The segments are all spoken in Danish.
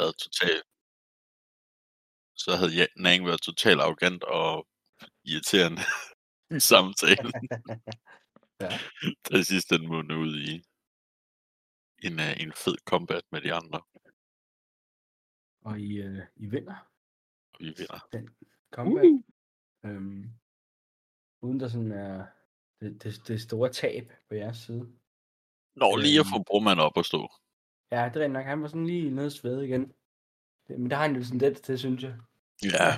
været totalt så havde Nang været totalt arrogant og irriterende i samtalen. Ja. Til sidst den munde ud i en, uh, en fed combat med de andre, Og I, øh, I vinder og vi vinder. den combat. Øhm, uden der sådan er det, det, det store tab på jeres side. Når lige at Øhm. få Broman op at stå. Ja, det er rent nok. Han var sådan lige nede i svede igen. Men der har han jo sådan det til, synes jeg. Ja,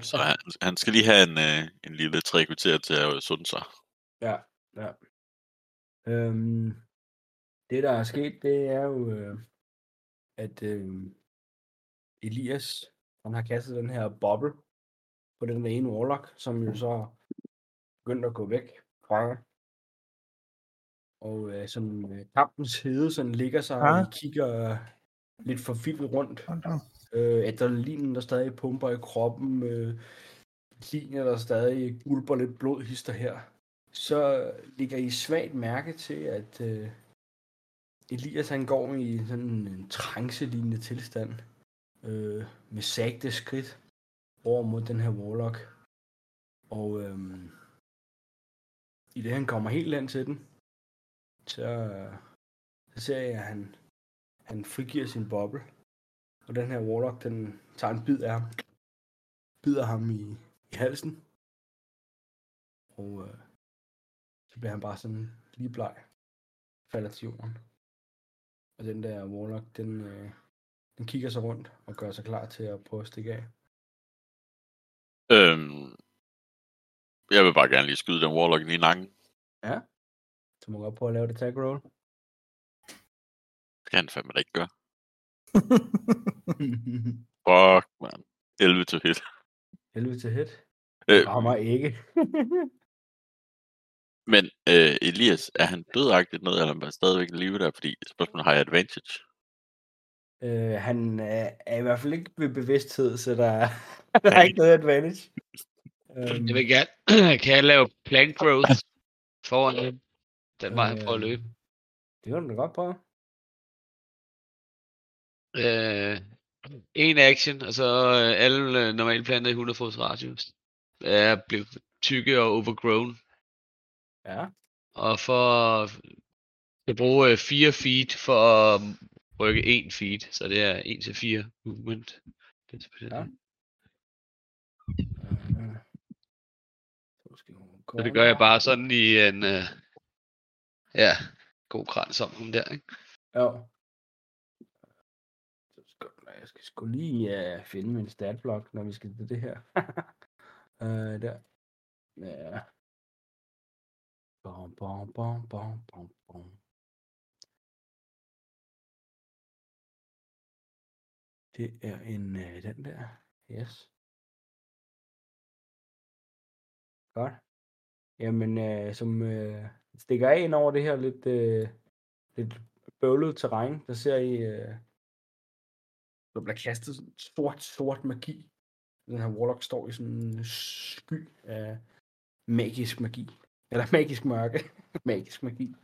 så han, han skal lige have en, uh, en lille tre kvarter til at sunde sig. Ja, ja. Øhm, det, der er sket, det er jo, øh, at øh, Elias, han har kastet den her boble på den ene warlock, som jo så begyndte at gå væk fra. Og øh, som øh, kampens hede sådan ligger sig, og Ja. I kigger øh, lidt forvildet rundt. Øh, adrenalinen, der stadig pumper i kroppen, øh, linjer, der stadig gulper lidt blod, hister her. Så ligger I svagt mærke til, at øh, Elias han går i sådan en trance-lignende tilstand. Øh, med sagte skridt over mod den her warlock. Og øh, i det han kommer helt ind til den, så, så ser jeg, at han, han frigiver sin boble. Og den her warlock, den tager en bid af ham. Bider ham i, i halsen. Og øh, så bliver han bare sådan lige bleg. Falder til jorden. Og den der warlock, den, øh, den kigger sig rundt og gør sig klar til at prøve at stikke af. Øhm, jeg vil bare gerne lige skyde den Warlock i nakken. Ja. Så må jeg godt prøve at lave det tag roll. Det kan han fandme da ikke gøre. Fuck, man. 11 til hit. Helvede til hit. Øh, Rammer ikke. men øh, Elias, er han dødagtigt noget, eller er han stadigvæk i live der? Fordi spørgsmålet har jeg advantage. øh, han øh, er i hvert fald ikke ved bevidsthed, så der er, der er ikke noget advantage. Øhm, Jeg vil gerne, kan jeg lave plank growth foran ham? Den vej, han prøver at Øh, løbe. det du da godt prøve. Øh, en action, og så øh, alle øh, normale planter i 100 fods radius. Er blevet tykke og overgrown. Ja. Og for at bruge øh, 4 feet for at rykke 1 feet, så det er 1 til 4 movement. Det er Ja. Øh, så det gør jeg bare sådan i en øh, ja, god krans om ham der, ikke? Ja. Så jeg skal sgu lige uh, finde min statblok, når vi skal til det her. uh, der. Ja. Bom, bom, bom, bom, bom, bom. Det er en, uh, den der. Yes. Godt. Jamen, uh, som uh, stikker af ind over det her lidt, uh, lidt bøvlet terræn, der ser I, uh, der bliver kastet sådan sort, sort magi. Den her warlock står i sådan en sky af magisk magi. Eller magisk mørke. magisk magi.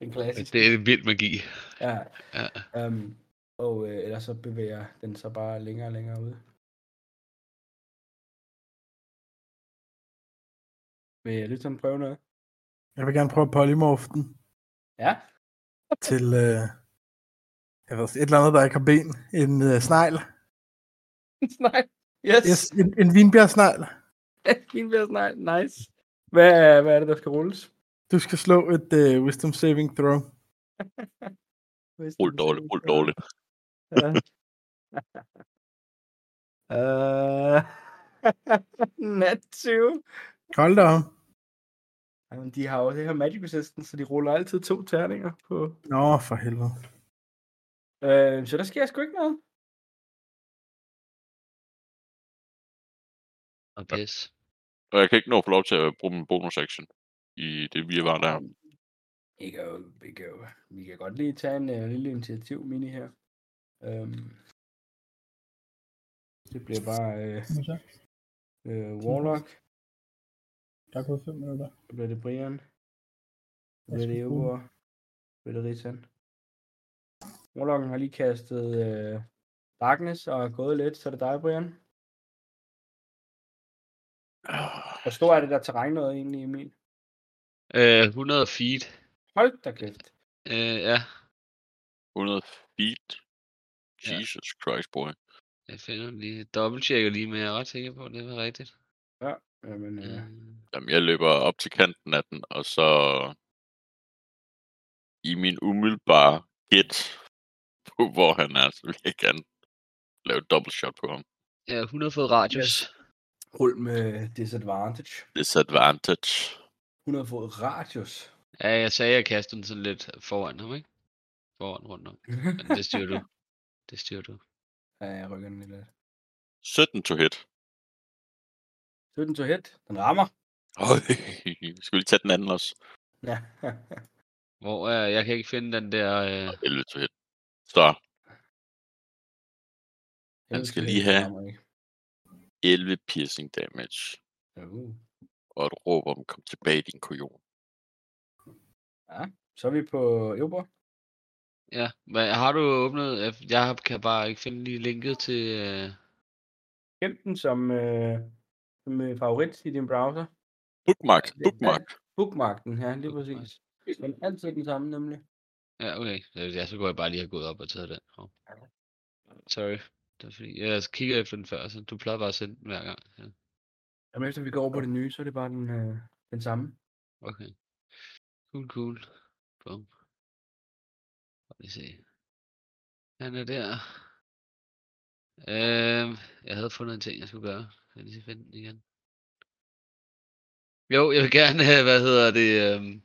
Den klassiske. Det er vild magi. Ja. Ja. Um, og øh, ellers så bevæger den sig bare længere og længere ud. Vil jeg lidt sådan prøve noget? Jeg vil gerne prøve at polymorph den Ja. til øh, jeg ved, et eller andet, der ikke har ben. En øh, snegl. Nej. Yes. Yes, en, en vinbjergsnegl. Vinbjergsnegl. Nice. Hvad, er- hvad er det, der skal rulles? Du skal slå et øh, wisdom saving throw. Rul dårligt, rul dårligt. Ja. Øh, Nat 20. Hold da. Jamen, de har jo det her magic resistance, så de ruller altid to terninger på. Nå, for helvede. Øh, så der sker sgu ikke noget. Og pis. Og jeg kan ikke nå at få lov til at bruge min bonus action i det vi var der. Vi kan, jo, vi, kan jo, vi kan godt lige tage en uh, lille initiativ mini her. Øhm, det bliver bare uh, uh, Warlock. Der er gået 5 minutter. Så bliver det Brian. Bliver det. Så bliver det Ritan. Warlocken har lige kastet uh, Darkness og er gået lidt, så er det dig, Brian. Ah, Hvor stor er det der terræn noget egentlig, Emil? Øh, 100 feet. Hold da kæft. Øh, ja, 100 feet. Ja. Jesus Christ, boy. jeg finder lige. Dobbelttjekker lige, men jeg er ret sikker på, at det var rigtigt. Ja, jamen, øh, Øh, Jamen, jeg løber op til kanten af den, og så i min umiddelbare gæt på, hvor han er, så vil jeg gerne lave et double shot på ham. ja, 100 fod radius. Yes. rul med disadvantage. Disadvantage. 100 fod radius. Ja, jeg sagde, at jeg kastede den sådan lidt foran ham, ikke? Foran rundt om. Men det styrer du. Det styrer du. ja, jeg rykker den lidt. 17 to hit. 17 to hit. Den rammer. Øj, skal vi lige tage den anden også? Ja. Hvor er, jeg kan ikke finde den der... Øh, 11 to hit. Så, Han skal lige have- Den rammer ikke. 11 piercing damage. Uh. Og et råb om, kom tilbage, din kujon. Så er vi på Eubor. ja, hvad, har du åbnet... jeg- Jeg kan bare ikke finde lige linket til... Øh, Gem den som, øh, som øh, favorit i din browser. Bookmark, bookmark. Bookmark den her, lige Bookmark. præcis. Den er altid den samme, nemlig. ja, okay. Øh, Ja, så kunne jeg bare lige have gået op og taget den. Oh. Sorry. Det er fordi, jeg kigger efter den før, så du plejer bare at sende den hver gang. Ja, Jamen efter vi går over på det nye, så er det bare den, øh, den samme. okay. Cool, cool. Bum. Lad lige se. Han er der. Øhm, jeg havde fundet en ting, jeg skulle gøre. Jeg lige finde den igen. Jo, jeg vil gerne, øh, hvad hedder det, øhm,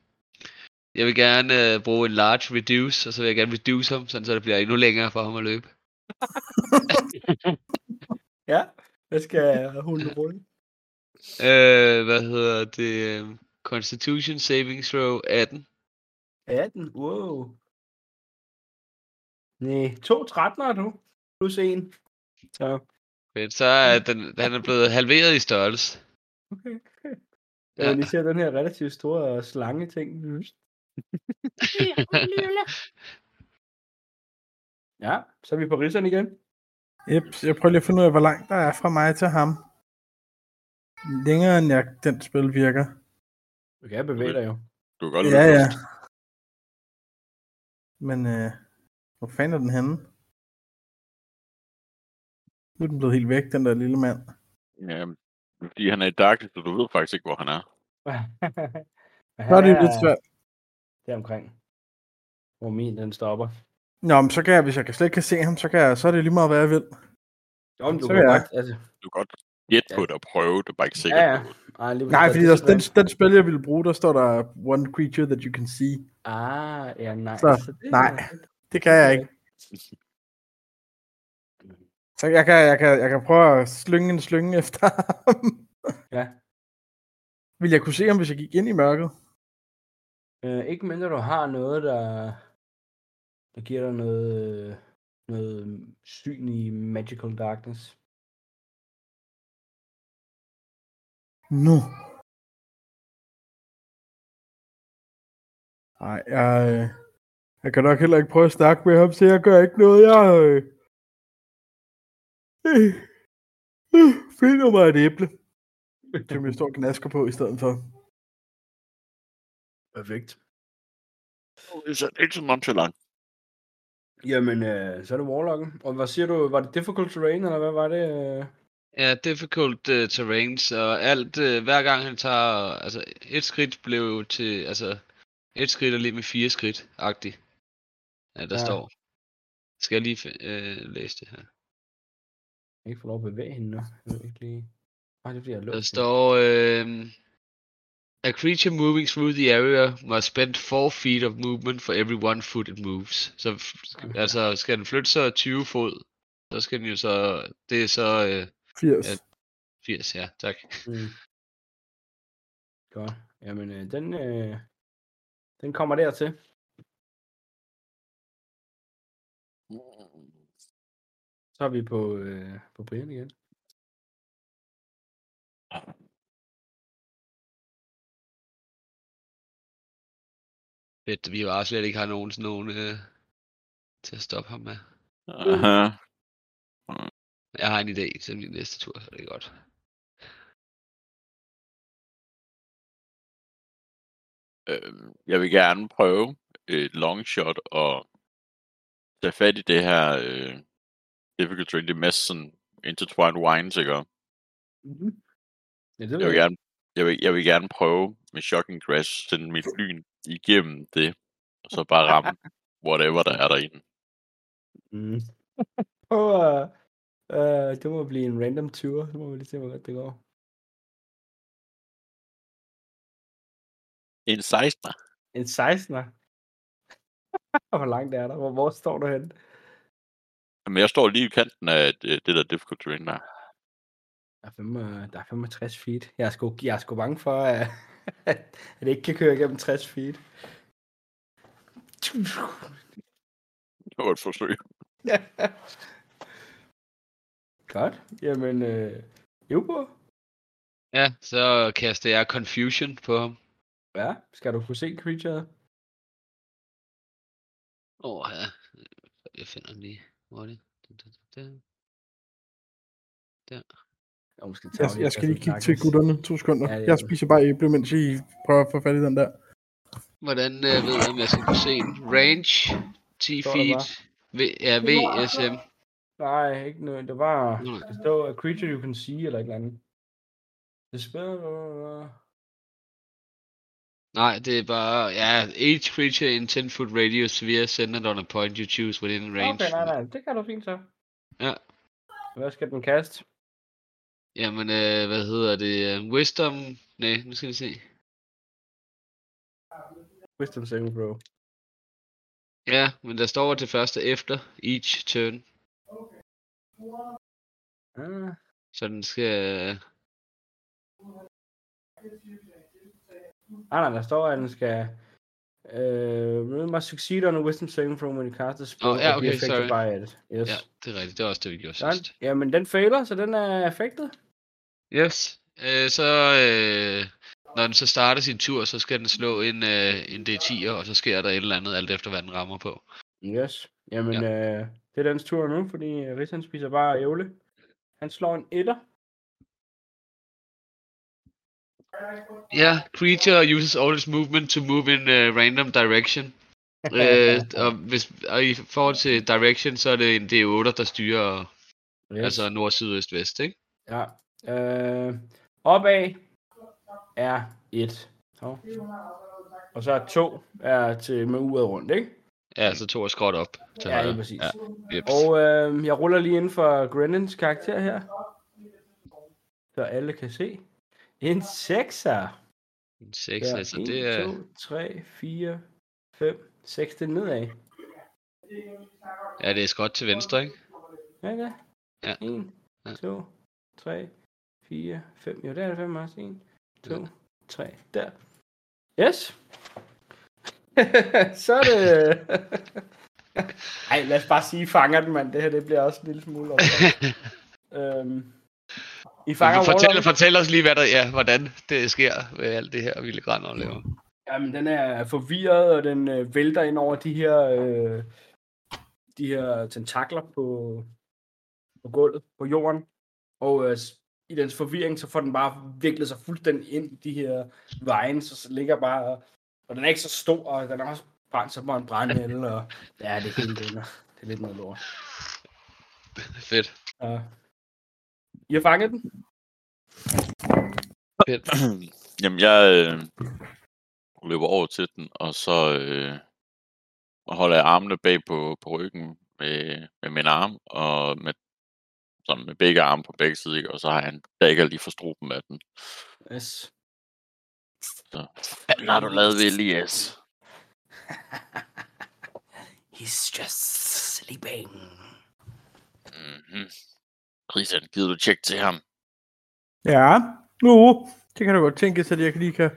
jeg vil gerne øh, bruge en large reduce, og så vil jeg gerne reduce ham, sådan så det bliver endnu længere for ham at løbe. Ja, hvad skal hun rulle? Øh, hvad hedder det? øhm, Constitution Saving Throw 18. 18, wow. Nej, to 13'er du. Plus en. Så, Fedt, så er den, den er blevet halveret i størrelse. okay. Ja. Ja. Jeg lige ser den her relativt store slange ting. Ja, så er vi på ridseren igen. Yep, jeg prøver lige at finde ud af, hvor langt der er fra mig til ham. Længere end jeg, den spil virker. Du kan bevæge dig jo. Du kan godt Ja, ja. Men øh, hvor fanden er den henne? Nu er den blevet helt væk, den der lille mand. Ja, fordi han er i darkness, så du ved faktisk ikke, hvor han er. Så er det lidt svært. Det er omkring. Hvor min den stopper. Nå, men så kan jeg, hvis jeg slet ikke kan se ham, så, kan jeg, så er det lige meget, hvad jeg vil. Jo, men du Så kan jeg- godt, altså, Du kan godt gætte Ja. på det og prøve, det er bare ikke sikkert Ja, ja. på det. ej, lige Nej, fordi der, er den, den spil, jeg ville bruge, der står der one creature that you can see. Ah, ja, nej. Så, det nej. Det kan jeg ikke. Så jeg kan, jeg kan, jeg kan prøve at slynge en slynge efter ham. Ja. Vil jeg kunne se ham, hvis jeg gik ind i mørket? Øh, ikke mindre du har noget, der, der giver dig noget, øh, noget syn i Magical Darkness. Nu. Nej, jeg, øh, jeg kan nok heller ikke prøve at snakke med ham, så jeg gør ikke noget. Jeg øh, finder mig et æble, som jeg står og knasker på i stedet for. Perfekt. Så det er ikke så nonchalant. Jamen, øh, så er det Warlocken. Og hvad siger du, var det difficult terrain, eller hvad var det? Øh? Ja, difficult uh, terrain, så alt, uh, hver gang han tager, altså et skridt blev til, altså et skridt er lige med fire skridt, agtigt. Ja, der ja. står. Skal jeg lige uh, læse det her. Jeg kan ikke få lov at bevæge hende nu. Jeg ved ikke lige. Nej, det er fordi, jeg er Der står, uh, a creature moving through the area must spend 4 feet of movement for every one foot it moves. Så Okay. altså, skal den flytte sig 20 fod, så skal den jo så, det er så uh, 80. Ja. 80, ja, tak. Mm. Godt. Jamen, øh, den, øh, den kommer dertil. Så er vi på, øh, på Brian igen. Fedt, vi bare slet ikke har nogen sådan nogen øh, til at stoppe ham med. Aha. Jeg har en idé til min næste tur, så det er godt. Øh, jeg vil gerne prøve et long shot og tage fat i det her øh, difficult terrain, det er mest sådan intertwined wines, ikke? Mm-hmm. Ja, det Jeg vil gerne, jeg vil, jeg vil gerne prøve med Shocking Crash sende mit lyn igennem det, og så bare ramme whatever der er derinde. Mm. oh, uh, det må blive en random tur. Så må vi lige se, hvor godt det går. En 16'er. En 16'er. hvor langt er der? Hvor, hvor står du henne? Men jeg står lige i kanten af det, det der difficult terrain der. Der er, fem, øh, der er 65 feet. Jeg er sgu, jeg er sgu bange for, at, at det ikke kan køre igennem 60 feet. Det var et forsøg. Godt. Jamen, øh, jo Ja, så kaster jeg Confusion på ham. Ja, skal du kunne se creature? Åh, oh, ja. Jeg finder den lige hurtigt. Da, da, da, da. Jeg, måske Jeg, jeg skal lige kigge til gutterne. To sekunder. Ja, jeg spiser bare æble, mens I prøver at få fat i den der. Hvordan øh, ved jeg, om jeg skal kunne se den? Range, 10 Står der feet, v, ja, VSM. Nej, ikke noget. Det var... Det står a creature you can see, eller et eller andet. Det spiller... Nej, det er bare, ja, each creature in 10 foot radius via centered on a point you choose within range. Okay, nej, nej. Det kan du fint så. Ja. Hvad skal den kaste? Jamen, øh, hvad hedder det? Wisdom? Nej, nu skal vi se. Wisdom saving throw. Ja, men der står til første efter each turn. Ah, Så den skal... ah nej, der står, at den skal... Uh, must succeed on a wisdom saving throw when you cast a spell Åh, ja, okay, affected sorry. by it. Yes. Ja, det er rigtigt. Det er også det, vi gjorde sidst. Jamen, den fejler, så den er affected. Yes. Øh, så øh, når den så starter sin tur, så skal den slå en, øh, en D10'er, og så sker der et eller andet, alt efter hvad den rammer på. Yes. Jamen, ja. øh, det er dens tur nu, fordi Riz han spiser bare ævle. Han slår en etter. Ja, creature uses all its movement to move in a random direction. øh, og, hvis, og i forhold til direction, så er det en D8, der styrer yes. altså nord, syd, øst, vest, ikke? Ja. Øh, opad er 1. Så. Og så er 2 er til med uret rundt, ikke? Ja, så to er skråt op til Ja, højre. præcis. Ja, jeps. Og øh, jeg ruller lige ind for Grennens karakter her. Så alle kan se. En 6'er. En 6, ja, altså det er... 1, 2, 3, 4, 5, 6 det er nedad. Ja, det er skråt til venstre, ikke? Ja, det. Ja. 1, Ja. 2, 3, 4, 5. Jo, der er det 5 også. 1, 2, Ja. 3. Der. Yes. så er det... Ej, lad os bare sige, fanger den, mand. Det her det bliver også en lille smule over. øhm, I fanger Men fortæl, Warlock. fortæl os lige, hvad der, ja, hvordan det sker ved alt det her, Ville Grander laver. Jamen, den er forvirret, og den øh, vælter ind over de her, øh, de her tentakler på, på gulvet, på jorden. Og øh, i dens forvirring, så får den bare viklet sig fuldstændig ind i de her vejen, så, så ligger bare... Og den er ikke så stor, og den er også brændt så på en brændhælde, og ja, det hele det, er- det er lidt noget lort. Fedt. Ja. I har fanget den? Fedt. Jamen, jeg øh, løber over til den, og så øh, holder jeg armene bag på, på ryggen med, med min arm, og med, sådan med begge arme på begge sider, ikke? og så har jeg en dagger lige for struben af den. Yes. Så, hvad har du lavet ved Elias? He's just sleeping. Mm-hmm. Christian, gider du tjekke til ham? Ja, nu, det kan du godt tænke, så jeg kan lige kan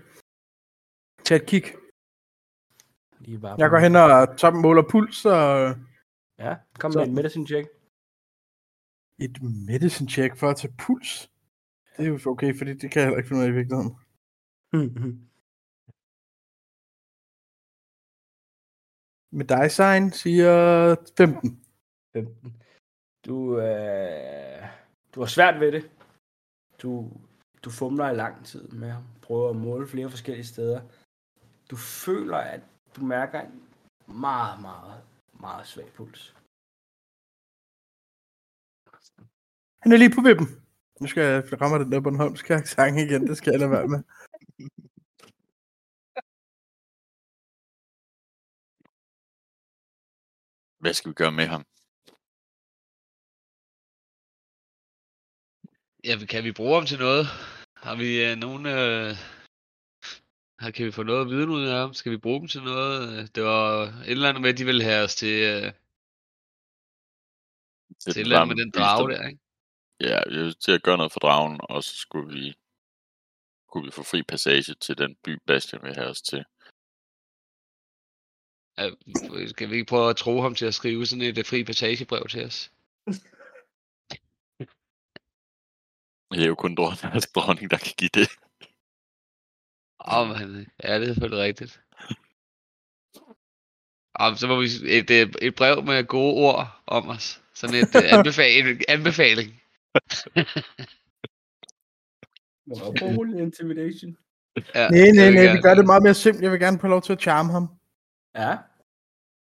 tage et kig. Lige bare Jeg går hen og top måler puls og Ja, kom Så- med en medicine check. et medicine check for at tage puls. Det er jo okay, fordi det kan jeg heller ikke finde ud af i virkeligheden. Med dig siger 15. 15. Du, øh, du har svært ved det. Du, du fumler i lang tid med at prøve at måle flere forskellige steder. Du føler, at du mærker en meget, meget, meget svag puls. Han er lige på vippen. Nu skal jeg ramme den der Bornholmske accent igen, det skal jeg lade være med. Hvad skal vi gøre med ham? Ja, kan vi bruge ham til noget? Har vi øh, nogen... Øh... Her kan vi få noget viden ud af ham? Skal vi bruge dem til noget? Det var et eller andet med, at de ville have os til, øh... til et eller andet med den drage der, ikke? Ja, vi er til at gøre noget for dragen, og så skulle vi, kunne vi få fri passage til den by, Bastian vil have os til. Ja, skal vi ikke prøve at tro ham til at skrive sådan et øh, fri passagebrev til os? Det er jo kun dronning, dronning der kan give det. Åh, oh, man. Ja, det er selvfølgelig rigtigt. Og så må vi et, et, et brev med gode ord om os. Sådan et uh, anbefaling. anbefaling. Må jeg bruge intimidation? Ja, Nej, nej, nej, vi gør det meget mere simpelt. Jeg vil gerne få lov til at charme ham. Ja.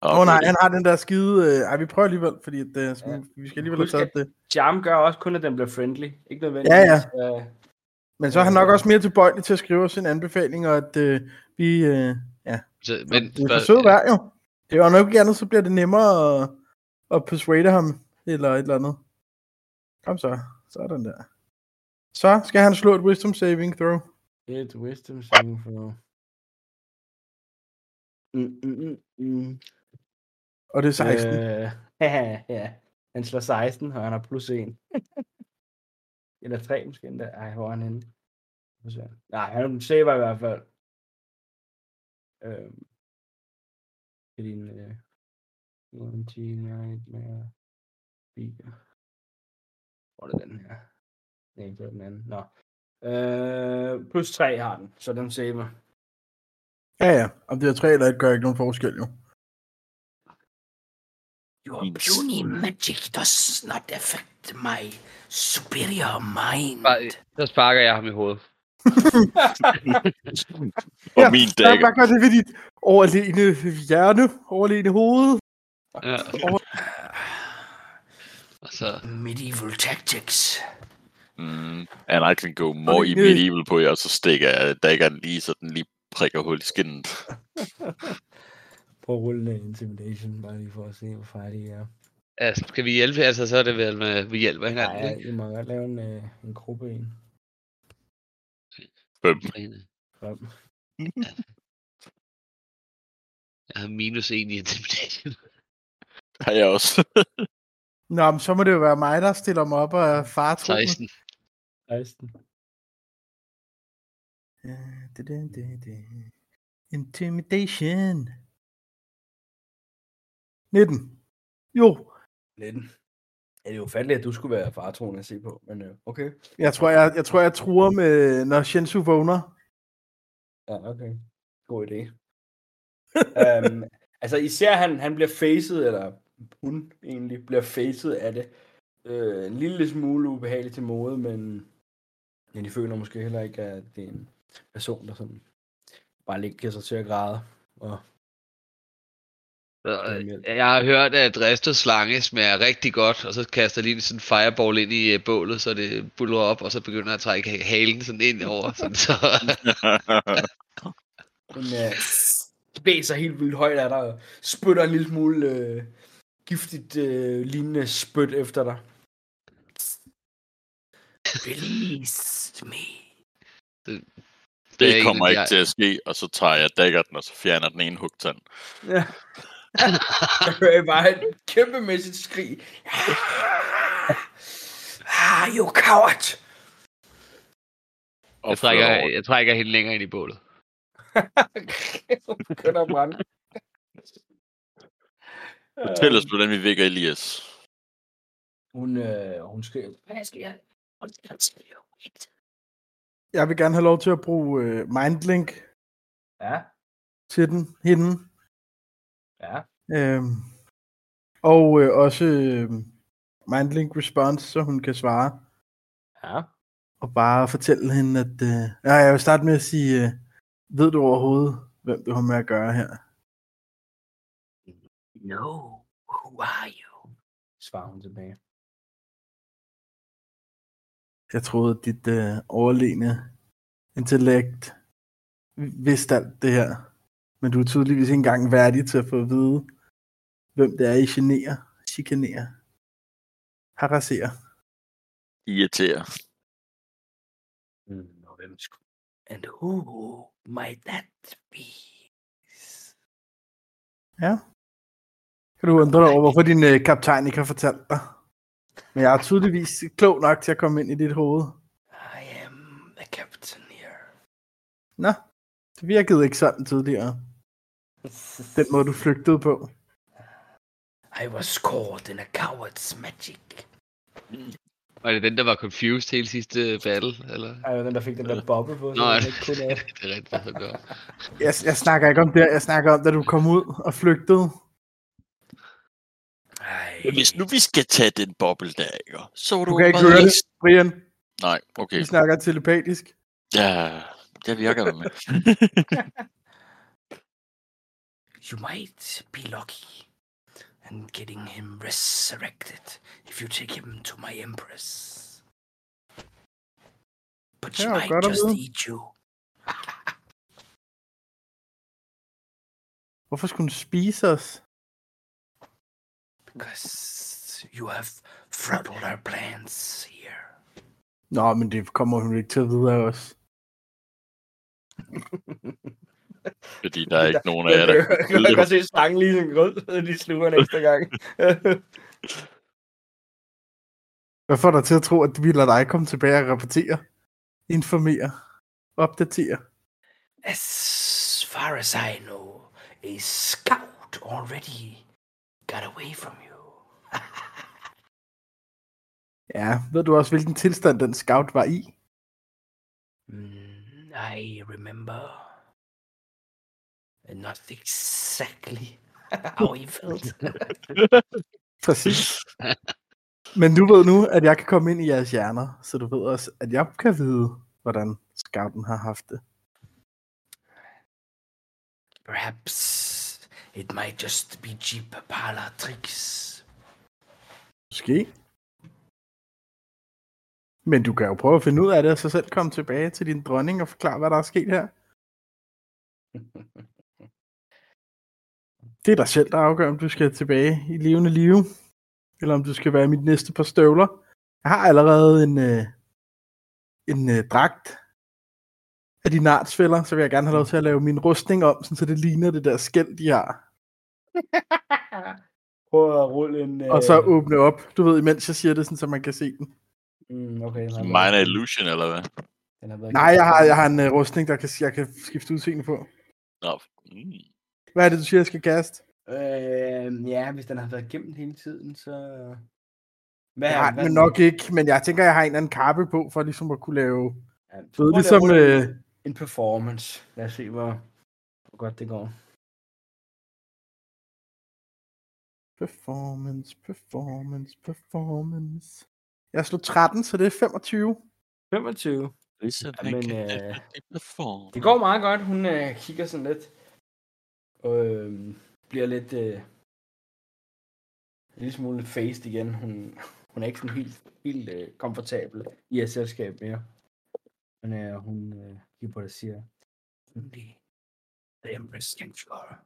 Åh oh, nej, han har den der skide... Øh... Ej, vi prøver alligevel, fordi at, øh, Ja. vi skal alligevel have taget det. Charm gør også kun, at den bliver friendly. Ikke nødvendigvis. Ja, ja. Øh, Men så er han nok også mere tilbøjelig til at skrive os en anbefaling, og at øh, vi... Øh... Så, Men, det er for sødt værd, jo. Det er jo nok ikke andet, så bliver det nemmere at, at persuade ham, eller et eller andet. Kom så. Sådan der. Så skal han slå et wisdom saving throw. Et wisdom saving throw. Mm, mm, mm, mm. Og det er 16. Øh... Ja, ja. Han slår 16, og han har plus 1. Eller 3 måske endda. Ej, hvor er han henne? Nej, han saver i hvert fald. Øhm. Det er din... Øh, 1, Nightmare. Beacon. Hvor er det den her? Nej, det er den anden. Nå. Øh, plus 3 har den, så den saver. Ja, ja. Om det er tre eller et, gør ikke nogen forskel, jo. Your puny magic does not affect my superior mind. Bare- så sparker jeg ham i hovedet. Og Ja, min dagger. hvad gør det ved dit overlegne hjerne, overlegne hoved? Ja. Og så, Medieval tactics. Mm, and I can go more Okay. medieval på jer, og så stikker jeg daggeren lige, så den lige prikker hul i skinnet. Prøv at rulle en intimidation, bare lige for at se, hvor farlige I er. altså, skal vi hjælpe? Altså, så er det vel, med, vi hjælper hinanden, Nej, ikke? I må godt lave en, øh, en gruppe en. Fem. Frem. Jeg har minus 1 i intimidation. Har jeg også. Nå, men så må det jo være mig, der stiller mig op og fartroende. 16. 16. Øh, det, det, det, det. Intimidation. 19. Jo, 19. Ja, det er jo fattigt, at du skulle være fartroen at se på, men øh, okay. jeg tror, jeg, jeg tror, jeg truer med, når Shensu vågner. Ja, okay. God idé. um, altså især han, han bliver facet, eller hun egentlig bliver facet af det. Øh, en lille smule ubehageligt til mode, men, men de føler måske heller ikke, at det er en person, der sådan bare lige giver sig til at græde. Og, jeg har hørt, at ristet slange smager rigtig godt, og så kaster lige sådan en fireball ind i øh, bålet, så det buller op, og så begynder jeg at trække halen sådan ind over. Sådan, så, den øh, blæser helt vildt højt af dig, og spytter en lille smule øh, giftigt øh, lignende spyt efter dig. Release me. det er kommer en- ikke jeg- til at ske, og så tager jeg dagger den, og så fjerner den ene hugtand. Ja. Jeg hører bare et kæmpemæssigt skrig. Ah, you coward! Jeg, trækker, jeg trækker hende længere ind i bålet. Hun begynder at brænde. Fortæl os, hvordan vi vækker Elias. Hun, øh, hun skriver. Hvad skal jeg? Jeg vil gerne have lov til at bruge øh, Mindlink Ja, til den, hende. Ja. Øhm, og øh, også øh, mindlink response, så hun kan svare. Ja. Og bare fortælle hende, at... Øh, ja, jeg vil starte med at sige, øh, ved du overhovedet, hvem du har med at gøre her? No, who are you? Svarer hun tilbage. Jeg troede, at dit øh, overlegne intellekt vidste alt det her. Men du er tydeligvis ikke engang værdig til at få at vide, hvem det er, I generer, chikanerer, harasserer. Irriterer. Mm, og hvem skulle... And who might that be? Ja. Kan du undre dig over, hvorfor din øh, kaptajn ikke har fortalt dig? Men jeg er tydeligvis klog nok til at komme ind i dit hoved. I am the captain here. Nå, det virkede ikke sådan tidligere. Den måde, du flygtede på. I was caught in a coward's magic. Var det den, der var confused hele sidste battle? Eller? Ej, den der fik den der boble på. Nå, så ja. den ikke kunne noget. det er rigtigt, så godt. Jeg, jeg snakker ikke om det, jeg snakker om, da du kom ud og flygtede. I, Hvis nu vi skal tage den boble der, ikke? Så var Du du kan ikke høre det, Brian. Nej, okay. Vi snakker telepatisk. Ja, det virker med. you might be lucky in getting him resurrected if you take him to my empress. But she Ja, might godt at just vide. eat you. Hvorfor skulle hun spise os? Because you have throttled our plans here. Nå, men det kommer hun ikke til at vide af os. Fordi der er ikke nogen af jer, der kan- jeg kan godt se slangen lige sådan rød, så de sluger en ekstra gang. Hvad får dig til at tro, at vi lader dig komme tilbage og rapportere, informere, opdatere? As far as I know, a scout already got away from you. Ja, ved du også, hvilken tilstand den scout var i? Mm, I remember. Not exactly how he felt. Præcis. Men du ved nu, at jeg kan komme ind i jeres hjerner, så du ved også, at jeg kan vide, hvordan scouten har haft det. Perhaps it might just be cheap parlor tricks. Måske. Men du kan jo prøve at finde ud af det, og så selv komme tilbage til din dronning og forklare, hvad der er sket her. Det er dig selv, der afgør, om du skal tilbage i levende live, eller om du skal være mit næste par støvler. Jeg har allerede en, øh, en øh, dragt af de nartsfælder, så vil jeg gerne have lov til at lave min rustning om, sådan, så det ligner det der skæld, de har. Prøv at rulle en... Øh... Og så åbne op, du ved, imens jeg siger det, sådan, så man kan se den. Mm, okay, den været- illusion, eller hvad? den Nej, jeg har, jeg har en uh, rustning, der kan, jeg kan skifte udseende på. Nå, mm. Hvad er det, du siger, jeg skal kaste? Øh, ja, hvis den har været gemt hele tiden, så... Hvad, Ja, hvad- men nok ikke, men jeg tænker, jeg har en eller anden kappe på, for ligesom at kunne lave... Ja, Du ved, ligesom... Øh, en- performance. Lad os se, hvor, hvor godt det går. performance, performance, performance. Jeg slog 13, så det er 25. 25. Listen, Men, men, øh. Det går meget godt. Hun øh, kigger sådan lidt. Og øh, bliver lidt... Øh, en lille smule faced igen. Hun, hun er ikke sådan helt, helt øh, komfortabel i at selskab mere. Men øh, hun øh, kigger på det og siger... Only the Empress can cure.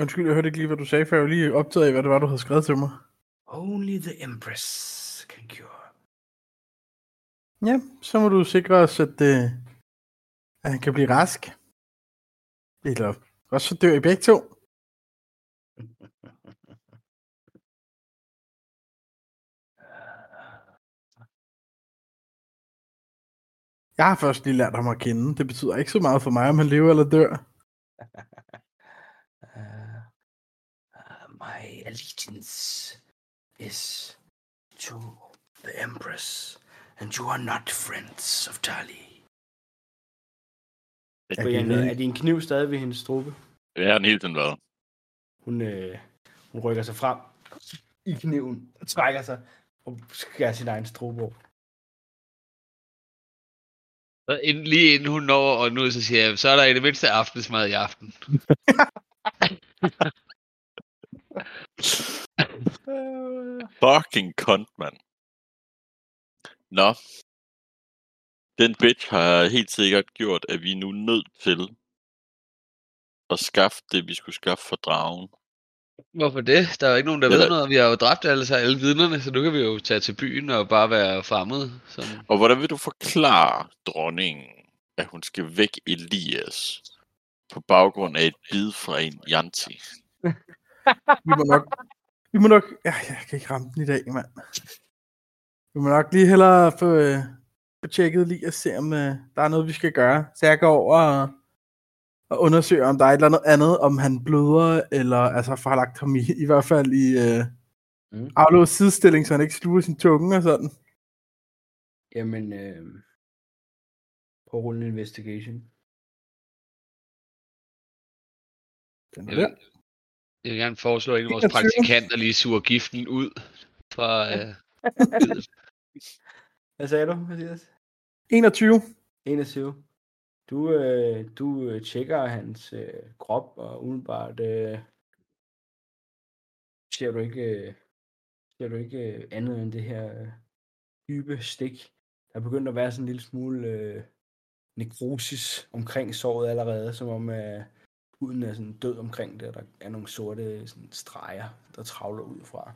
Undskyld, jeg hørte ikke lige, hvad du sagde, for jeg var lige optaget af, hvad det var, du havde skrevet til mig. Only the Empress can cure. Ja, så må du sikre os, at, øh, at han kan blive rask. Eller også så dør I begge to. Jeg har først lige lært ham at kende. Det betyder ikke så meget for mig, om han lever eller dør. Uh, uh, my allegiance is to the Empress, and you are not friends of Tali. Jeg Brian, er din kniv stadig ved hendes? Det har den hele tiden været. hun, øh, hun rykker sig frem i kniven og trækker sig og skærer sin egen strobo. Så inden, lige inden hun når og nu, så siger jeg, så er der i det mindste aftensmad i aften. Fucking cunt, mand. Nå. Den bitch har helt sikkert gjort, at vi er nu nødt til at skaffe det, vi skulle skaffe for dragen. Hvorfor det? Der er jo ikke nogen, der Ja, ved noget. Vi har jo dræbt alle, så alle vidnerne, så nu kan vi jo tage til byen og bare være fremmede. Sådan. Og hvordan vil du forklare dronningen, at hun skal væk Elias på baggrund af et bid fra en Janti? Vi må nok... Vi må nok... Ja, jeg kan ikke ramme den i dag, mand. Vi må nok lige hellere få, øh, få tjekket lige og se, om øh, der er noget, vi skal gøre. Så jeg går over og, og undersøger, om der er et eller andet andet, om han bløder, eller altså får lagt ham i, i hvert fald i øh, Mm. mm. aflåst sidestilling, så han ikke sluger sin tunge og sådan. Jamen, øh, på rulle en investigation. Den er Jeg vil, der. jeg vil gerne foreslå, at en af vores 21. praktikanter lige suger giften ud fra... Øh. Hvad sagde du, Mathias? 21. 21. Du, øh, du øh, tjekker hans øh, krop, og umiddelbart øh, ser du ikke, øh, ser du ikke øh, andet end det her øh, dybe stik. Der er begyndt at være sådan en lille smule øh, nekrosis omkring såret allerede, som om øh, huden er sådan død omkring det, og der er nogle sorte sådan, streger, der travler ud fra.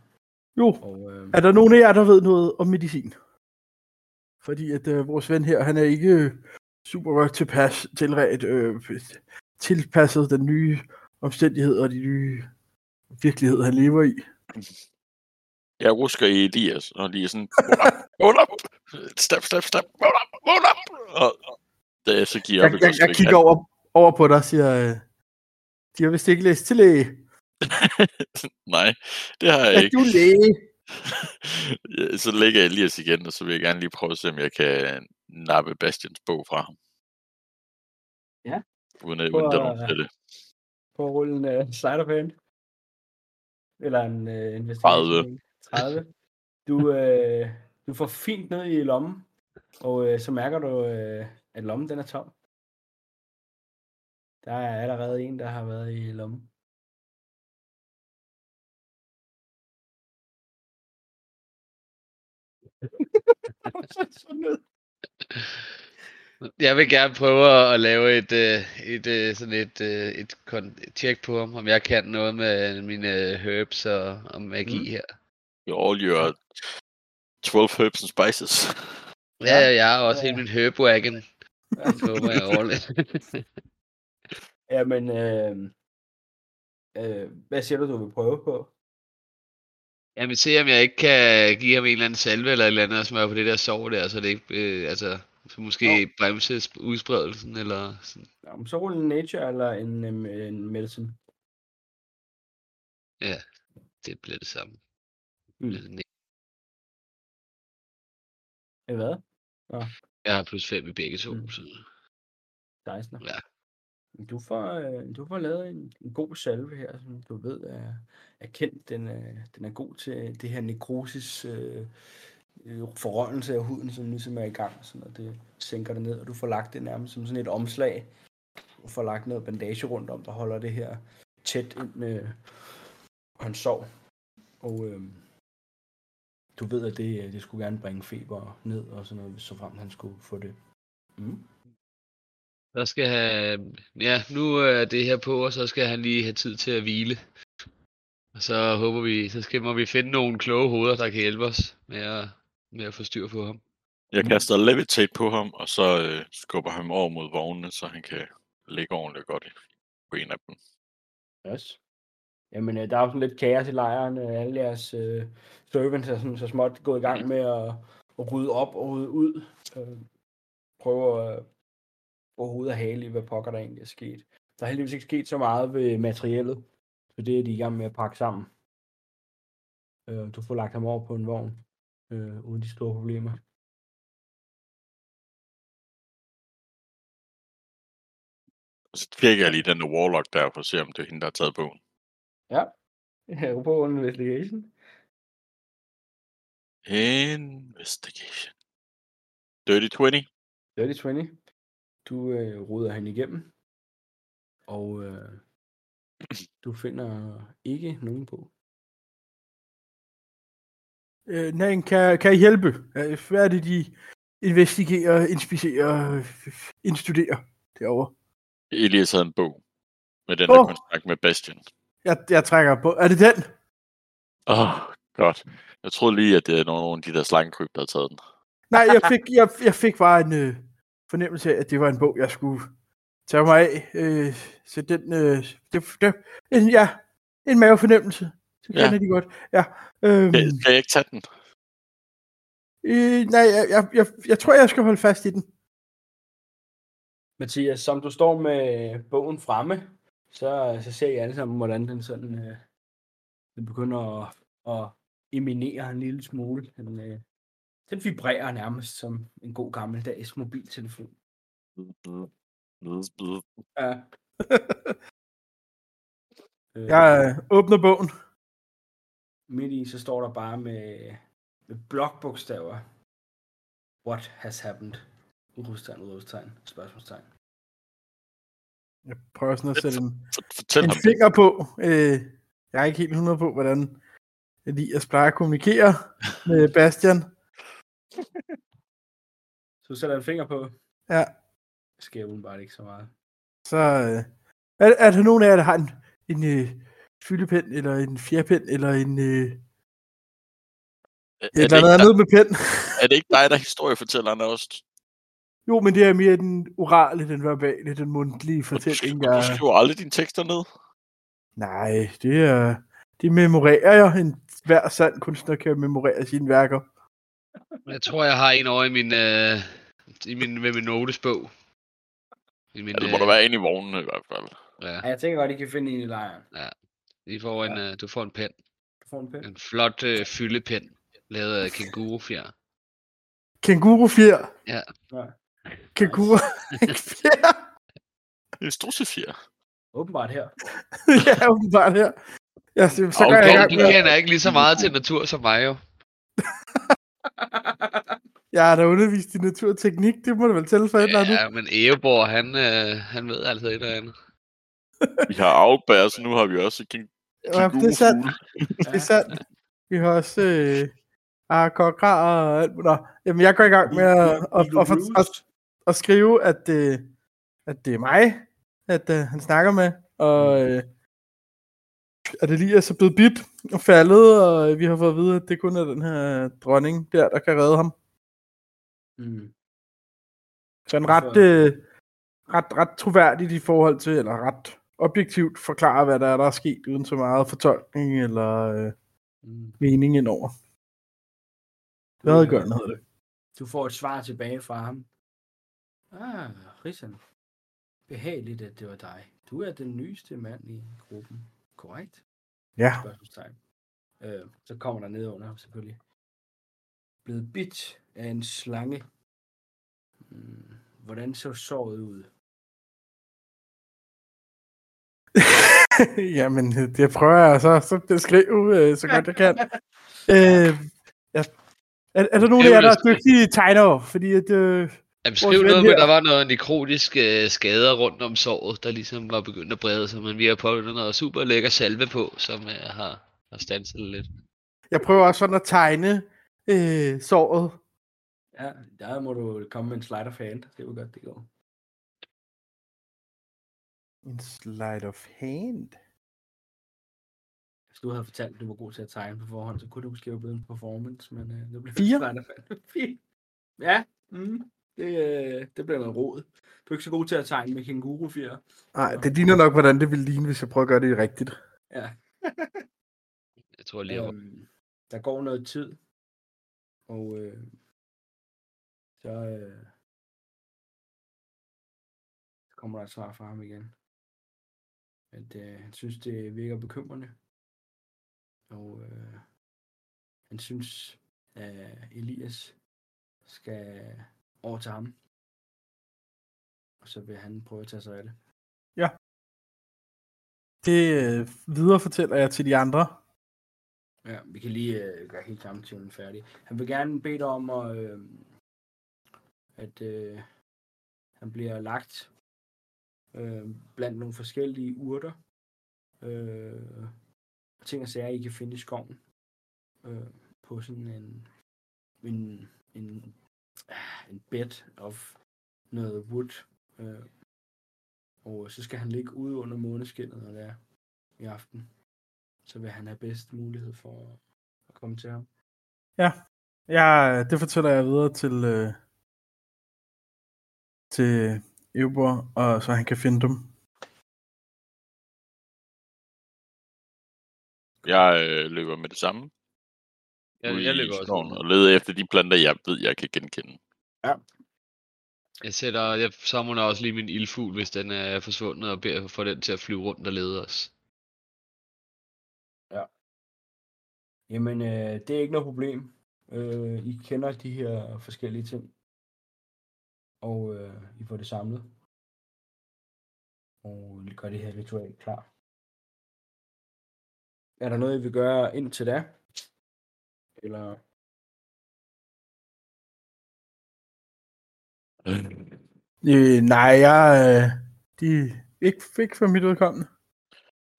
Jo, Og, øh, er der nogen af jer, der ved noget om medicin? Fordi at øh, vores ven her, han er ikke øh, super godt tilpas, tilret, øh, tilpasset den nye omstændighed og de nye virkelighed, han lever i. Jeg rusker i Elias, og lige sådan, vågn op, step, step, step, vågn op, vågn op. Og da jeg så giver Jeg, op, jeg, jeg kigger over, over på dig og siger, øh, de har vist ikke læst til læge. Nej, det har jeg Er ikke. du læge? Så lægger jeg Elias igen, og så vil jeg gerne lige prøve at se, om jeg kan nappe Bastians bog fra ham. Ja. Uden at uden at- at det. på at rulle en uh, slider på hende. Eller en uh, investigation. 30. 30. Du, øh, du får fint ned i lommen, og øh, så mærker du, øh, at lommen den er tom. Der er allerede en, der har været i lommen. Sådan noget. Jeg vil gerne prøve at lave et, øh, et, øh, sådan et, øh, et, tjek på ham, om jeg kan noget med mine herbs og, og magi Mm. her. All your 12 herbs and spices. Ja, ja, jeg har også Ja. hele min herbwagon. Det håber jeg overlever. Jamen, øh, øh, hvad siger du, du vil prøve på? Jeg vil se, om jeg ikke kan give ham en eller anden salve eller et eller andet og smøre på det der sår der, så det ikke, øh, altså, så måske Jo. bremse sp- udspredelsen, eller sådan. Jamen, så rulle en nature eller en, øhm, en medicine. Det bliver det samme. Mm. Øh, Hvad? Jeg har plus 5 i begge to, Mm. så 16. Ja. Du får, øh, du får lavet en, en god salve her, som du ved er, er kendt. Den er, den er god til det her nekrosis øh, øh, forrørelse af huden, som ligesom er i gang. Sådan, og det sænker det ned, og du får lagt det nærmest som sådan et omslag. Du får lagt noget bandage rundt om, der holder det her tæt ind med han hans. Og øh, du ved, at det, øh, det skulle gerne bringe feber ned og sådan noget, så frem han skulle få det. Mm så skal han, ja, nu er det her på, og så skal han lige have tid til at hvile. Og så håber vi, så skal må vi finde nogle kloge hoveder, der kan hjælpe os med at, med at få styr på ham. Jeg kaster levitate på ham, og så øh, skubber ham over mod vognene, så han kan ligge ordentligt godt i- på en af dem. Yes. Jamen, øh, der er jo sådan lidt kaos i lejren. Øh, alle jeres øh, servants er sådan, så småt gået i gang med at, at rydde op og rydde ud. Øh, prøve at overhovedet hale i, hvad pokker der egentlig er sket. Der er heldigvis ikke sket så meget ved materiellet, så det er de i gang med at pakke sammen. Øh, du får lagt ham over på en vogn, øh, uden de store problemer. Så tjekker jeg lige den der warlock der, for at se, om det er hende, der har taget bogen. Ja. Jeg på investigation. Investigation. Dirty 20. Dirty 20. Du øh, ruder hende igennem. Og øh, du finder ikke nogen på. Øh, nej, kan, kan I hjælpe? Øh, Hvad er det, de investigerer, inspicerer, indstuderer derovre? Elias havde en bog med den Åh. der kontrakt med Bastian. Jeg, jeg trækker på. Er det den? Åh, oh, godt. Jeg troede lige, at det er nogle af de der slangekryb, der havde taget den. Nej, jeg fik, jeg, jeg fik bare en øh, fornemmelse af, at det var en bog, jeg skulle tage mig af. Øh, så den, øh, det, det, en, ja, en mavefornemmelse. Så Ja. kender de godt. Ja. Øhm, Kan, kan jeg ikke tage den? øh, nej, jeg, jeg, jeg, jeg tror, jeg skal holde fast i den. Mathias, som du står med bogen fremme, så, så ser I alle sammen, hvordan den sådan øh, den begynder at, at eminere en lille smule. Den, øh, den vibrerer nærmest som en god gammeldags mobiltelefon. Ja. øh, Jeg øh, åbner bogen. Midt i, så står der bare med, med blokbogstaver. What has happened? Udrustegn, udrustegn, spørgsmålstegn. Jeg prøver sådan at sætte en, For- Fortæl en ham. finger på. Øh, jeg er ikke helt 100 på, hvordan Elias plejer at kommunikere med Bastian. Så du sætter en finger på. Ja, Det sker udenbart ikke så meget. så øh, er, er der nogen af jer, der har en, en øh, fyldepen, eller en fjerpen, eller en... Øh, Er, et er, det eller andet ikke, andet med pen. er det ikke dig, der er historiefortælleren også? Jo, men det er mere den orale, den verbale, den mundtlige fortælling. Du, du Jeg... skriver aldrig dine tekster ned. Nej, det er... Det memorerer jeg. En hver sand kunstner kan memorere sine værker. Jeg tror, jeg har en over i min, øh, i min, med min notesbog. I min, Ja, det må der være inde i vognen i hvert fald. Ja, Ja, jeg tænker godt, I kan finde en i lejren. I får en, øh, du får en pen. Du får en pen. En flot øh, fyldepen, lavet af kængurufjer. Kængurufjer. Ja. Kænguru. Fjer. Det er strussefjer. Åbenbart her. ja, åbenbart her. Ja, så, så går Okay, jeg Du, kender ikke lige så meget til natur som mig jo. Jeg har da undervist i naturteknik, det må du vel tælle for et eller andet. Ja, men Egeborg, han, øh, han ved altså et eller andet. Vi har afbær, så nu har vi også king, Ja, det er sandt. Det er sandt. Vi har også øh, arkokra og alt muligt. Jamen, jeg går i gang med at, at, at, at, at, at skrive, at, øh, at det er mig, at øh, han snakker med, og øh, at Elias er blevet bit og faldet, og vi har fået at vide, at det kun er den her dronning der, der kan redde ham. Mm. Så en ret, øh, ret, ret troværdigt i forhold til, eller ret objektivt forklare, hvad der er, der er sket, uden så meget fortolkning eller øh, Mm. mening indover. Redegørende hedder det. Du får et svar tilbage fra ham. Ah, Rissan. Behageligt, at det var dig. Du er den nyeste mand i gruppen. Korrekt? Ja, Spørgsmålstegn. Øh, så kommer der ned under, selvfølgelig. Blevet bit af en slange. Mm. Hvordan så såret ud? jamen det prøver jeg så, så beskrive, øh, så godt jeg kan. Øh, ja. er, er der nogen af jer, der er dygtige tegnere? Fordi at, øh, Jamen, skriv noget at der var noget nekrotiske øh, skader rundt om såret, der ligesom var begyndt at brede sig, men vi har prøvet noget super lækker salve på, som øh, har, har stanset det lidt. jeg prøver også sådan at tegne øh, såret. Ja, der må du komme med en slide of hand. Det var godt, det går. En slide of hand. Hvis du havde fortalt, at du var god til at tegne på forhånd, så kunne det måske have blevet en performance, men øh, det blev Fire. slide of hand. Fire. Ja, mm, det, øh, det blev noget råd. Du er ikke så god til at tegne med kængurufjer. Nej, det ligner nok, hvordan det ville ligne, hvis jeg prøver at gøre det rigtigt. Ja. Jeg tror lige, Øhm, der går noget tid, og øh, så, øh, så kommer der et svar fra ham igen. At øh, han synes, det virker bekymrende. Og øh, han synes, at Elias skal over til ham. Og så vil han prøve at tage sig af det. Det øh, videre fortæller jeg til de andre. Ja, vi kan lige øh, gøre helt samtalen færdig. Han vil gerne bede dig om, at, øh, at øh, han bliver lagt øh, blandt nogle forskellige urter. Øh, og ting og sager, I kan finde i skoven. Øh, på sådan en, en, en, ah, en bed of noget wood. Øh, og så skal han ligge ude under måneskinnet, når det er i aften. Så vil han have bedst mulighed for at komme til ham. Ja, ja det fortæller jeg videre til, øh, til Eubor, og så han kan finde dem. Jeg øh, løber med det samme. Jeg, jeg løber også. og leder efter de planter, jeg ved, jeg kan genkende. Jeg sætter, jeg samler også lige min ildfugl, hvis den er forsvundet, og beder for den til at flyve rundt og lede os. Jamen, øh, det er ikke noget problem. Øh, I kender de her forskellige ting. Og øh, I får det samlet. Og gør det her ritual klar. Er der noget, I vil gøre indtil da? Eller... Øh, nej, jeg... Øh, de ikke fik for mit udkommende.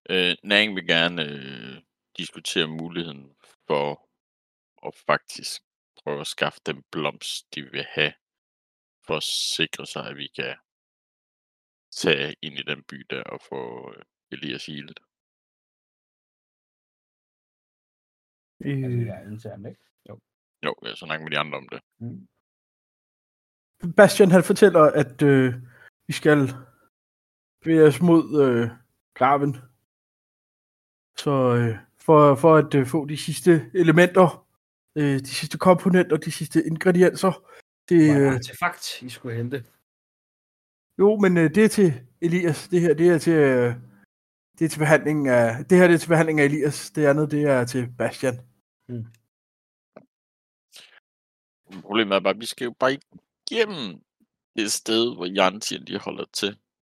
Øh, Nang vil gerne øh, diskutere muligheden for at faktisk prøve at skaffe den blomst, de vil have, for at sikre sig, at vi kan tage ind i den by der og få øh, Elias healet. Altså, Øh, jeg er internt, ikke? Jo, jeg så snakke med de andre om det. Mm. Bastian han fortæller, at øh, vi skal bevæge os mod øh, graven. Så øh, for, for at øh, få de sidste elementer, øh, de sidste komponenter, de sidste ingredienser. Det, er øh, artefakt, I skulle hente. jo, men øh, det er til Elias. Det her, det er til, øh, det er til behandling af, det her det er til behandling af Elias. Det andet, det er til Bastian. Problemet er bare, at vi skal jo bare igennem det sted, hvor Jantian de holder til.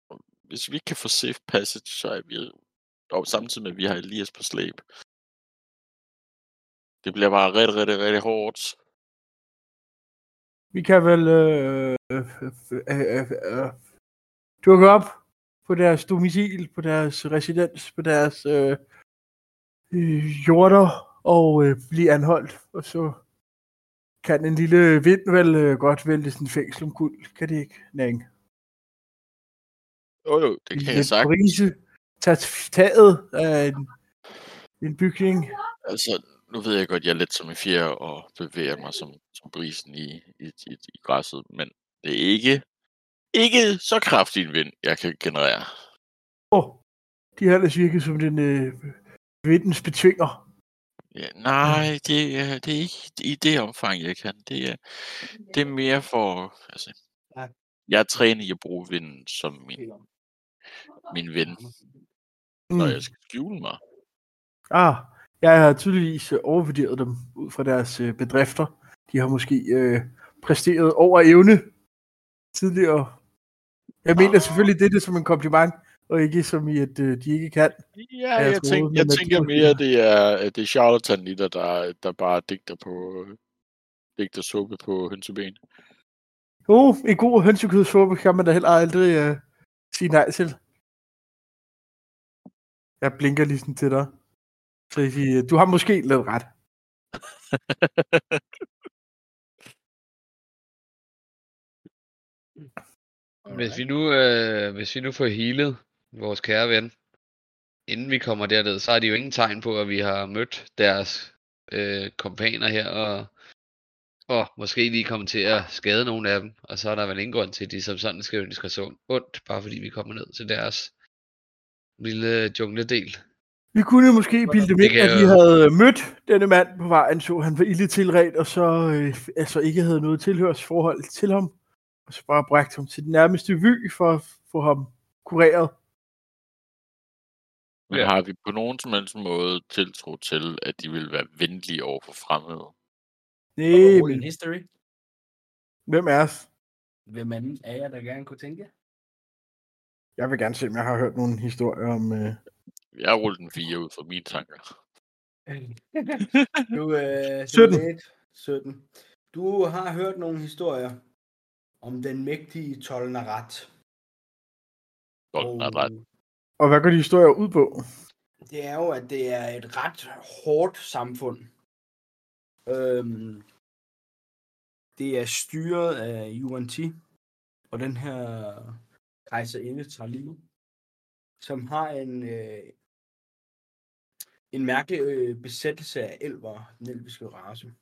Og Hvis vi kan få safe passage, så er vi og samtidig med, at vi har Elias på slæb. Det bliver bare rigtig, rigtig, rigtig hårdt. Vi kan vel øh, øh, øh, øh, øh, dukke op på deres domicil, på deres residens, på deres øh, øh, jorder og øh, blive anholdt. Og så kan en lille vind vel øh, godt vælte sådan en fængsel omkuld. Kan det ikke, Nang? Jo, jo, det kan jeg sagt. Brise, tage taget af en, en bygning. Altså, nu ved jeg godt, jeg er lidt som en fjer og bevæger mig som, som brisen i, i, i, i græsset, men det er ikke, ikke så kraftig en vind, jeg kan generere. Åh, oh, de har ellers virket som den øh, vindens betvinger. Ja, nej, det er, det er ikke i det omfang, jeg kan. Det er, det er mere for, altså, Ja. jeg er trænet i at bruge vinden som min, min ven, når jeg skal skjule mig. Ah, jeg har tydeligvis øh, overvurderet dem ud fra deres øh, bedrifter. De har måske øh, præsteret over evne tidligere. Jeg mener selvfølgelig det, det som en kompliment, og ikke som i, at øh, de ikke kan. Ja, jeg jeg, troede, tænker, men jeg at tænker du- mere, det er, at det er charlatanitter, der, der bare digter på digter suppe på hønseben. Jo, en god hønsekødssuppe kan man da heller aldrig øh, sige nej til. Jeg blinker lige sådan til dig. Så jeg siger, du har måske lidt ret. Hvis vi nu, øh, hvis vi nu får healet vores kære ven, inden vi kommer derned, så er de jo ingen tegn på, at vi har mødt deres øh, kompaner her, og, og måske lige kommer til at skade nogle af dem, og så er der vel ingen grund til, at de som sådan skal ønske os ondt, bare fordi vi kommer ned til deres lille øh, jungledel. Vi kunne måske bilde dem kan at vi havde mødt denne mand på vejen, så han var ilde tilret, og så øh, altså ikke havde noget tilhørsforhold til ham. Og så bare bragte ham til den nærmeste vy for at få ham kureret. Men Ja. har vi på nogen som helst måde tiltro til, at de vil være venlige over for fremmede? Nej, men history. hvem er os? Hvem anden af jer, der gerne kunne tænke? Jeg vil gerne se, om jeg har hørt nogle historier om... Øh... Jeg rullede en 4 ud fra mine tanker. Du, øh, 17. 17. 17. Du har hørt nogle historier om den mægtige Tolnarat. Er ret. Og hvad går de historier ud på? det er jo, at det er et ret hårdt samfund. Øhm, det er styret af Yuan Ti, og den her kejserinde Talil, som har en, øh, en mærkelig øh, besættelse af elver, den elviske race.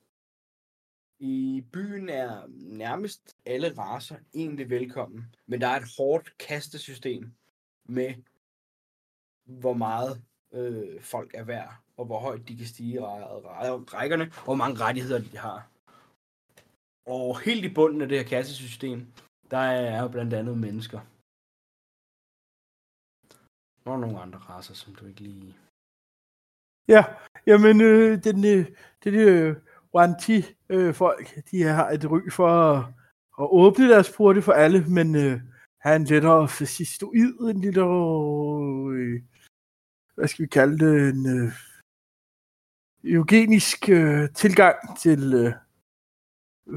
I byen er nærmest alle racer egentlig velkommen, men der er et hårdt kastesystem med, hvor meget øh, folk er værd, og hvor højt de kan stige i rækkerne, og hvor mange rettigheder de har. Og helt i bunden af det her kassesystem, der er jo blandt andet mennesker. Og nogle andre raser, som du ikke lige... Ja, jamen, øh, den, øh, det øh, Wanti øh, folk, de har et ry for at, at åbne deres porte for alle, men øh, have en lettere fascistoid, en lidt, øh, hvad skal vi kalde det, en øh, eugenisk øh, tilgang til øh,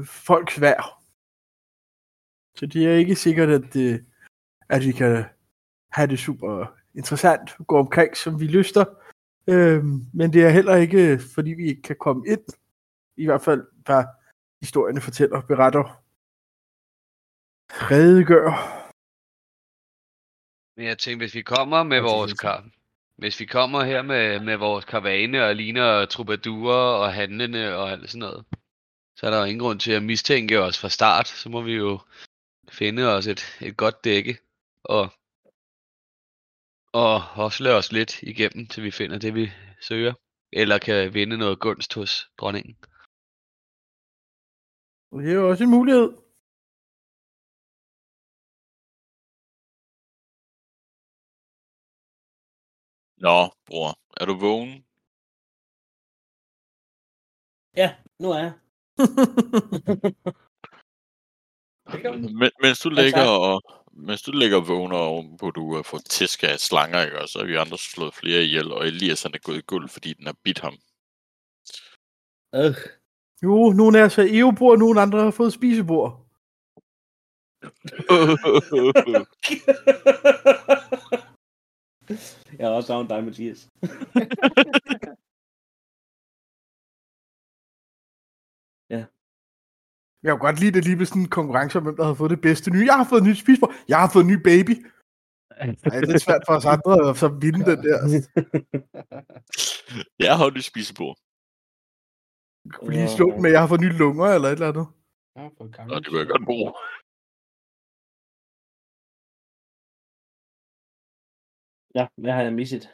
folks værd. Så det er ikke sikkert, at, øh, at vi kan have det super interessant, gå omkring, som vi lyster. Øhm, men det er heller ikke, fordi vi ikke kan komme ind. I hvert fald, hvad historierne fortæller, beretter, redegør. Men jeg tænkte, hvis vi kommer med vores kar, hvis vi kommer her med, med vores karavane og ligner troubadurer og handlende og alt sådan noget, så er der jo ingen grund til at mistænke os fra start. Så må vi jo finde os et, et godt dække og, og hosle os lidt igennem, til vi finder det, vi søger. Eller kan vinde noget gunst hos dronningen. Og det er jo også en mulighed. Nå, bror. Er du vågen? Ja, nu er jeg. Men, mens du ligger tak. og mens du ligger og vågner oven på, at du har fået tæsk af slanger, ikke? Og så har vi andre slået flere ihjel, og Elias han er gået i guld, fordi den har bidt ham. Øh, jo, nogle af os har EU-bord, nogle andre har fået spisebord. jeg har også savnet dig, Mathias. Jeg kunne godt lide det lige ved sådan en konkurrence om, hvem der havde fået det bedste nye. Jeg har fået et nyt spisebord. Jeg har fået en ny baby. Ej, det er svært for os andre at så vinde den der. Jeg har holdt i spisebord, Kunne vi lige slå den med, jeg har fået nye lunger eller et eller andet. Ja, for gammel og det vil jeg godt bruge. ja, hvad har jeg misset?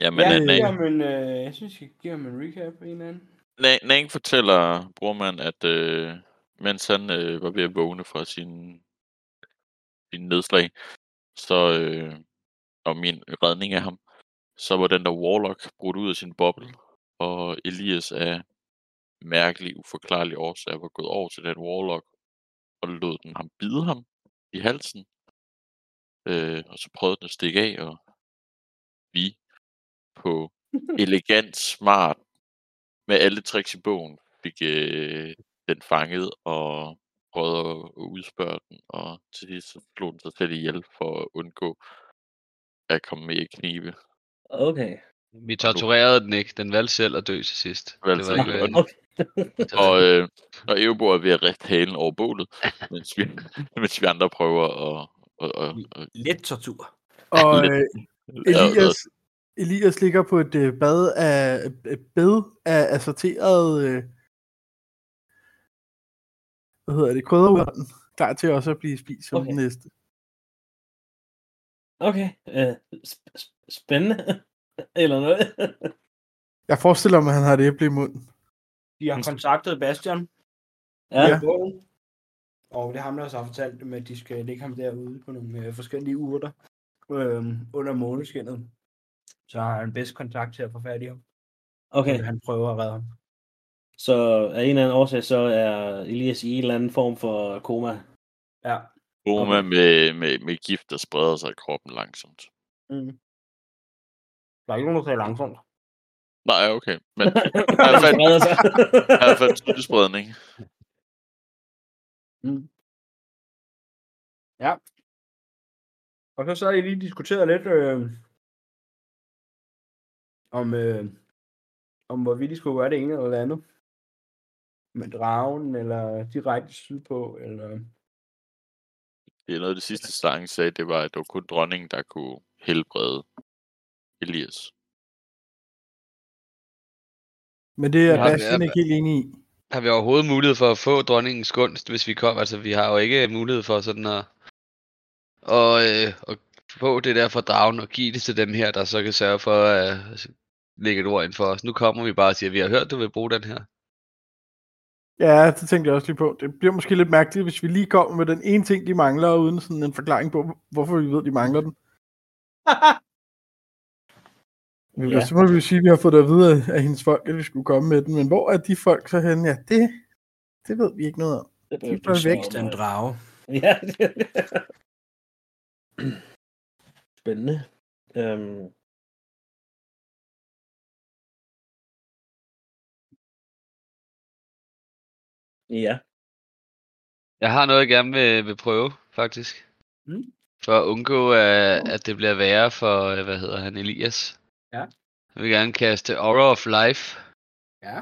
Jamen, Ja, ja, giv Nang, ham en, øh, jeg synes, jeg giver ham en recap en eller anden. Nang, fortæller brormand, at øh, mens han øh, var ved at vågne fra sin, sin nedslag, så, øh, og min redning af ham, så var den der Warlock brudt ud af sin boble, og Elias af mærkelig, uforklarlig årsager var gået over til den Warlock, og lod den ham bide ham i halsen. Øh, og så prøvede den at stikke af, og vi på elegant, smart, med alle tricks i bogen, fik øh, den fanget og prøvede at, udspørge den, og til sidst så slog den sig selv ihjel for at undgå at komme med i knibe. Okay. Vi torturerede den ikke. Den valgte selv at dø til sidst. Valgte det var selv ikke, Okay. Og, øh, og Eubor er ved at riste halen over bålet, mens vi, mens vi andre prøver at... at, at, at Let tortur. Og Lidt. øh, Elias, Elias ligger på et øh, bad af, et bed af assorteret, øh, hvad hedder det, krydderurten, klar til også at blive spist som Okay. den næste. Okay. Øh, sp- sp- spændende. Eller noget. Jeg forestiller mig, at han har et æble i munden. De har kontaktet Bastian ja. bogen, og det er ham, der også har fortalt dem, at de skal lægge ham derude på nogle øh, forskellige urter øh, under måneskinnet. Så har han bedst kontakt til at få fat i ham. Okay. Og han prøver at redde ham. Så af en eller anden årsag, så er Elias i en eller anden form for koma. Ja, Koma Okay. med, med, med gift, der spreder sig i kroppen langsomt. Mm. Der er ikke nogen, der tager langsomt. Nej, okay. Men i hvert fald, i hvert fald tydelig spredning. Mm. Ja. Og så sad I lige diskuteret lidt øh, om, øh, om hvorvidt de skulle være det ene eller det andet. Med dragen, eller direkte sydpå, eller... Det er noget af det sidste, Slangen sagde, det var, at det var kun dronningen, der kunne helbrede Elias. Men det er Ja, Bastian ikke helt enig i. Har vi overhovedet mulighed for at få dronningens gunst, hvis vi kommer? Altså, vi har jo ikke mulighed for sådan at, og, øh, at få det der fra dragen og give det til dem her, der så kan sørge for at lægge et ord ind for os. Nu kommer vi bare og siger, at vi har hørt, du vil bruge den her. Ja, det tænkte jeg også lige på. Det bliver måske lidt mærkeligt, hvis vi lige kommer med den ene ting, de mangler, uden sådan en forklaring på, hvorfor vi ved, de mangler den. Ja. Så må vi jo sige, at vi har fået det at vide af- hendes folk, at vi skulle komme med den. Men hvor er de folk så henne? Ja, det, det ved vi ikke noget om. Det De er bare væk. Den drage. Ja. Spændende. Øhm. Ja. Jeg har noget, jeg gerne vil, vil prøve, faktisk. Mm. For at undgå, at, at det bliver værre for, hvad hedder han, Elias. Ja. Jeg vil gerne kaste Aura of Life, Ja.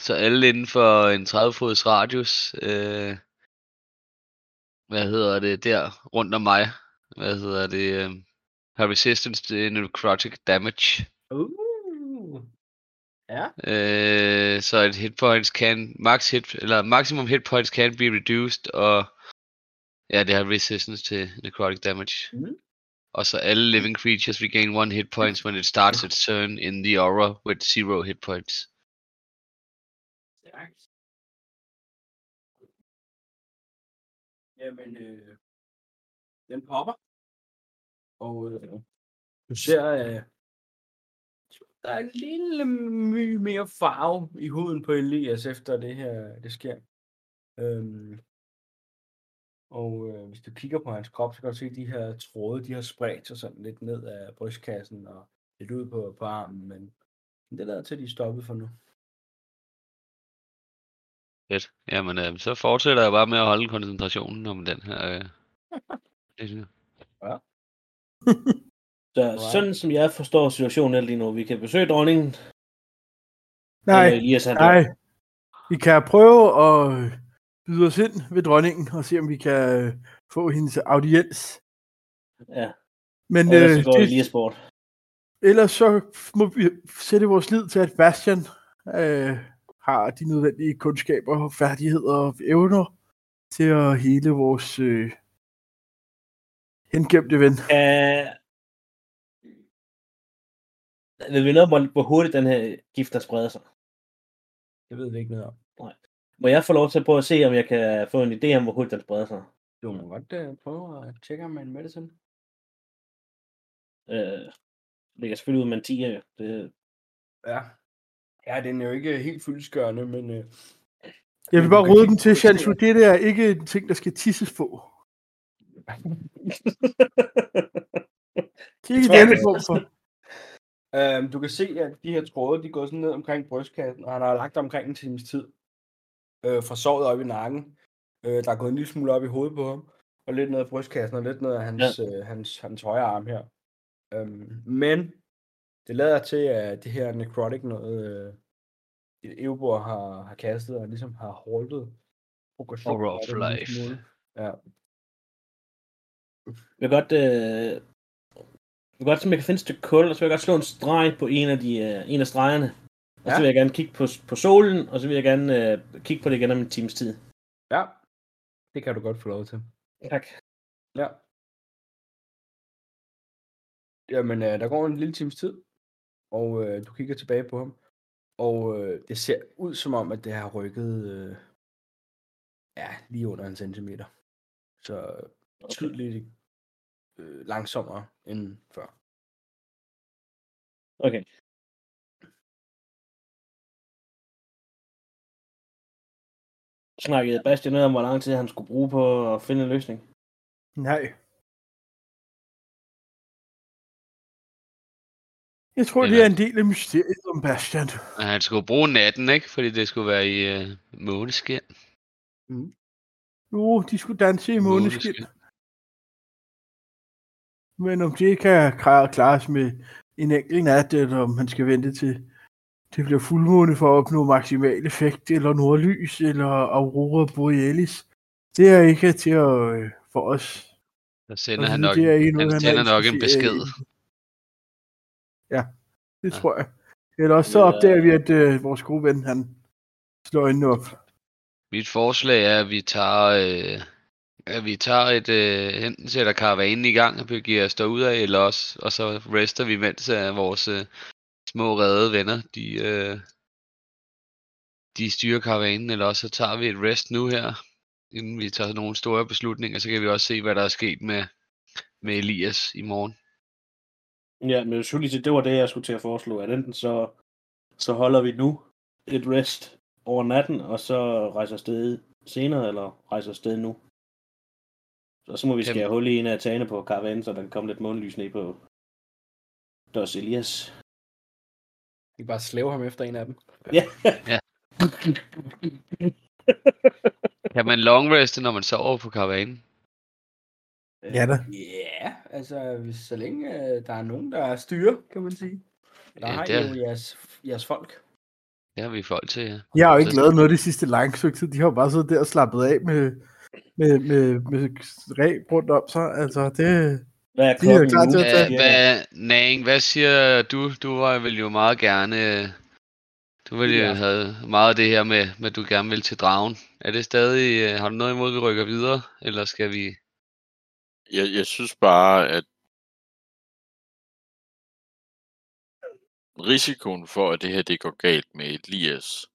så alle inden for en 30-fods radius, øh, hvad hedder det, der rundt om mig, hvad hedder det, øh, har resistance til necrotic damage. Uh. Ja. Øh, så et hit points can max hit eller maximum hit points can be reduced og ja, det har resistance til necrotic damage. Mhm. Og så alle living creatures regain one hit points when it starts its turn in the aura with zero hit points. Stærkt. Jamen, øh, den popper. Og øh, du ser, øh, der er en lille my mere farve i huden på Elias, efter det her det sker. Øhm, og øh, hvis du kigger på hans krop, så kan du se, at de her tråde, de har spredt sig sådan lidt ned af brystkassen og lidt ud på, på armen, men det lader til, at de er stoppet for nu. Fedt. Jamen, øh, så fortsætter jeg bare med at holde koncentrationen om den her. Øh, jeg. Så Alright. sådan som jeg forstår situationen her lige nu, vi kan besøge dronningen. Nej, eller Elias, nej. Vi kan prøve at byde os ind ved dronningen og se, om vi kan øh, få hendes audiens. Ja, Men og ellers øh, så går det, Elias bort. ellers så må vi sætte vores lid til, at Bastian øh, har de nødvendige kundskaber, færdigheder og evner til at hele vores øh, hengemte ven. Uh, ved vi noget om, hvor- hvor hurtigt den her gift der spreder sig? Det ved vi ikke noget om. Må jeg få lov til at prøve at se, om jeg kan få en idé om, hvor hurtigt den spreder sig? Du må godt uh, prøve at tjekke med en medicine. Uh, det kan selvfølgelig ud med en 10 jo. Det, Ja. Ja, den er jo ikke helt fyldskørende, men... Uh, Jeg vil bare råde den til, serien. Det der er ikke en ting, der skal tisses på. Tror jeg denne for. Øhm, du kan se, at de her tråde, de går sådan ned omkring brystkassen, og han har lagt omkring en times tid. Øh, fra såret op i nakken. Øh, der er gået en lille smule op i hovedet på ham, og lidt ned af brystkassen, og lidt ned af hans, ja. øh, hans, hans højre arm her. Øhm, men det lader til, at det her necrotic noget, øh, Eubor har, har kastet, og ligesom har holdet progressionen Aura of life. Ja. Jeg vil godt... Uh, jeg vil godt, som jeg kan finde et stykke kul, og så vil jeg godt slå en streg på en af, de, uh, en af stregerne. Og så Ja. vil jeg gerne kigge på, på solen, og så vil jeg gerne uh, kigge på det igen om en times tid. ja, det kan du godt få lov til. Tak. Ja. Jamen, øh, der går en lille times tid, og øh, du kigger tilbage på ham, og øh, det ser ud som om, at det har rykket øh, ja, lige under en centimeter. Så tydeligt øh, langsommere end før. Okay. Snakkede Bastian noget om, hvor lang tid han skulle bruge på at finde en løsning? Nej. Jeg tror, det Eller- er en del af mysteriet om Bastian. Han skulle bruge natten, ikke? Fordi det skulle være i øh, måneskin. Jo, de skulle danse i måneskin. Men om det kan klare- klares med en enkelt nat, eller om han skal vente til det bliver fuldmåne for at opnå maksimal effekt, eller nordlys, eller aurora borealis, det er ikke til at øh, for os. Der sender han nok, det er noget, han han sender er nok en interesseret besked. i. Ja, det Ja. tror jeg. Eller også så Ja. opdager vi, at øh, vores gode ven, han slår øjnene op. Mit forslag er, at vi tager, øh, at vi tager et, øh, enten sætter karavanen i gang og begiver os derud af, eller også, og så rester vi, mens øh, vores øh, små redde venner, de, øh, de styrer karavanen, eller også så tager vi et rest nu her, inden vi tager nogle store beslutninger, så kan vi også se, hvad der er sket med, med Elias i morgen. Ja, men selvfølgelig, det var det, jeg skulle til at foreslå, at enten så, så holder vi nu et rest over natten, og så rejser afsted senere, eller rejser afsted nu. Så, så må vi skære Jamen. hul i en af tagene på karavanen, så der kan komme lidt månelys ned på Dos Elias. Vi kan bare slæve ham efter en af dem. Ja. Ja. Kan man long reste, når man sover på karavanen? Ja da. Ja, altså hvis, så længe øh, der er nogen, der styrer, kan man sige. Der Ja, har det I er- jo jeres, jeres folk. Det har vi folk til, ja. Jeg har jo ikke Så- lavet noget de sidste lange stykke tid. De har jo bare siddet der og slappet af med, med, med, med ræb rundt om sig. Altså, det... Hvad er De er klar til at tage- Hvad, Nang, hvad siger du? Du var vil jo meget gerne... Du ville jo Ja. have meget af det her med, med, at du gerne vil til dragen. Er det stadig... øh, Har du noget imod, at vi rykker videre? Eller skal vi... Jeg, jeg synes bare, at risikoen for, at det her det går galt med Elias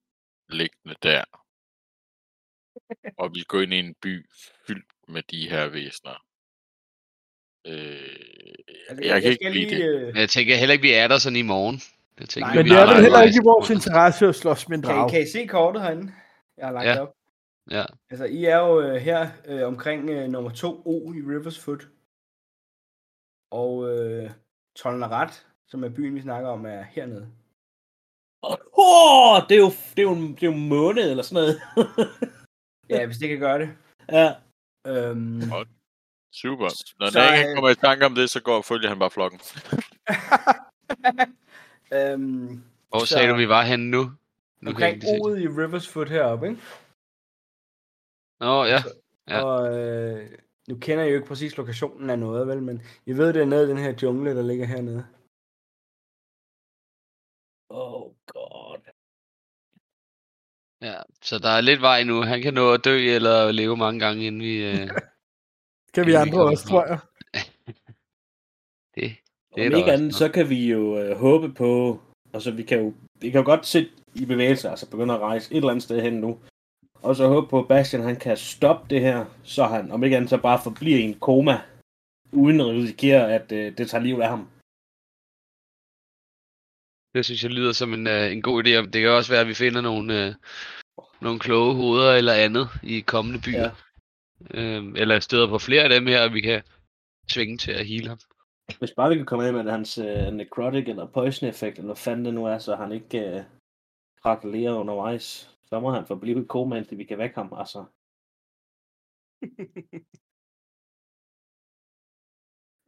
liggende der, og vi går ind i en by fyldt med de her væsener. Øh, Altså, jeg, kan ikke lide det. øh, Men jeg tænker heller ikke, vi er der sådan i morgen. Jeg tænker, Nej, Men det er vel heller ikke i vores interesse at slås med en kan, I, drag. kan I se kortet herinde? Jeg har lagt Ja. det op. Ja. Altså, I er jo øh, her øh, omkring øh, nummer 2 O i Rivers Foot. Og øh, Tolnarat, som er byen, vi snakker om, er hernede. Åh, oh, det, er jo, det, er jo, det er jo en måned eller sådan noget. Ja, hvis det kan gøre det. ja. Øhm, Og- Super. Når Så, ikke øh, kommer i tanke om det, så går følger han bare flokken. øhm, Hvor så- sagde du, vi var henne nu? nu kan jeg omkring. O'et i Rivers Foot heroppe, ikke? Nå, ja. Ja. Og øh, nu kender jeg jo ikke præcis lokationen af noget, vel, men I ved, det er nede i den her jungle, der ligger hernede. Oh god. Ja. Så der er lidt vej nu. Han kan nå at dø eller leve mange gange, inden vi... Øh... Kan vi vi andre kommer også, tror jeg. det, Om er der ikke andet, så kan vi jo øh, håbe på, altså vi kan jo, vi kan jo godt sætte i bevægelse, altså begynde at rejse et eller andet sted hen nu. Og så håbe på, at Bastian han kan stoppe det her, så han om ikke andet så bare forbliver i en koma, uden at risikere, at øh, det tager livet af ham. Det synes jeg lyder som en, øh, en god idé. Det kan også være, at vi finder nogle, øh, nogle kloge hoveder eller andet i kommende byer. Ja. Øhm, eller støder på flere af dem her, og vi kan tvinge til at heale ham. Hvis bare vi kan komme af med hans øh, necrotic eller poison effekt, eller hvad fanden det nu er, så han ikke øh, krakelerer undervejs, så må han forblive i koma, indtil vi kan vække ham, altså.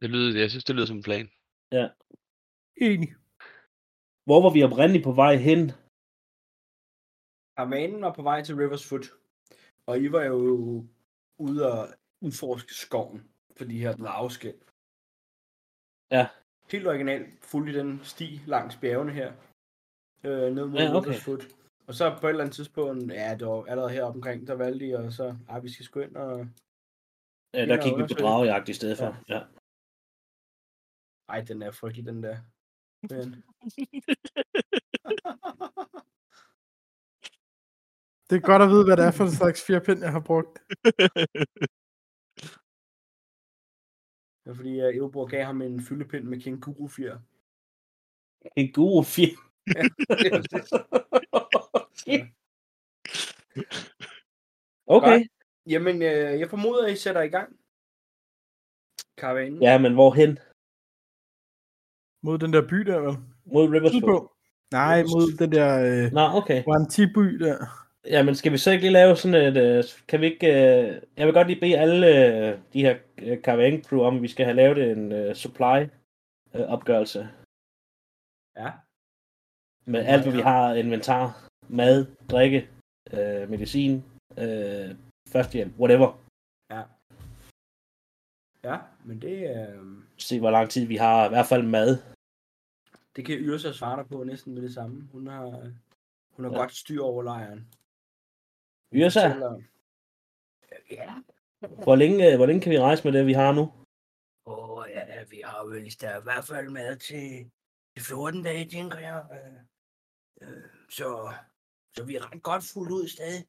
Det lyder, jeg synes, det lyder som en plan. Enig. Hvor var vi oprindeligt på vej hen? Karavanen var på vej til Rivers Foot, og I var jo ude og udforske skoven for de her drageskæld. Ja. Helt originalt fuldt i den sti langs bjergene her. Øh, ned mod Ja, ja, okay. Rivers Foot. Og så på et eller andet tidspunkt, ja, det var allerede heroppe omkring, der valgte de, og så, ej, vi skal sgu ind og... Ind der gik vi på dragejagt i stedet for. Ja. Ej, den er frygtelig, den der. Men... Det er godt at vide, hvad det er for en slags firpind, jeg har brugt. Det er fordi, at Eubor gav ham en fyldepind med kængurufjer. En god film. okay. Jamen, øh, jeg formoder, at I sætter i gang. Karavanen. Ja, men hvorhen? Mod den der by der, vel? Mod Rivers Foot. Sydpå. Nej, mod den der øh, Nå, okay. Wantiby der. Jamen, skal vi så ikke lige lave sådan et... øh, Kan vi ikke... øh, Jeg vil godt lige bede alle øh, de her øh, caravan crew om, at vi skal have lavet en øh, supply øh, opgørelse Ja. med alt, hvad vi har inventar. Mad, drikke, øh, medicin, øh, førstehjælp, whatever. Ja. Ja, men det, øh, Se, hvor lang tid vi har, i hvert fald mad. Det kan Yrsa svare dig på næsten med det samme. Hun har, hun har Ja. ja. godt styr over lejren. Yrsa, Fortæller- Ja. hvor længe, øh, hvor længe kan vi rejse med det, vi har nu? Åh, ja, vi har vel der i hvert fald mad til, til 14 dage, tænker jeg. Øh, øh, så, så vi er ret godt fuldt ud stadig.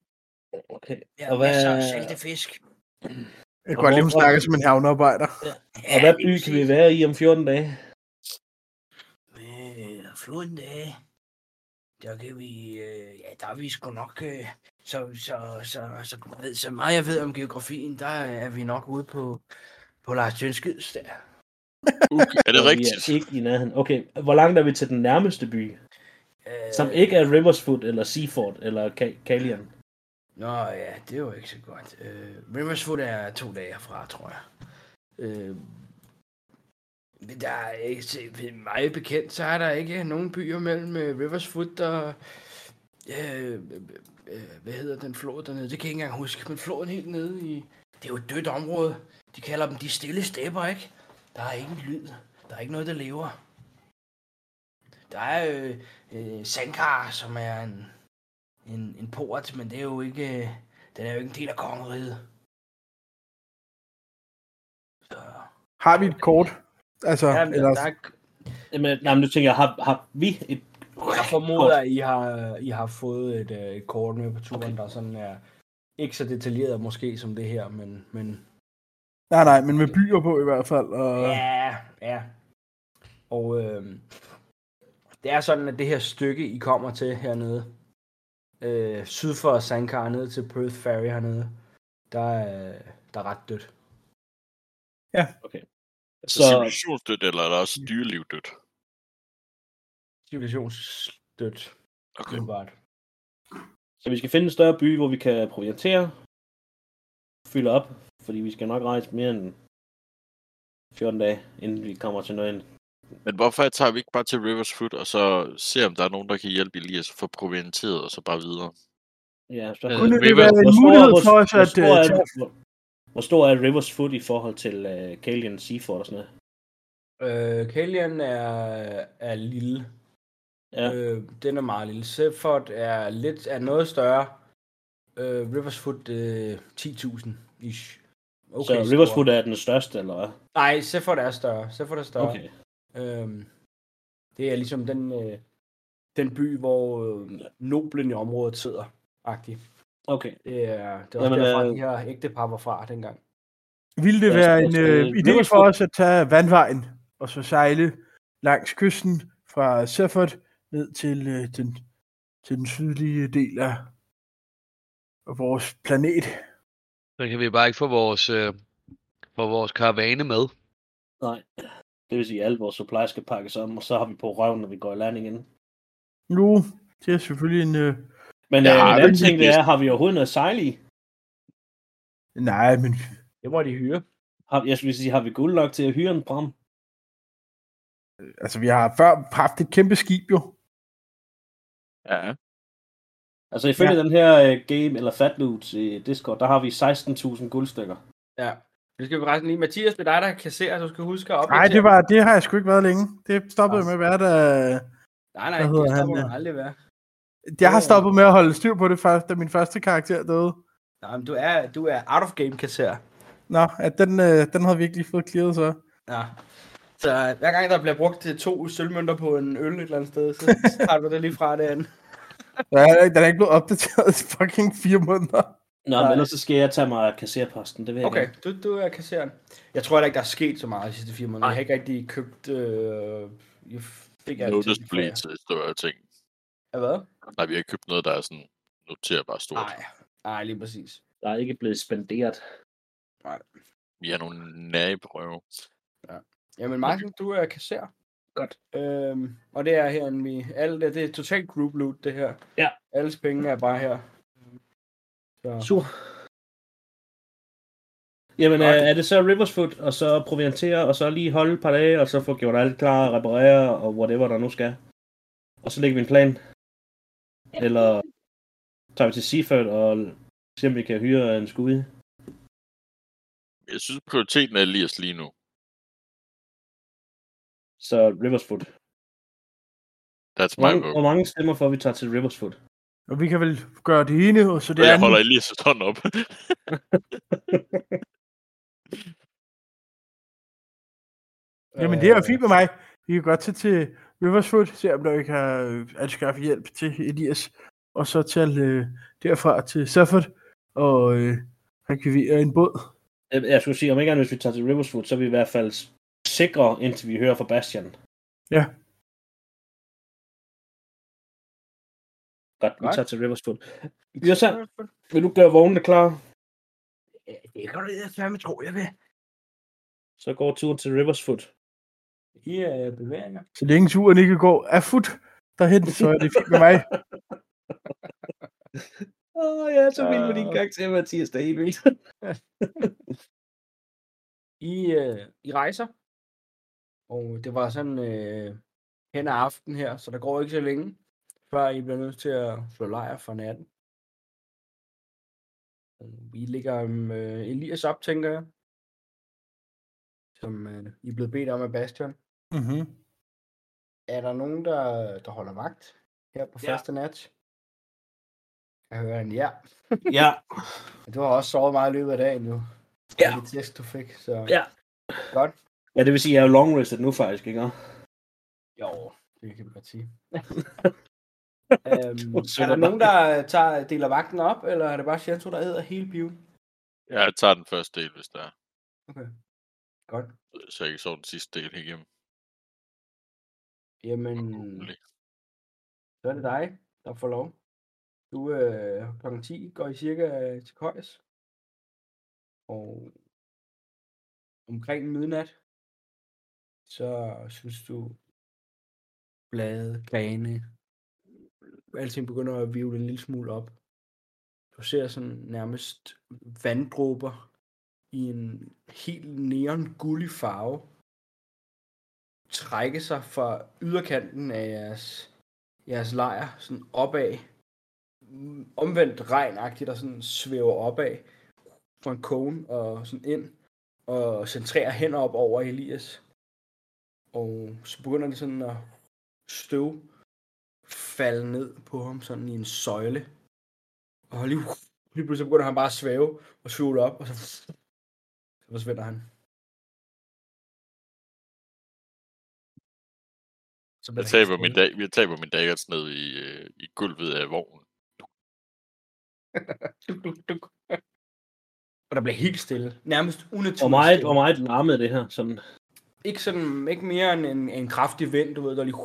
Okay. Ja, Og hvad- masser af salte fisk. Jeg kan godt lide, hun hvorfor- snakker som en havnearbejder. Og hvad by kan vi være i om 14 dage? Øh, 14 dage. Der kan vi, øh, ja, der er vi sgu nok, øh, så, så, så, så, så, så meget jeg ved om geografien, der er vi nok ude på, på Lars Tønskids der. Okay, er det Og vi rigtigt? er ikke i nærheden. Okay, hvor langt er vi til den nærmeste by? Øh, Som ikke er Riversfoot, eller Seaford, eller Ka- Kalian. Nå ja, det er jo ikke så godt. Øh, Riversfoot er to dage herfra, tror jeg. Øh, der er ikke, se- mig bekendt, så er der ikke nogen byer mellem øh, Riversfoot og... Øh, øh, hvad hedder den flod dernede? Det kan jeg ikke engang huske, men floden helt nede i... Det er jo et dødt område. De kalder dem de stille stepper, ikke? Der er ingen lyd. Der er ikke noget, der lever. Der er øh, øh, Sankar, som er en, en, en port, men det er jo ikke, øh, den er jo ikke en del af kongeriget. Så, Har vi et kort? Altså, Ja, men eller, der, er, Jamen, nej, men nu tænker jeg, har, har vi et... jeg formoder, at I har, I har fået et, øh, et kort med på turen, okay. der sådan er ikke så detaljeret måske som det her, men, men nej, nej, men med byer på i hvert fald. Og, Ja, ja. Og øh, det er sådan, at det her stykke, I kommer til hernede, øh, syd for Sankar, ned til Perth Ferry hernede, der er, der er ret dødt. Så Så, civilisationsdødt, eller er der også dyreliv dødt? Civilisationsdødt, Okay. umiddelbart. så vi skal finde en større by, hvor vi kan proviantere, fylde op, fordi vi skal nok rejse mere end 14 dage, inden vi kommer til noget. Men hvorfor tager vi ikke bare til Rivers Foot, og så ser, om der er nogen, der kan hjælpe Elias at få provianteret, og så bare videre? Ja, så, Kunne det være en mulighed for os at... øh, hvor- Hvor stor er Rivers Foot i forhold til uh, Kalian Seaford og sådan noget? Øh, Kalian er, er lille. Ja. Øh, den er meget lille. Seford er lidt er noget større. Øh, Riversfoot øh, 10.000 ish. Okay, så Rivers Foot er den største, eller hvad? Nej, Seford er større. Seford er større. Okay. Øhm, det er ligesom den, øh, den by, hvor øh, noblen i området sidder. Agtig. Okay. Det er, det er også Jamen, derfra, øh, de her ægtepar var fra dengang. Ville det Ja, være en øh, idé for os at tage vandvejen, og så sejle langs kysten fra Sefford ned til, øh, den, til den sydlige del af, af vores planet? Så kan vi bare ikke få vores, øh, få vores karavane med. Nej. Det vil sige, at alle vores supply skal pakkes om, og så har vi på røven, når vi går i land igen. Nu, det er selvfølgelig en... Øh, Men Ja, øh, en det anden er ting, det er, har vi overhovedet noget sejl i? nej, men Det må de hyre. Har, jeg skulle sige, har vi guld nok til at hyre en bram? altså, vi har før haft et kæmpe skib jo. Ja. Altså ifølge Ja. den her uh, game, eller Fatloot i Discord, der har vi 16.000 guldstykker. Ja. Det skal vi resten lige. Mathias, det er dig, der kasserer, så du skal huske at Nej, det, var, det har jeg sgu ikke været længe. Det stoppede med at være der. Nej, nej, det han, stopper øh? aldrig være. Jeg har stoppet med at holde styr på det først, da min første karakter døde. Nej, men du er, du er out of game kasserer. Nå, at den, øh, den havde virkelig fået clearet så. Ja. Så øh, hver gang der bliver brugt til to sølvmønter på en øl et eller andet sted, så tager du det lige fra det andet. Ja, den er ikke blevet opdateret i fucking fire måneder. Nå, Nej. men ellers så skal jeg tage mig af kasserposten, det vil jeg Okay, gerne. du, du er kasseren. Jeg tror heller ikke, der er sket så meget de sidste fire måneder. Nej. Jeg har ikke rigtig købt... Øh, jeg fik alt Noticeably til større ting. Ja, hvad? Nej, vi har ikke købt noget, der er sådan noterbart stort. Nej, nej, lige præcis. Der er ikke blevet spenderet. Vi er nogle naberøve. Jamen Martin, du er kasser. Godt. Øhm, og det er her, vi... Alle det, det er totalt group loot, det her. Ja. Alles penge er bare her. Så, Super. Jamen, Godt. er, er det så Riversfoot, og så proviantere, og så lige holde et par dage, og så få gjort alt klar, reparere, og whatever der nu skal. Og så lægger vi en plan. Eller tager vi til Seaford og ser, om vi kan hyre en skud. Jeg synes, prioriteten er Elias lige nu. Så Riversfoot. That's Hvor my mange, vote. hvor mange stemmer får vi tager til Riversfoot? Og vi kan vel gøre det ene, og så det Og jeg andet. holder Elias' hånd op. Jamen, det er jo fint med mig. Vi kan godt tage til Riversfoot, se om der ikke har øh, anskaffet hjælp til Elias, og så tage øh, derfra til Safford og øh, rekvivere en båd. Jeg, jeg skulle sige, om ikke andet, hvis vi tager til Riversfoot, så er vi i hvert fald sikre, indtil vi hører fra Bastian. Ja. Godt, vi tager til Riversfoot. Jørgen, vil du gøre vognene klar? Det kan du da fandme tro, jeg vil. Så går turen til Riversfoot. I er bevægninger. Så længe turen ikke går af fod derhen, så er det fint med mig. Åh, oh, jeg er så vild med din Ah. karakter, Mathias. Det er helt vildt. I, øh, I rejser. Og det var sådan øh, hen ad aften her, så der går ikke så længe, før I bliver nødt til at slå lejr for natten. Og Vi ligger øh, Elias op, tænker jeg. Som øh, I er blevet bedt om af Bastion. Mm-hmm. Er der nogen, der, der holder vagt her på Ja. første nat? Jeg hører en ja. ja. Du har også sovet meget i løbet af dagen nu. Ja. Det test, du fik, så Ja. godt. Ja, det vil sige, at jeg er long rested nu faktisk, ikke? Jo, det kan vi godt sige. øhm, er der nogen, der tager, deler vagten op, eller er det bare Shanto, der æder hele biven? Jeg tager den første del, hvis der er. Okay. Godt. Så jeg ikke så den sidste del igennem. Jamen, så er det dig, der får lov. Du øh, kl. 10 går I cirka til køjs. Og omkring midnat, så synes du, blade, grene, alting begynder at vivle en lille smule op. Du ser sådan nærmest vanddråber i en helt neon gullig farve trække sig fra yderkanten af jeres, jeres lejr, sådan opad, omvendt regnagtigt, der sådan svæver opad fra en kone og sådan ind, og centrerer hen op over Elias. Og så begynder det sådan at støv falde ned på ham sådan i en søjle. Og lige, lige pludselig begynder han bare at svæve og svivle op, og så, så forsvinder han. Bliver Jeg taber min, dag, jeg taber min daggers ned i, øh, i gulvet af vognen. Duk, duk, duk. Og der bliver helt stille. Nærmest unaturligt Hvor meget, hvor meget larmede det her? Sådan, Ikke, sådan, ikke mere end en, en kraftig vind, du ved, der lige,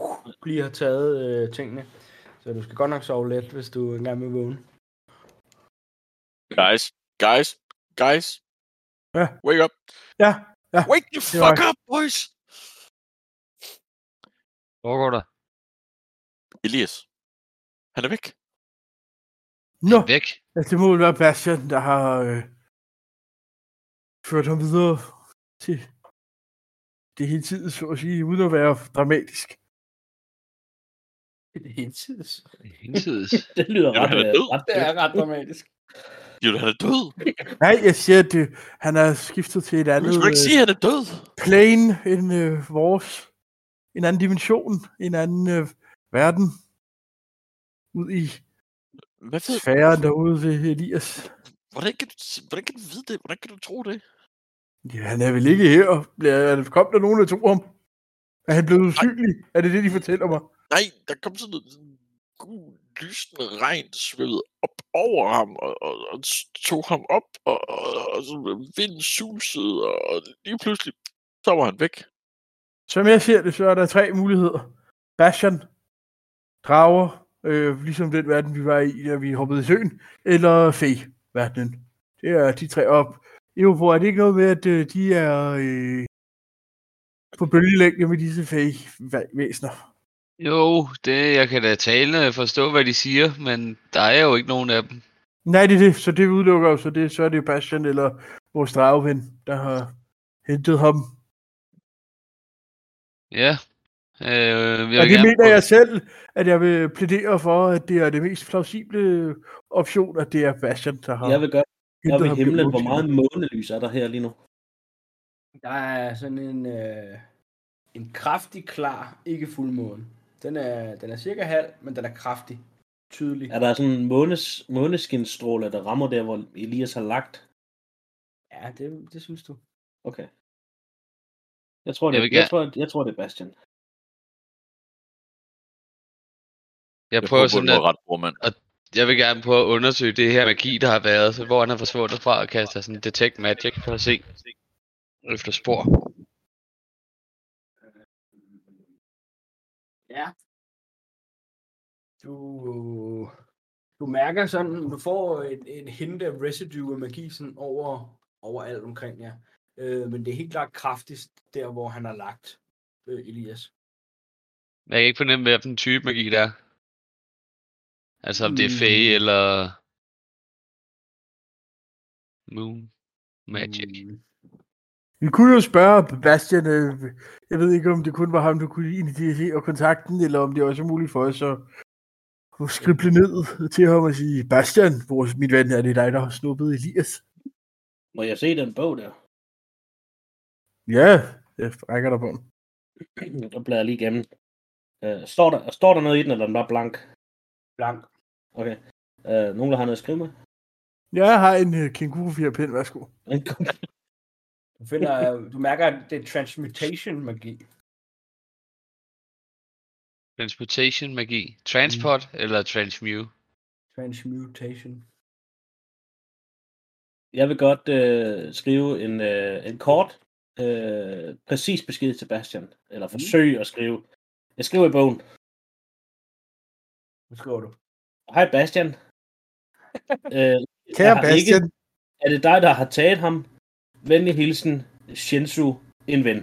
lige har taget øh, tingene. Så du skal godt nok sove let, hvis du engang vil vågne. Guys, guys, guys. Ja. Wake up. Ja, ja. Wake the fuck up, boys. Hvor går der? Elias. Han er væk. Nå, Væk. altså, det må vel være Bastian, der har øh, ført ham videre til det hele tiden, så at sige, uden at være dramatisk. Det er hinsides. Hinsides. det lyder Jamen, ret, er død. ret Det er ret dramatisk. Jo, han er død. Nej, jeg siger, at øh, han er skiftet til et Du andet skal ikke øh, sige, at han er død. plane end øh, vores. En anden dimension, en anden øh, verden. Ud i Hvad ved sfæren derude ved Elias. Hvordan kan, du, hvordan kan du vide det? Hvordan kan du tro det? Ja, han er vel ikke her. Kom der nogen, der tog ham? Er han blevet usynlig? Er det det, de fortæller mig? Nej, der kom sådan sådan gul, lysende regn, svævede op over ham, og, og, og tog ham op, og, og, og så vinden susede, og lige pludselig, så var han væk. Som jeg ser det, så er der tre muligheder. Bastion, drager, øh, ligesom den verden, vi var i, da vi hoppede i søen, eller Fey-verdenen. Det er de tre op. Jo, hvor er det ikke noget med, at øh, de er øh, på bølgelængde med disse fake væ- væsener. Jo, det, jeg kan da tale forstå, hvad de siger, men der er jo ikke nogen af dem. Nej, det er det, så det udelukker jo, så, det, så er det jo Bastian eller vores drageven, der har hentet ham. Ja. Øh, jeg Og det gerne mener prøve- jeg selv, at jeg vil plædere for, at det er det mest plausible option, at det er Bastian, der har Jeg vil godt hentet jeg vil himlen, hvor meget månelys er der her lige nu? Der er sådan en, øh, en kraftig, klar, ikke fuldmåne. Den er, den er cirka halv, men den er kraftig. Tydelig. Er der sådan en månes, måneskinsstråle, der rammer der, hvor Elias har lagt? Ja, det, det synes du. Okay. Jeg tror, det, Jeg jeg, vil jeg, tror, jeg tror, det er Bastian. Jeg Jeg prøver prøver sådan at, ret, brormand. jeg vil gerne prøve at undersøge det her magi, der har været, så hvor han er forsvundet fra og kaste sådan detect magic for at se efter spor. Ja. Du, du mærker sådan, du får en, en hint af residue af magi sådan over, over alt omkring jer. Øh, men det er helt klart kraftigst der, hvor han har lagt øh, Elias. Jeg kan ikke fornemme, hvad for en type magi der er. Altså om det er Mm. Fae eller Moon Magic. Mm. Vi kunne jo spørge Bastian, øh, jeg ved ikke, om det kun var ham, der kunne initiere kontakten, eller om det også er muligt for os at at skrible ned til ham og sige, Bastian, vores, mit ven, er det dig, der har snuppet Elias? Må jeg se den bog der? Ja, jeg rækker dig på. Der bladrer lige igennem. Uh, står, der, står der noget i den, eller er den bare blank? Blank. Okay. Uh, nogen, der har noget at skrive med? Jeg har en uh, kænguru pind, værsgo. Du, finder, du mærker, at det er transmutation magi. Transportation magi. Transport mm. eller transmute. Transmutation. Jeg vil godt øh, skrive en, øh, en kort, øh, præcis besked til Bastian. Eller forsøge at skrive. Jeg skriver i bogen. Hvad skriver du? Hej Bastian. øh, Kære jeg Bastian, Ikke, er det dig, der har taget ham? Venlig hilsen, Shinsu, en ven.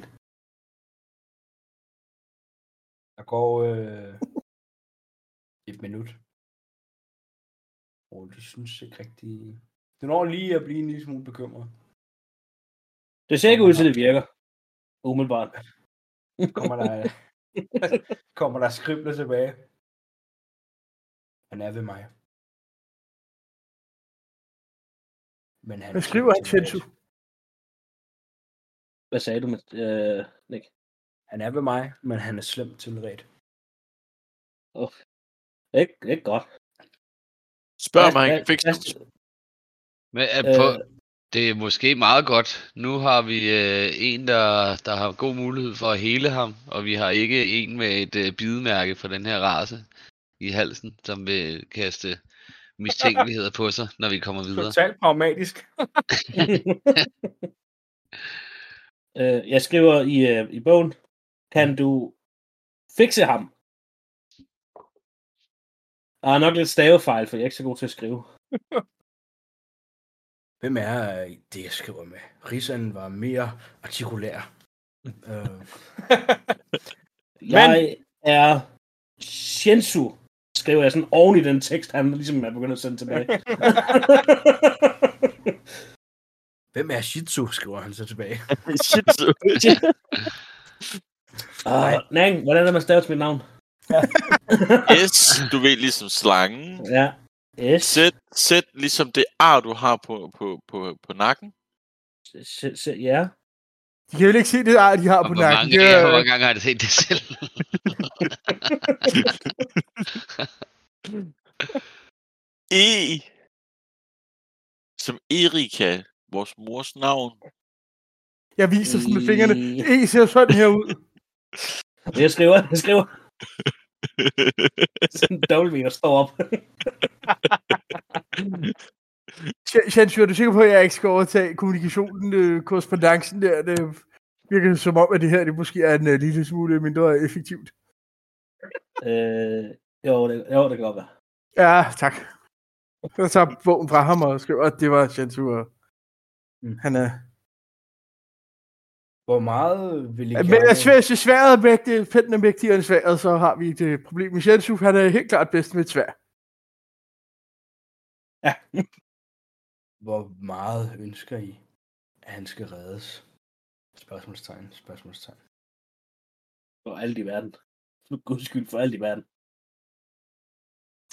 Der går øh, et minut. Og du synes ikke rigtig... Du når lige at blive en lille smule bekymret. Det ser ikke ud til, det virker. Umiddelbart. Kommer der, kommer der skribler tilbage. Han er ved mig. Men han hvad er skriver han, ret. Hvad sagde du med øh, Nick? Han er ved mig, men han er slemt tilredt. Ikke, ikke godt. Spørg mig, det. Bast- Men er Øh. på, det er måske meget godt. Nu har vi øh, en, der, der har god mulighed for at hele ham, og vi har ikke en med et øh, bidemærke for den her race i halsen, som vil kaste mistænkeligheder på sig, når vi kommer videre. Totalt pragmatisk. øh, jeg skriver i, øh, i bogen, kan du fikse ham? Der er nok lidt stavefejl, for jeg er ikke så god til at skrive. Hvem er øh, det, jeg skriver med? Risan var mere artikulær. øh. Jeg er Shinsu, skriver jeg sådan oven i den tekst, han ligesom er begyndt at sende tilbage. Hvem er Shitsu, skriver han så tilbage. Shit, så. uh, Nang, hvordan er man staver til mit navn? S, du ved, ligesom slangen. Ja. S. Sæt, sæt ligesom det ar, du har på, på, på, på nakken. S- s- Ja. De kan jo ikke se det ar, de har Og på hvor nakken. mange, ja, er- hvor mange gange har jeg set det selv? E. Som Erika, vores mors navn. Jeg viser sådan med fingrene. E ser sådan her ud. Jeg skriver, jeg skriver. Sådan en W, der står op. Shansu, er du sikker på, at jeg ikke skal overtage kommunikationen, øh, korrespondancen der? Det virker som om, at det her det måske er en uh, lille smule mindre effektivt. øh, jo, det, jo, det kan godt være. Ja, tak. Jeg tager bogen fra ham og skriver, at det var og Mm. han er... Hvor meget vil I Men gerne... hvis sværet er mægtig, pinden er mægtigere end sværet, så har vi et øh, problem. Mishensu, han er helt klart bedst med et svær. Hvor meget ønsker I, at han skal reddes? Spørgsmålstegn, spørgsmålstegn. For alt i verden. For guds skyld, for alt i verden.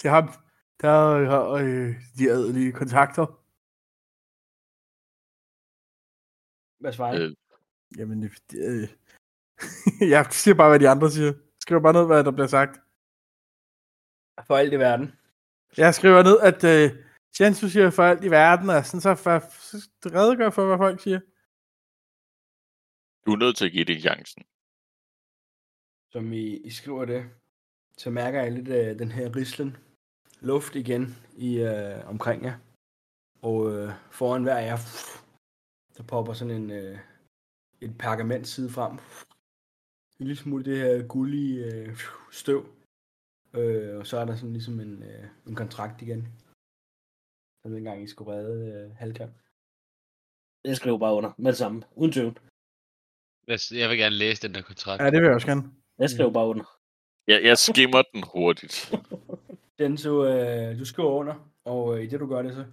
Til ham, der har øh, de adelige kontakter. Hvad svarer? Øh, Jamen, det, øh, jeg siger bare, hvad de andre siger. Jeg skriver bare ned, hvad der bliver sagt. For alt i verden. Jeg skriver ned, at øh, Jensu siger for alt i verden, og sådan så, for, så redegør for, hvad folk siger. du er nødt til at give det chancen. Som I, I skriver det, så mærker jeg lidt af den her rislen. Luft igen i øh, omkring jer. Og øh, foran hver af jer, der popper sådan en, øh, et pergament side frem. En lille smule det her gullige øh, støv. Øh, og så er der sådan ligesom en, øh, en kontrakt igen. Som dengang I skulle redde øh, Halkan. Jeg skriver bare under med det samme. Uden tvivl. Jeg- Jeg vil gerne læse den der kontrakt. Ja, det vil jeg også gerne. Jeg skriver bare under. Jeg, jeg skimmer den hurtigt. Den så, øh, du skriver under, og øh, i det du gør det, så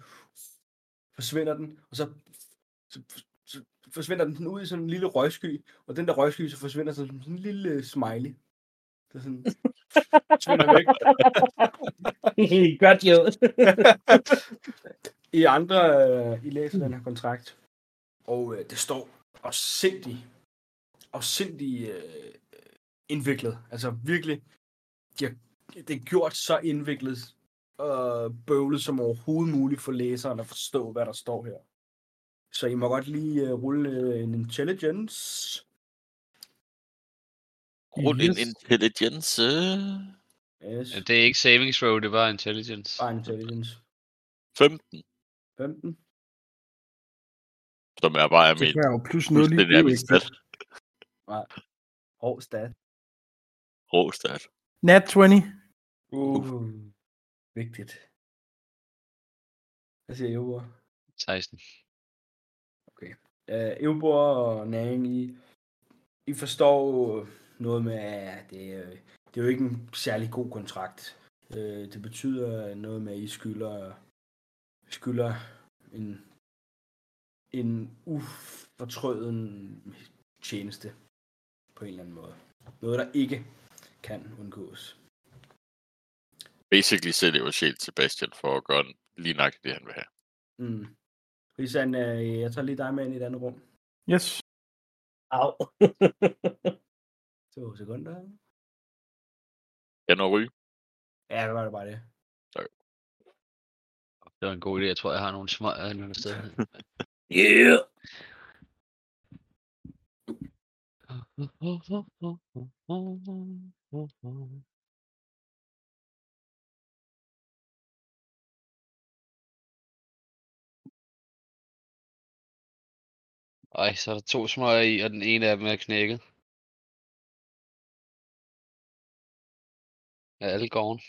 forsvinder den, og så, så forsvinder den sådan ud i sådan en lille røgsky, og den der røgsky, så forsvinder så som sådan en lille øh, smiley. Det er sådan, forsvinder væk. Godt jo. I andre, øh, I læser den her kontrakt, og øh, det står afsindig, afsindig øh, indviklet. Altså virkelig, de har, det er gjort så indviklet og bøvlet som overhovedet muligt for læseren at forstå, hvad der står her. Så I må godt lige øh, rulle øh, en intelligence. Rund en Yes. intelligence. Yes, Ja, Det er ikke saving throw, det var intelligence. bare intelligence. 15, 15. som er bare Det mit kan jeg jo plus noget lige. fuldstændig er Det er vigtigt. stat. Hård stat. Rå stat. Nat 20. Uh. Vigtigt. Hvad siger Eubor? 16. Uh, Eubor og Næring, I, I forstår noget med, at det, er- det er jo ikke en særlig god kontrakt. Uh, det betyder noget med, at I skylder, skylder en, en ufortrøden tjeneste på en eller anden måde. Noget, der ikke kan undgås. Basically sælger jo sjæl til Bastian for at gøre lige nok det, han vil have. Mm. Risan, øh, jeg tager lige dig med ind i et andet rum. Yes. Au. To sekunder. Kan du ryge? Ja, det var det bare det. Det var en god idé. Jeg tror, jeg har nogle små et eller andet sted. yeah. Ej, så er der to smøger i, og den ene af dem er knækket. Er alle gården?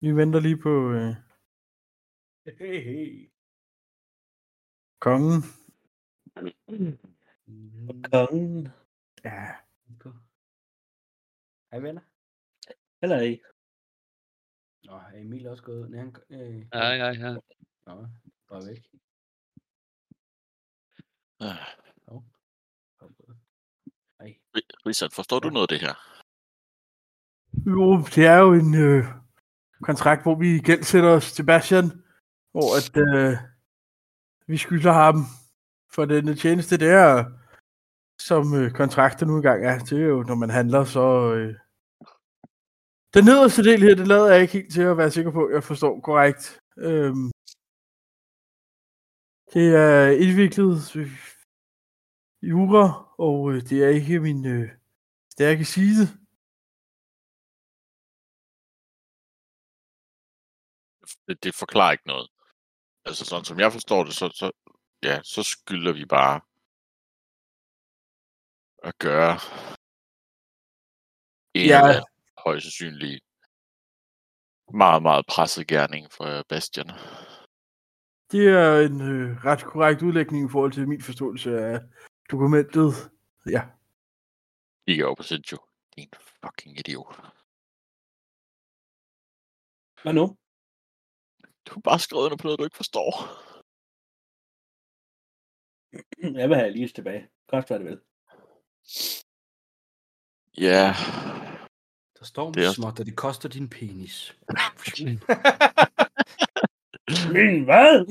Vi venter lige på øh, Hey, hey. kongen. Mm, Kongen. Ja. Hej venner. Eller ej. Nå, er Emil også gået? Nej, han, øh, Ja, ja, ja. Nå, bare væk. Kom. Ej, Ri- Richard, forstår du noget af det her? Jo, det er jo en øh, kontrakt, hvor vi gældsætter os til Bastian, hvor at, øh, vi skylder ham for den tjeneste der, som øh, kontrakter nu engang er. Det er jo, når man handler, så... Øh, den nederste del her, det lader jeg ikke helt til at være sikker på, at jeg forstår korrekt. Øhm, det er indviklet øh, jura, og øh, det er ikke min øh, stærke side. Det, det forklarer ikke noget. Altså sådan som jeg forstår det, så, så, ja, så skylder vi bare at gøre en Ja. eller højst sandsynlig meget, meget presset gerning for Bastian. Det er en øh, ret korrekt udlægning i forhold til min forståelse af dokumentet. Ja, Kigger over på Sergio. Din fucking idiot. Hvad nu? Du har bare skrevet under på noget, du ikke forstår. Jeg vil have lige tilbage. Kost hvad det vil. Ja, der står Det er- småt, og det koster din penis. Men hvad?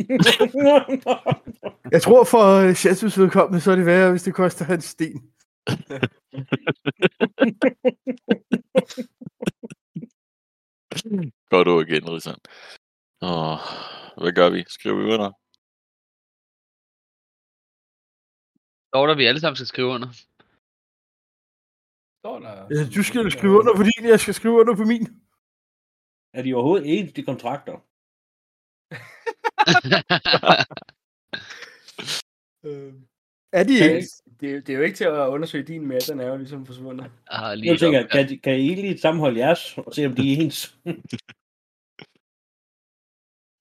jeg tror for øh, Shatus vedkommende, så er det værre, hvis det koster hans sten. går du igen, Richard. Åh, hvad gør vi? Skriver vi under? Står der, vi alle sammen skal skrive under? Står der, Øh, Du skal jo skrive under på din, jeg skal skrive under på min. er de overhovedet ens, de kontrakter? Øh, Er de det, er ikke? det, er- det er jo ikke til at undersøge din med, den er jo ligesom forsvundet. Jeg har lige Jeg tænker, op- kan, de, kan I lige sammenholde jeres, og se om de er ens?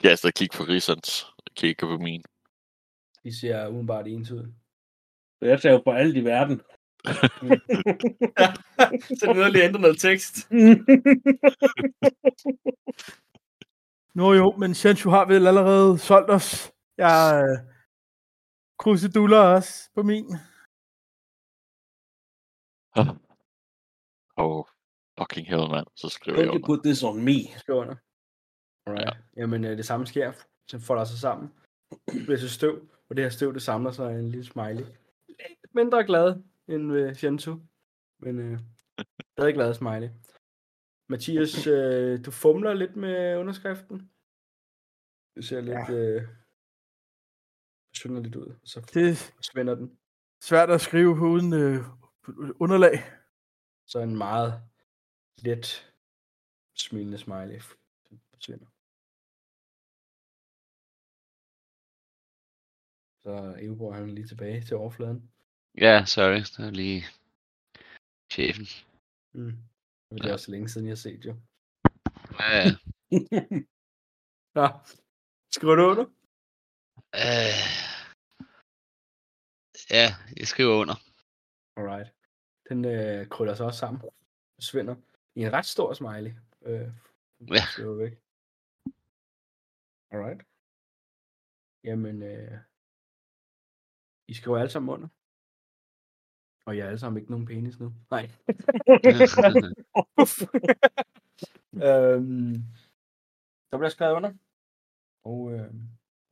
Jeg skal kigge på og Kigge på min. De ser udenbart ens ud. Så jeg ser jo på alt i verden. Så det er lige ændre noget tekst. Nå jo, men Sancho har vel allerede solgt os. Jeg øh, kruseduller også på min. Oh, fucking hell, mand. Så skriver jeg Don't you under. put this on me? Skriv under. Alright. Ja. Jamen, øh, det samme sker. Så folder sig sammen. Det bliver så støv, og det her støv, det samler sig en lille smiley. Lidt mindre glad end ved Shensu. Men øh, stadig glad smiley. Mathias, øh, du fumler lidt med underskriften. Det ser lidt... Øh, synger lidt ud, så Det er svinder den. svært at skrive uden øh, underlag. Så en meget let smilende smiley forsvinder. Så Eveborg han er lige tilbage til overfladen. Ja, sorry. Det er lige chefen. Mm. Men det er Ja. også længe siden, jeg har set jo. Ja, ja. Nå, skriver du under? Øh, ja, jeg skriver under. Alright. Den øh, krøller sig også sammen. Forsvinder i en ret stor smiley. Øh, Ja. skriver væk. Alright. Jamen, øh, I skriver alle sammen under. Og jeg er alle sammen ikke nogen penis nu. Nej. øhm, der bliver skrevet under. Og øh,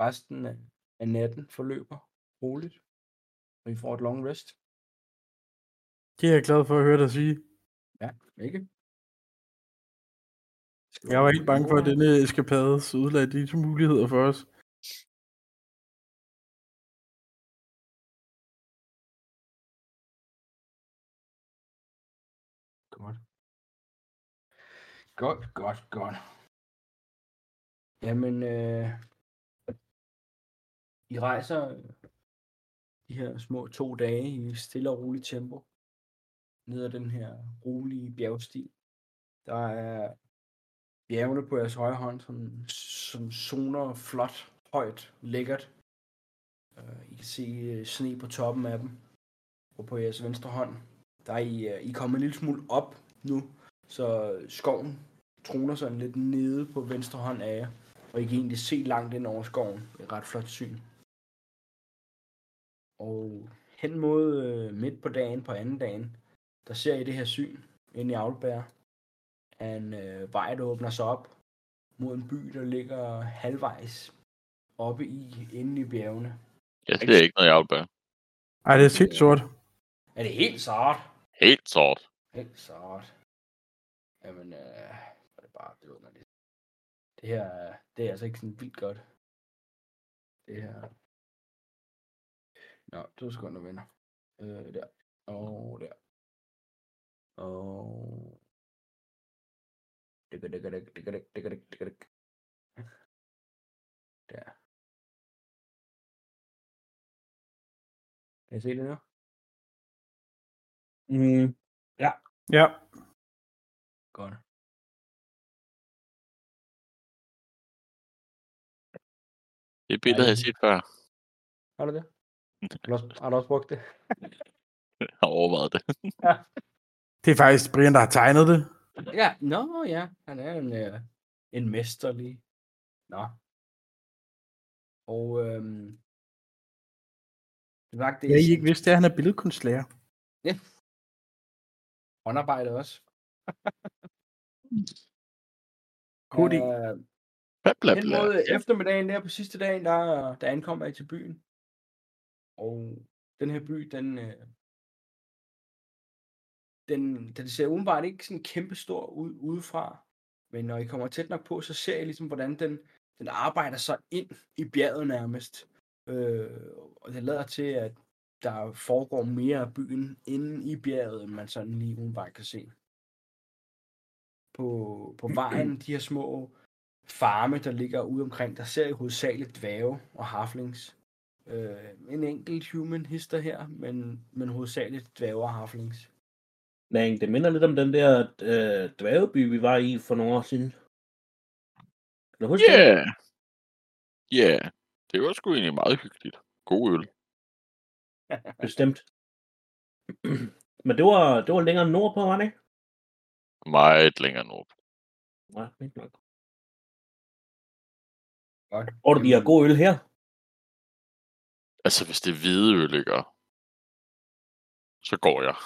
resten af, af natten forløber roligt. Og I får et long rest. Det er jeg glad for at høre dig sige. Ja, ikke? Jeg var helt bange for, at denne eskapades udlagde de muligheder for os. Godt, godt, godt. Jamen, øh, I rejser de her små to dage i stille og roligt tempo ned ad den her rolige bjergsti. Der er bjergene på jeres højre hånd, som, som zoner flot, højt, lækkert. Uh, I kan se øh, sne på toppen af dem. Og på jeres venstre hånd, der er I, øh, I er kommet en lille smule op nu. Så skoven troner sådan lidt nede på venstre hånd af jer. Og I kan egentlig se langt ind over skoven. Det er et ret flot syn. Og hen mod øh, midt på dagen, på anden dagen, der ser I det her syn inde i Aulbær. En øh, vej, der åbner sig op mod en by, der ligger halvvejs oppe i, inde i bjergene. Jeg ser ikke noget i Outback. Ej, det er helt sort. Er det helt sort? Helt sort. Helt sort. Jamen, øh, er bare det underligt. Det her, det er altså ikke sådan vildt godt. Det her. Nå, to sekunder, venner. Øh, der. Og der. Og... Det kan det kan det det kan det kan det kan det. Der. Kan I se det nu? Mm, Ja. Godt. Det billede har jeg set før. Har du det? Har du også, har du også brugt det? Jeg har overvejet det. Det er faktisk Brian, der har tegnet det. Ja, nå ja. Han er en, øh, en mesterlig. Nå. Og øhm, det var det, Ja, I ikke vidste, at han er billedkunstlærer. håndarbejde også. KD. Øh, Bla, bla, hen bla. mod eftermiddagen der på sidste dagen, der, der ankommer jeg til byen. Og den her by, den, øh, den, den ser udenbart ikke sådan kæmpe stor ud udefra. Men når I kommer tæt nok på, så ser I ligesom, hvordan den, den arbejder sig ind i bjerget nærmest. Øh, og det lader til, at der foregår mere af byen inde i bjerget, end man sådan lige udenbart kan se. På, på vejen, de her små farme, der ligger ude omkring, der ser I hovedsageligt dvæve og halflings. Øh, en enkelt human hister her, men, men hovedsageligt dvæve og halflings. Nej, det minder lidt om den der øh, dværgeby, vi var i for nogle år siden. Kan du huske Ja. det? Yeah. Ja. Yeah. Det var sgu egentlig meget hyggeligt. God øl. Bestemt. Men det var, det var længere nordpå, var det ikke? Meget længere nord. Nej, ikke nok. Og du bliver god øl her? Altså, hvis det er hvide øl, ikke? Så går jeg.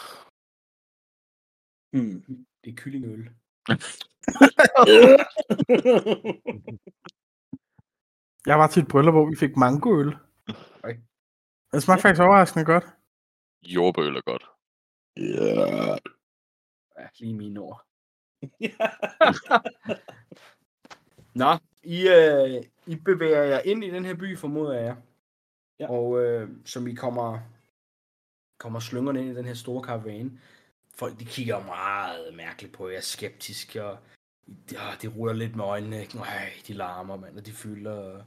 Hmm. Det er kyllingøl. Jeg var til et bryllup, hvor vi fik mangoøl. Oj. Det smagte faktisk overraskende godt. Jordbøl er godt. Ja. Ja, lige mine ord. Nå, I, øh, I bevæger jer ind i den her by, formoder jeg. Ja. Og øh, som I kommer, kommer slyngerne ind i den her store karavane, folk de kigger meget mærkeligt på jer, skeptiske, og ja, de ruller lidt med øjnene. Ikke? De larmer, mand, og de fylder. Og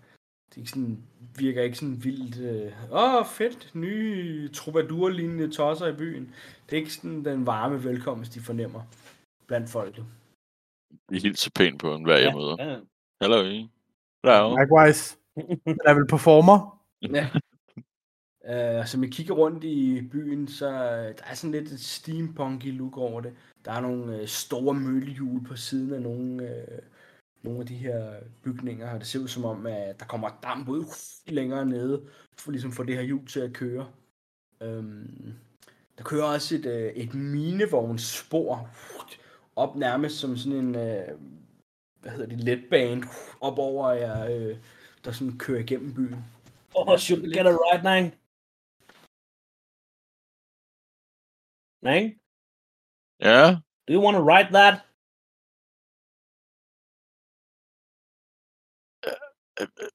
de er ikke sådan, virker ikke sådan vildt... øh, Åh, øh, fedt, nye troubadour-lignende tosser i byen. Det er ikke sådan den varme velkomst, de fornemmer blandt folket. Vi hilser pænt på en hver jeg møder. ja. Hallo, I. Hallo. Likewise. Han er vel performer. Ja. Uh, som I kigger rundt i byen, så øh, der er sådan lidt et steampunky look over det. Der er nogle uh, store møllehjul på siden af nogle, uh, nogle af de her bygninger, og det ser ud som om, at der kommer damp ud uh, længere nede, for ligesom få det her hjul til at køre. Um, der kører også et, uh, et minevognsspor uh, op nærmest som sådan en, uh, hvad hedder det, letbane, op over jer, uh, der sådan kører igennem byen. Oh, should we get a ride, Nang? Nang, Ja, do you want to ride that? øh, øh.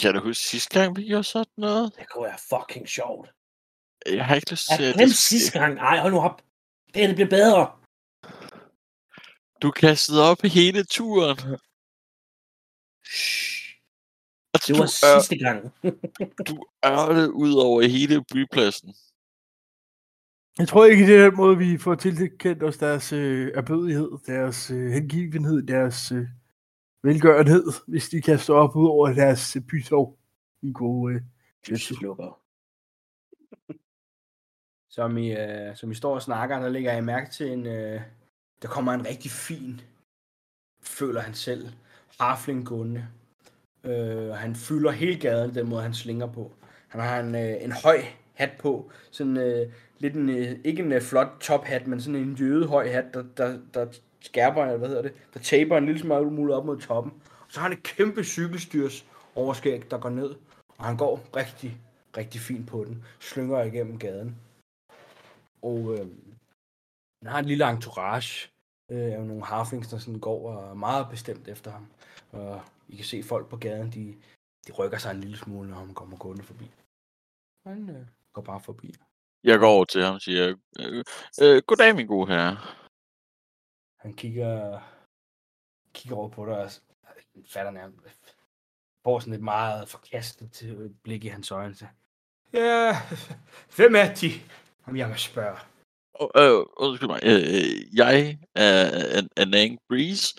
kan du huske sidste gang, vi gjorde sådan noget? Det kunne være fucking sjovt. Jeg har ikke lyst til, at det sidste gang. Ej, hold nu op. Det her, det bliver bedre. Du kastede op i hele turen. Altså, Det du, var ør, sidste gang. du ørlede ud over hele bypladsen. Jeg tror ikke, det er den måde, vi får tilkendt os deres øh, erbødighed, deres øh, hengivenhed, deres øh, velgørenhed, hvis de kan stå op ud over deres øh, pytov. En god øh, Slukker. Som I, øh, som I står og snakker, der lægger jeg mærke til en... Øh, der kommer en rigtig fin, føler han selv, harfling gående. Øh, og han fylder hele gaden, den måde han slinger på. Han har en, øh, en høj hat på, sådan øh, lidt en, øh, ikke en øh, flot tophat, men sådan en jøde høj hat, der, der, der skærper, eller hvad hedder det, der taber en lille smule muligt op mod toppen. Og så har han et kæmpe cykelstyrs overskæg, der går ned, og han går rigtig, rigtig fint på den, slynger igennem gaden. Og øh, han har en lille entourage øh, af nogle harflings, der sådan går og er meget bestemt efter ham. Og I kan se folk på gaden, de, de rykker sig en lille smule, når han kommer gående forbi. Han øh, går bare forbi. Jeg går over til ham og siger, øh, øh, goddag min gode herre. Han kigger, kigger over på dig og fatter nærmest. Får sådan et meget forkastet øh, blik i hans øjne. Ja, hvem er de? Om jeg må spørge. Øh, undskyld mig, øh, jeg er en, en Ang Breeze,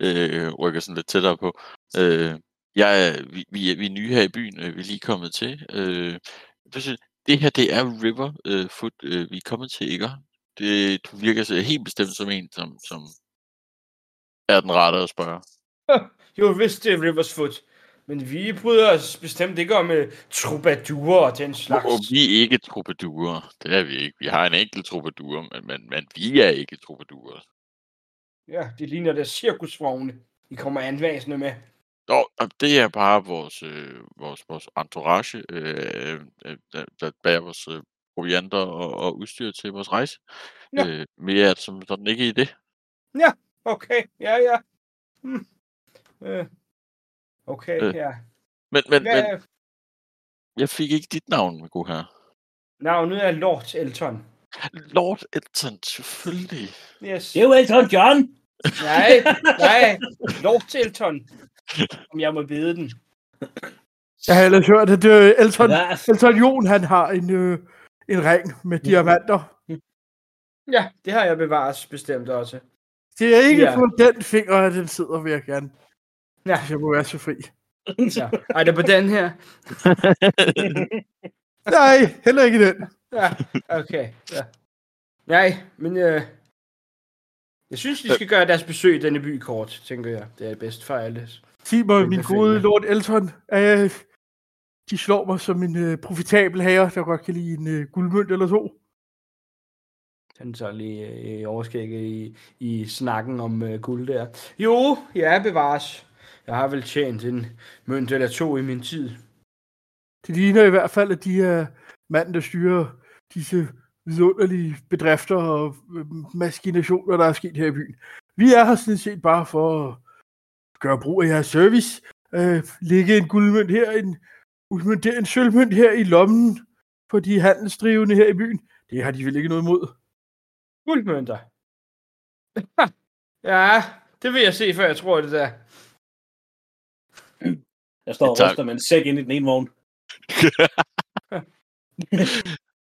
øh, rykker sådan lidt tættere på. Øh, jeg er, vi, vi, er, vi er nye her i byen, øh, vi er lige kommet til. Øh, det, det her, det er River øh, Foot, øh, vi er kommet til, ikke? Det, du virker så helt bestemt som en, som, som er den rette at spørge. Jo, vidst det er Riversfoot. Men vi bryder os bestemt ikke om uh, troubadour og den slags. Og vi er ikke troubadurer. Det er vi ikke. Vi har en enkelt troubadour, men, men, men vi er ikke troubadurer. Ja, det ligner der cirkusvogne. I kommer anvæsende med. Nå, det er bare vores, øh, vores, vores entourage, øh, øh, der, der bærer vores øh, provianter og, og udstyr til vores rejse. Ja. Øh, mere er som sådan ikke i det. Okay, ja, ja. Hmm. Øh. Okay, Øh, ja. Men, men, Hvad men jeg fik ikke dit navn, min gode herre. navnet er Lord Elton. Lord Elton, selvfølgelig. Yes. Det er jo Elton John! Nej, nej. Lord Elton. Om jeg må vide den. Jeg har ellers hørt, at øh, Elton, Elton Jon, han har en, øh, en ring med diamanter. Ja, det har jeg bevaret bestemt også. Det er ikke ja. på den finger, at den sidder, vil jeg gerne. Ja. Jeg må være så fri. Ja. Ej, det er på den her. Nej, heller ikke den. Ja, okay. Ja. Nej, men øh, jeg synes, de skal gøre deres besøg i denne by kort, tænker jeg. Det er bedst for alle. Sig mig, Den min gode Lord Elton, øh, de slår mig som en øh, profitabel herre, der godt kan lide en øh, guldmønt eller to. Han så lige øh, overskægget i, i snakken om øh, guld der. Jo, ja, bevares. Jeg har vel tjent en mønt eller to i min tid. Det ligner i hvert fald, at de er manden, der styrer disse vidunderlige bedrifter og øh, maskinationer, der er sket her i byen. Vi er her sådan set bare for at gøre brug af jeres service. Øh, lægge en guldmønt her, en, guldmønt en sølvmønt her i lommen på de handelsdrivende her i byen. Det har de vel ikke noget imod. Guldmønter. ja, det vil jeg se, før jeg tror det der. Jeg står og ryster med en sæk ind i den ene vogn.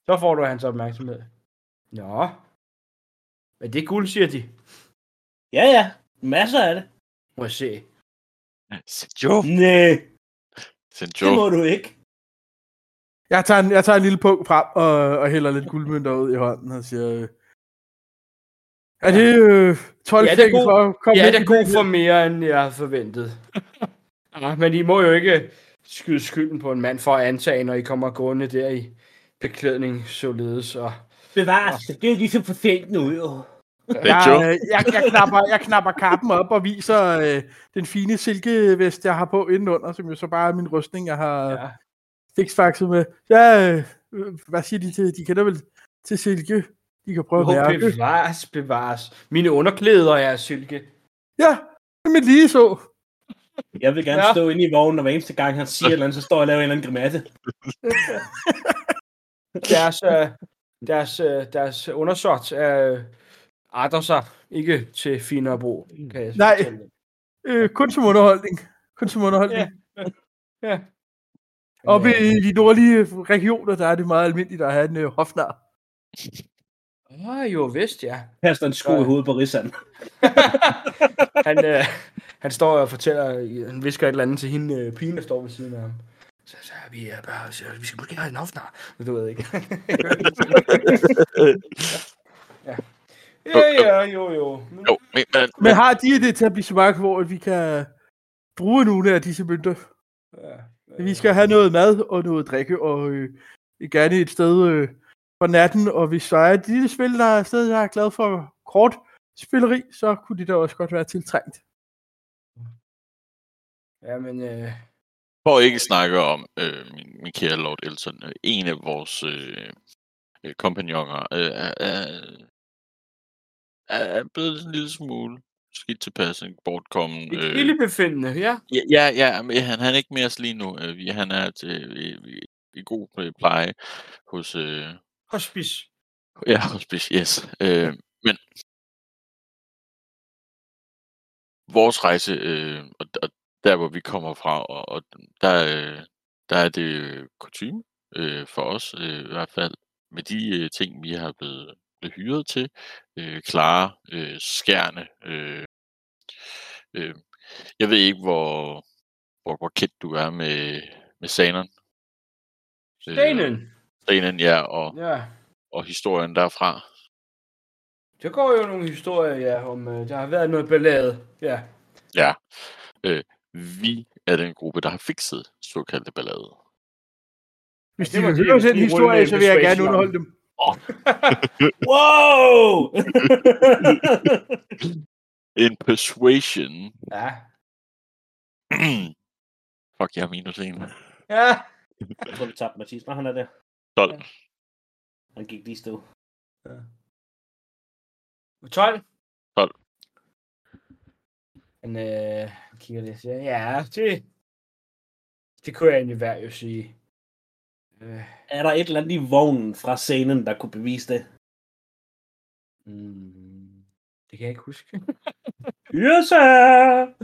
Så får du hans opmærksomhed. Nå. Men det er guld, siger de. Ja, ja. Masser af det. Må jeg se. Senjo, Nej, Senjo. det må du ikke. Jeg tager en, jeg tager en lille punkt frem og, og hælder lidt guldmønter ud i hånden og siger... Øh, er det øh, 12 Ja, det er god- for at komme Ja, det er god for mere, end jeg havde forventet. ja, men I må jo ikke skyde skylden på en mand for at antage, når I kommer gående der i beklædning således. Og... Bevares, det er ligesom for sent nu, jo. Jeg, jeg, jeg, knapper, jeg knapper kappen op og viser øh, den fine silkevest, jeg har på indenunder, som jo så bare er min rustning, jeg har ja. Fiksfakset med. Ja, øh, hvad siger de til? De kender vel til silke? De kan prøve at Jo, mærke. bevares, bevares. Mine underklæder er af silke. Ja, men lige så. Jeg vil gerne Ja. stå inde i vognen, og hver eneste gang han siger et eller andet, så står jeg og laver en eller anden grimasse. Deres, øh, deres, øh, deres undersåt er arter sig ikke til finere brug. Kan jeg Nej. fortælle. Øh, kun som underholdning. Kun som underholdning. Ja. Ja. Oppe øh, i de nordlige regioner, der er det meget almindeligt at have en øh, hofnar. Oh, jo vist, ja. Kaster en sko i hovedet på Rissan. han, øh, han står og fortæller, han visker et eller andet til hende, øh, pigen, der står ved siden af ham. Så, så vi er bare, så, vi skal måske have en afsnar. Du ved ikke. ja. Ja, ja, jo, jo. Men, Jo, men, men, Men har de et etablissement, hvor vi kan bruge nogle af disse mønter? ja, Vi skal have noget mad og noget drikke, og øh, gerne et sted øh, for natten, og hvis der er et lille spil, der er sted, jeg er glad for kort spilleri, så kunne det da også godt være tiltrængt. ja, men øh, For at ikke snakke om, øh, min, min kære Lord Elton, øh, en af vores øh, øh, kompagnoner øh, er, er, er blevet en lille smule skidt tilpas, en bortkommen. et lille befindende, ja. ja, ja, ja, men han, han er ikke mere os lige nu. Øh, vi, han er til, i, i, i god øh, pleje hos, øh, Hospice. ja, hospice, yes. Øh, men vores rejse, øh, og, og der hvor vi kommer fra, og, og der, øh, der er det kutume øh, for os øh, i hvert fald, med de øh, ting, vi har blevet, blevet hyret til, øh, klare, øh, skærne. Øh, øh, jeg ved ikke, hvor, hvor, hvor kendt du er med, med Sanon. Stenen. Stenen, ja, og, Ja. og historien derfra. Der går jo nogle historier, ja, om øh, der har været noget ballade. Ja. Ja. Øh, vi er den gruppe, der har fikset såkaldte ballade. Hvis de det vil høre de- den de historie, så vil jeg gerne underholde dem. Wow! En persuasion. ja. Fuck, jeg har minus en. Ja. jeg tror, vi tabte Mathis. Nå, han er der. 12. Han gik lige stå. 12. 12. Men øh, jeg kigger lidt siger, ja, det, det kunne jeg egentlig være jo sige. Øh, Er der et eller andet i vognen fra scenen, der kunne bevise det? mm, det kan jeg ikke huske. Ja, sir!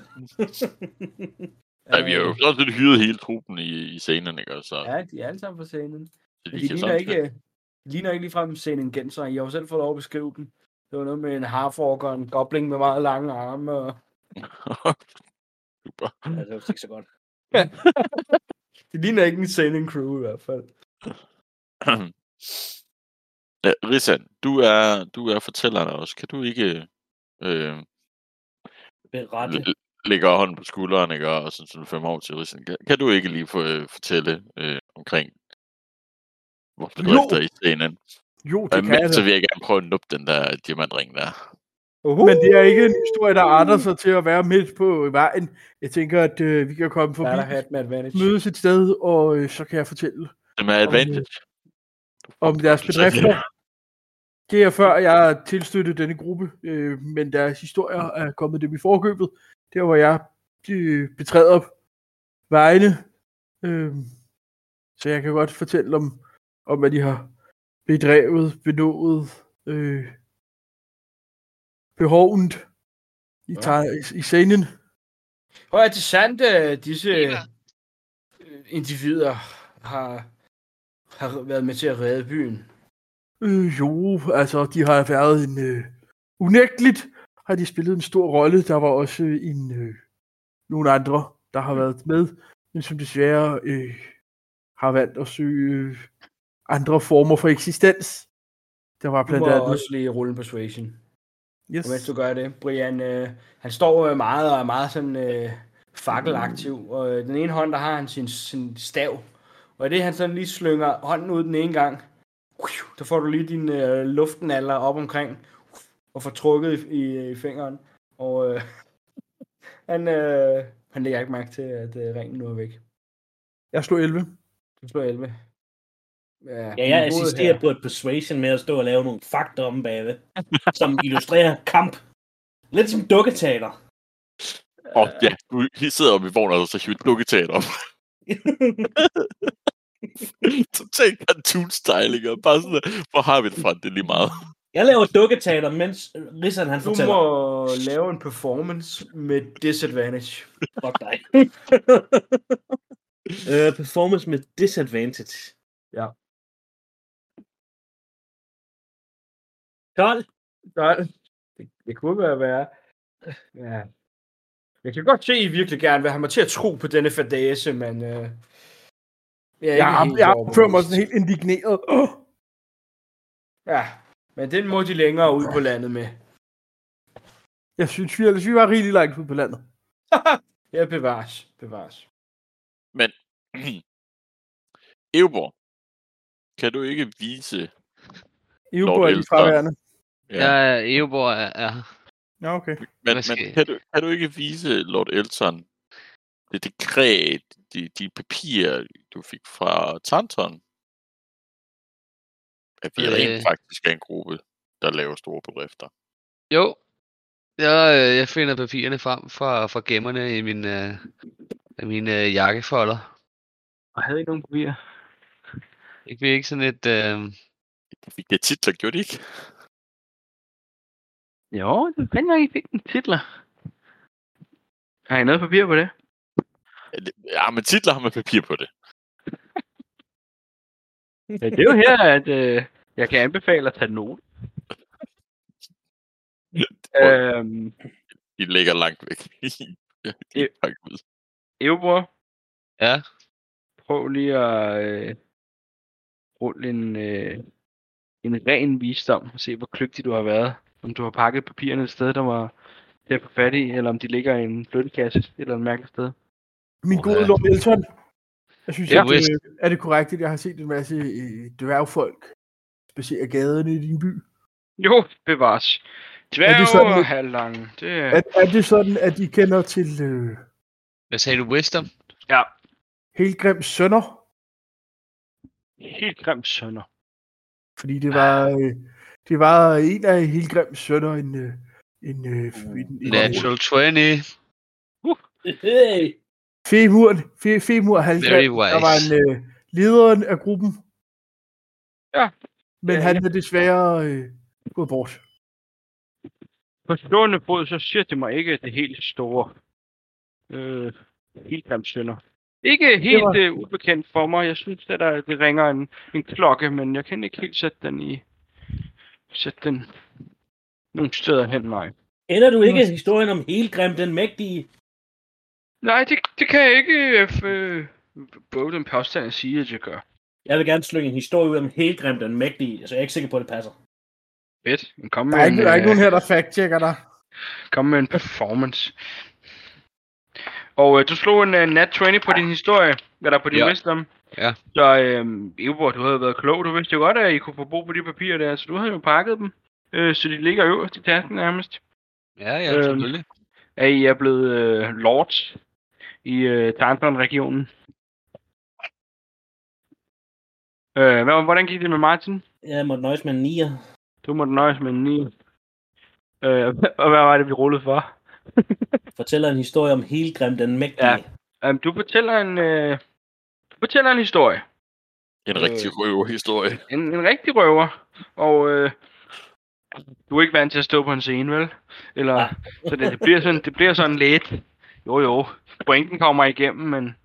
Nej, vi har jo sådan set hyret hele truppen i, i scenen, ikke? Så, Ja, de er alle sammen på scenen. Men de de ligner sådan ikke, de ligner ikke ligefrem scenen genser. Jeg har selv fået lov at beskrive den. Det var noget med en harforker og en gobling med meget lange arme. Og... Super. Ja, det var ikke så godt. Det ligner ikke en scenen crew i hvert fald. ja, Rissan, du er, du er fortælleren også. Kan du ikke øh, Berette. l- lægge hånden på skulderen, ikke? Og sådan, sådan fem år til Rissan. Kan, kan du ikke lige få, øh, fortælle øh, omkring vores bedrifter i scenen? Jo, det Og kan jeg så vil jeg gerne prøve at nuppe den der diamantring der. Uh-huh. Men det er ikke en historie, der arter sig til at være midt på vejen. Jeg tænker, at øh, vi kan komme forbi, med mødes et sted, og øh, så kan jeg fortælle Det med advantage. om deres bedrifter. Det er før, jeg har tilstøttet denne gruppe, øh, men deres historier er kommet dem i forkøbet. Der, hvor jeg øh, betræder vejene. Øh, så jeg kan godt fortælle om, om at de har bedrevet, benået, øh, behovet i, Ja. i, i scenen. Hvor er det sandt, at disse Ja. øh, individer har, har været med til at redde byen? Øh, jo, altså, de har været en... Øh, unægteligt har de spillet en stor rolle. Der var også en, øh, nogle andre, der har været med, men som desværre øh, har valgt at søge øh, andre former for eksistens. Der var blandt andet... også lige rulle persuasion. Yes. Og mens du gør det, Brian, øh, han står øh, meget og er meget sådan øh, fakkelaktiv. Og øh, den ene hånd, der har han sin, sin stav. Og det han sådan lige slynger hånden ud den ene gang, der får du lige din øh, luftenaller op omkring, og får trukket i, i, i fingeren. Og øh, han, øh, han lægger ikke mærke til, at øh, ringen nu er væk. Jeg slog 11. Du slår 11. Ja, jeg din hoved assisterer her. på et persuasion med at stå og lave nogle fakta om bagved, som illustrerer kamp. Lidt som dukketeater. Åh, oh, ja, du I sidder oppe i vognen, og så hiver dukketeater op. Totalt cartoon-styling, og bare sådan, hvor har vi det fra? Det er lige meget. Jeg laver dukketeater, mens Rissan han Du fortæller. må lave en performance med disadvantage. Fuck dig. uh, performance med disadvantage. Ja. 12. Nej, det, det kunne være værre. Ja. Jeg kan godt se, at I virkelig gerne vil have mig til at tro på denne fadase, men... Øh, jeg er Jeg, helt jeg føler mig sådan helt indigneret. Åh, Ja, men den må de længere ud på landet med. Jeg synes, vi, ellers, vi var rigtig langt ude på landet. Ja, bevares. Bevares. Men, Eubor, kan du ikke vise... EU Lord er fraværende. Ja, ja Eoborg er, er her. Ja, okay. Men, men kan, du, kan du ikke vise Lord Elton det dekret, de, de papirer, du fik fra Tanton? At vi Øh. rent faktisk er en gruppe, der laver store bedrifter. Jo. Jeg, øh, jeg finder papirerne frem fra, fra gemmerne i min, øh, af mine øh, jakkefolder. Og havde I nogle papirer? Ikke vi ikke sådan et... Øh, De fik det titler, gjorde de ikke? Jo, det fanden nok, I fik en titler. Har I noget papir på det? Ja, men titler har man papir på det. Ja, det er jo her, at øh, jeg kan anbefale at tage note. Øhm, De ligger langt væk. De er pakket ud. Eubor, ja, prøv lige at øh, rulle en, øh, en ren visdom og se, hvor kløgtig du har været. Om du har pakket papirerne et sted, der var til at få fat i, eller om de ligger i en flyttekasse et eller andet mærkeligt sted. Min gode Ja. Lord Elton. Jeg synes, Ja, at, vist. øh, er det korrekt, at jeg har set en masse øh, dværgfolk spacere gaderne i din by? Jo, bevares. Dværg Er det sådan og lidt- halvlang. Det er... Er, det sådan, at I kender til øh, hvad sagde du? Wisdom? Ja, Helgrims sønner? helt grimt sønner. Fordi det var, øh, det var en af Helgrims sønner, en, øh, en, øh, en, en, en Natural 20. Hey. Femur, fe, Femur Halgrim, der var en øh, lederen af gruppen. Ja. Men Ja, han er desværre øh, gået bort. På stående fod, så siger det mig ikke det helt store. Øh, helt grimt sønder. Ikke helt var- øh, ubekendt for mig. Jeg synes, at der, det ringer en, en klokke, men jeg kan ikke helt sætte den i... Sætte den nogle steder hen, nej. Ender du ikke historien om Helgrim den Mægtige? Nej, det, det kan jeg ikke øh, øh, både den påstand at sige, at jeg gør. Jeg vil gerne slynge en historie ud om Helgrim den Mægtige, så jeg er ikke sikker på, at det passer. Fedt. Kom Der med, er ikke, en, der er ikke øh, nogen her, der fact-checker dig. kom med en performance. Og øh, du slog en uh, nat 20 på din historie, eller på din Ja. wisdom. Ja. Så øh, Eubor, du havde været klog. Du vidste jo godt, at I kunne få brug for de papirer der, så du havde jo pakket dem. Øh, så de ligger øverst i tasken nærmest. Ja, ja, Øhm, selvfølgelig. At I er blevet øh, lords i øh, Tarnton-regionen. Øh, hvad, hvordan gik det med Martin? Jeg måtte nøjes med en nier. Du måtte nøjes med en 9. Øh, og hvad var det, vi rullede for? Fortæller en historie om Helgrim den Mægtige. Ja. Um, du fortæller en, øh, fortæller en historie. En rigtig røverhistorie. En, en rigtig røver. Og øh, du er ikke vant til at stå på en scene, vel? Eller, Ja. så det, det, bliver sådan, det bliver sådan lidt. Jo jo, pointen kommer igennem, men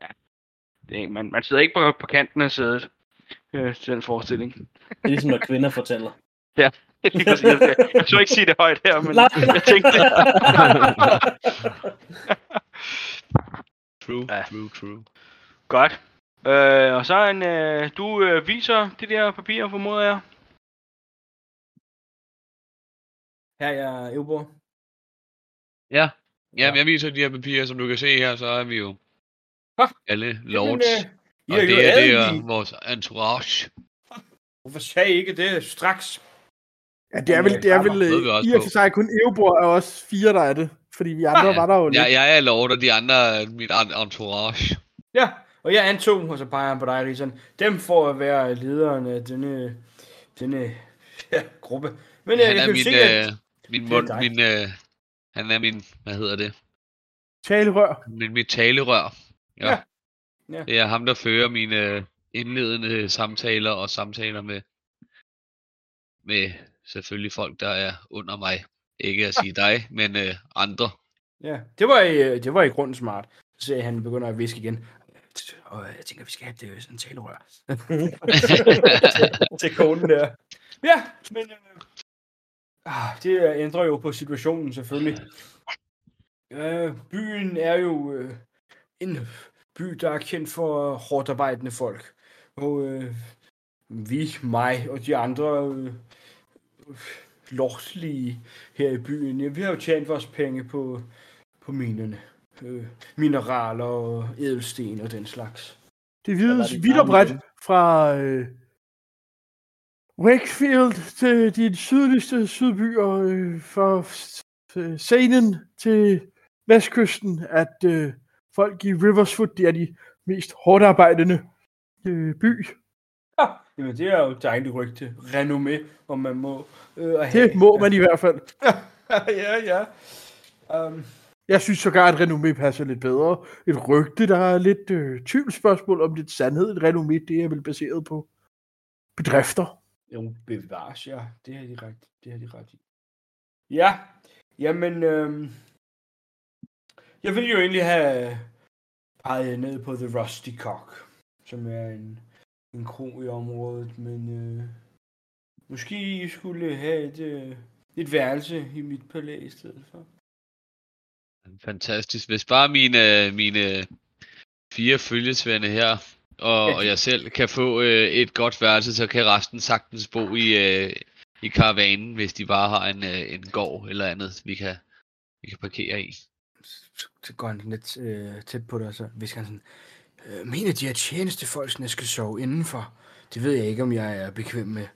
ja, det er, ikke- man, man sidder ikke på, på kanten af sædet. Øh, til den forestilling. Det er ligesom, når kvinder fortæller. Lige præcis. jeg, jeg så ikke sige det højt her, men Nej, jeg tænkte det. True, Ja. true, true. Godt. Øh, og så en, øh, du øh, viser de der papirer, formoder jeg. Her er jeg Eubor. Ja, Jamen, jeg viser de her papirer, som du kan se her, så er vi jo Hå? alle lords. Jamen, øh, og det er, det er vores entourage. Hvorfor sagde I ikke det straks? Ja, det er vel, det er vel vi øh, også i og for sig kun Eubor er også fire, der er det. Fordi vi andre Ja. var der jo lidt. Jeg, jeg er lord, og de andre er mit en- entourage. Ja, og jeg antog, og så peger han på dig, Risan, dem for at være lederen af denne, denne ja, gruppe. Men jeg, Han jeg er kan min, se, at... øh, min det er mund, min, øh, han er min, hvad hedder det, Talerør. min, mit talerør. Ja. Ja. Ja. Det er ham, der fører mine øh, indledende samtaler og samtaler med, med selvfølgelig folk, der er under mig. Ikke at sige dig, men øh, andre. Ja, det var, i, øh, det var i grunden smart. Så ser jeg, han begynder at viske igen. Og jeg tænker, vi skal have det sådan en talerør. til konen der. Ja, men øh, Ah, det ændrer jo på situationen selvfølgelig. Øh, byen er jo øh, en by, der er kendt for hårdt arbejdende folk. Og øh, vi, mig og de andre øh, lortlige her i byen, ja, vi har jo tjent vores penge på, på minerne. Øh, mineraler og ædelsten og den slags. Det vides det vidt og bredt fra øh, Wakefield til de sydligste sydbyer, øh, fra øh, scenen til vestkysten, at øh, folk i Riverswood, de er de mest hårdt arbejdende øh, by. Ah, jamen, det er jo et dejligt rygte. Renommé, om man må øh, have. Det må man i hvert fald. ja, ja. Um, jeg synes sågar, at renommé passer lidt bedre. Et rygte, der er lidt øh, tvivlsspørgsmål om lidt sandhed. Et renommé, det er vel baseret på bedrifter. jo, bevares, ja. Det har de ret, det har de ret i. Ja, jamen, Øh... jeg ville jo egentlig have peget ned på The Rusty Cock, som er en, en kro i området, men øh, måske I skulle have et, øh, et værelse i mit palæ i stedet for. Fantastisk. Hvis bare mine, mine fire følgesvende her og, og jeg selv kan få øh, et godt værelse, så kan resten sagtens bo i, øh, i karavanen, hvis de bare har en, øh, en gård eller andet, vi kan, vi kan parkere i. Så, så går han lidt øh, tæt på dig, og så visker han sådan, øh, mener de, at tjenestefolkene skal sove indenfor? Det ved jeg ikke, om jeg er bekvem med.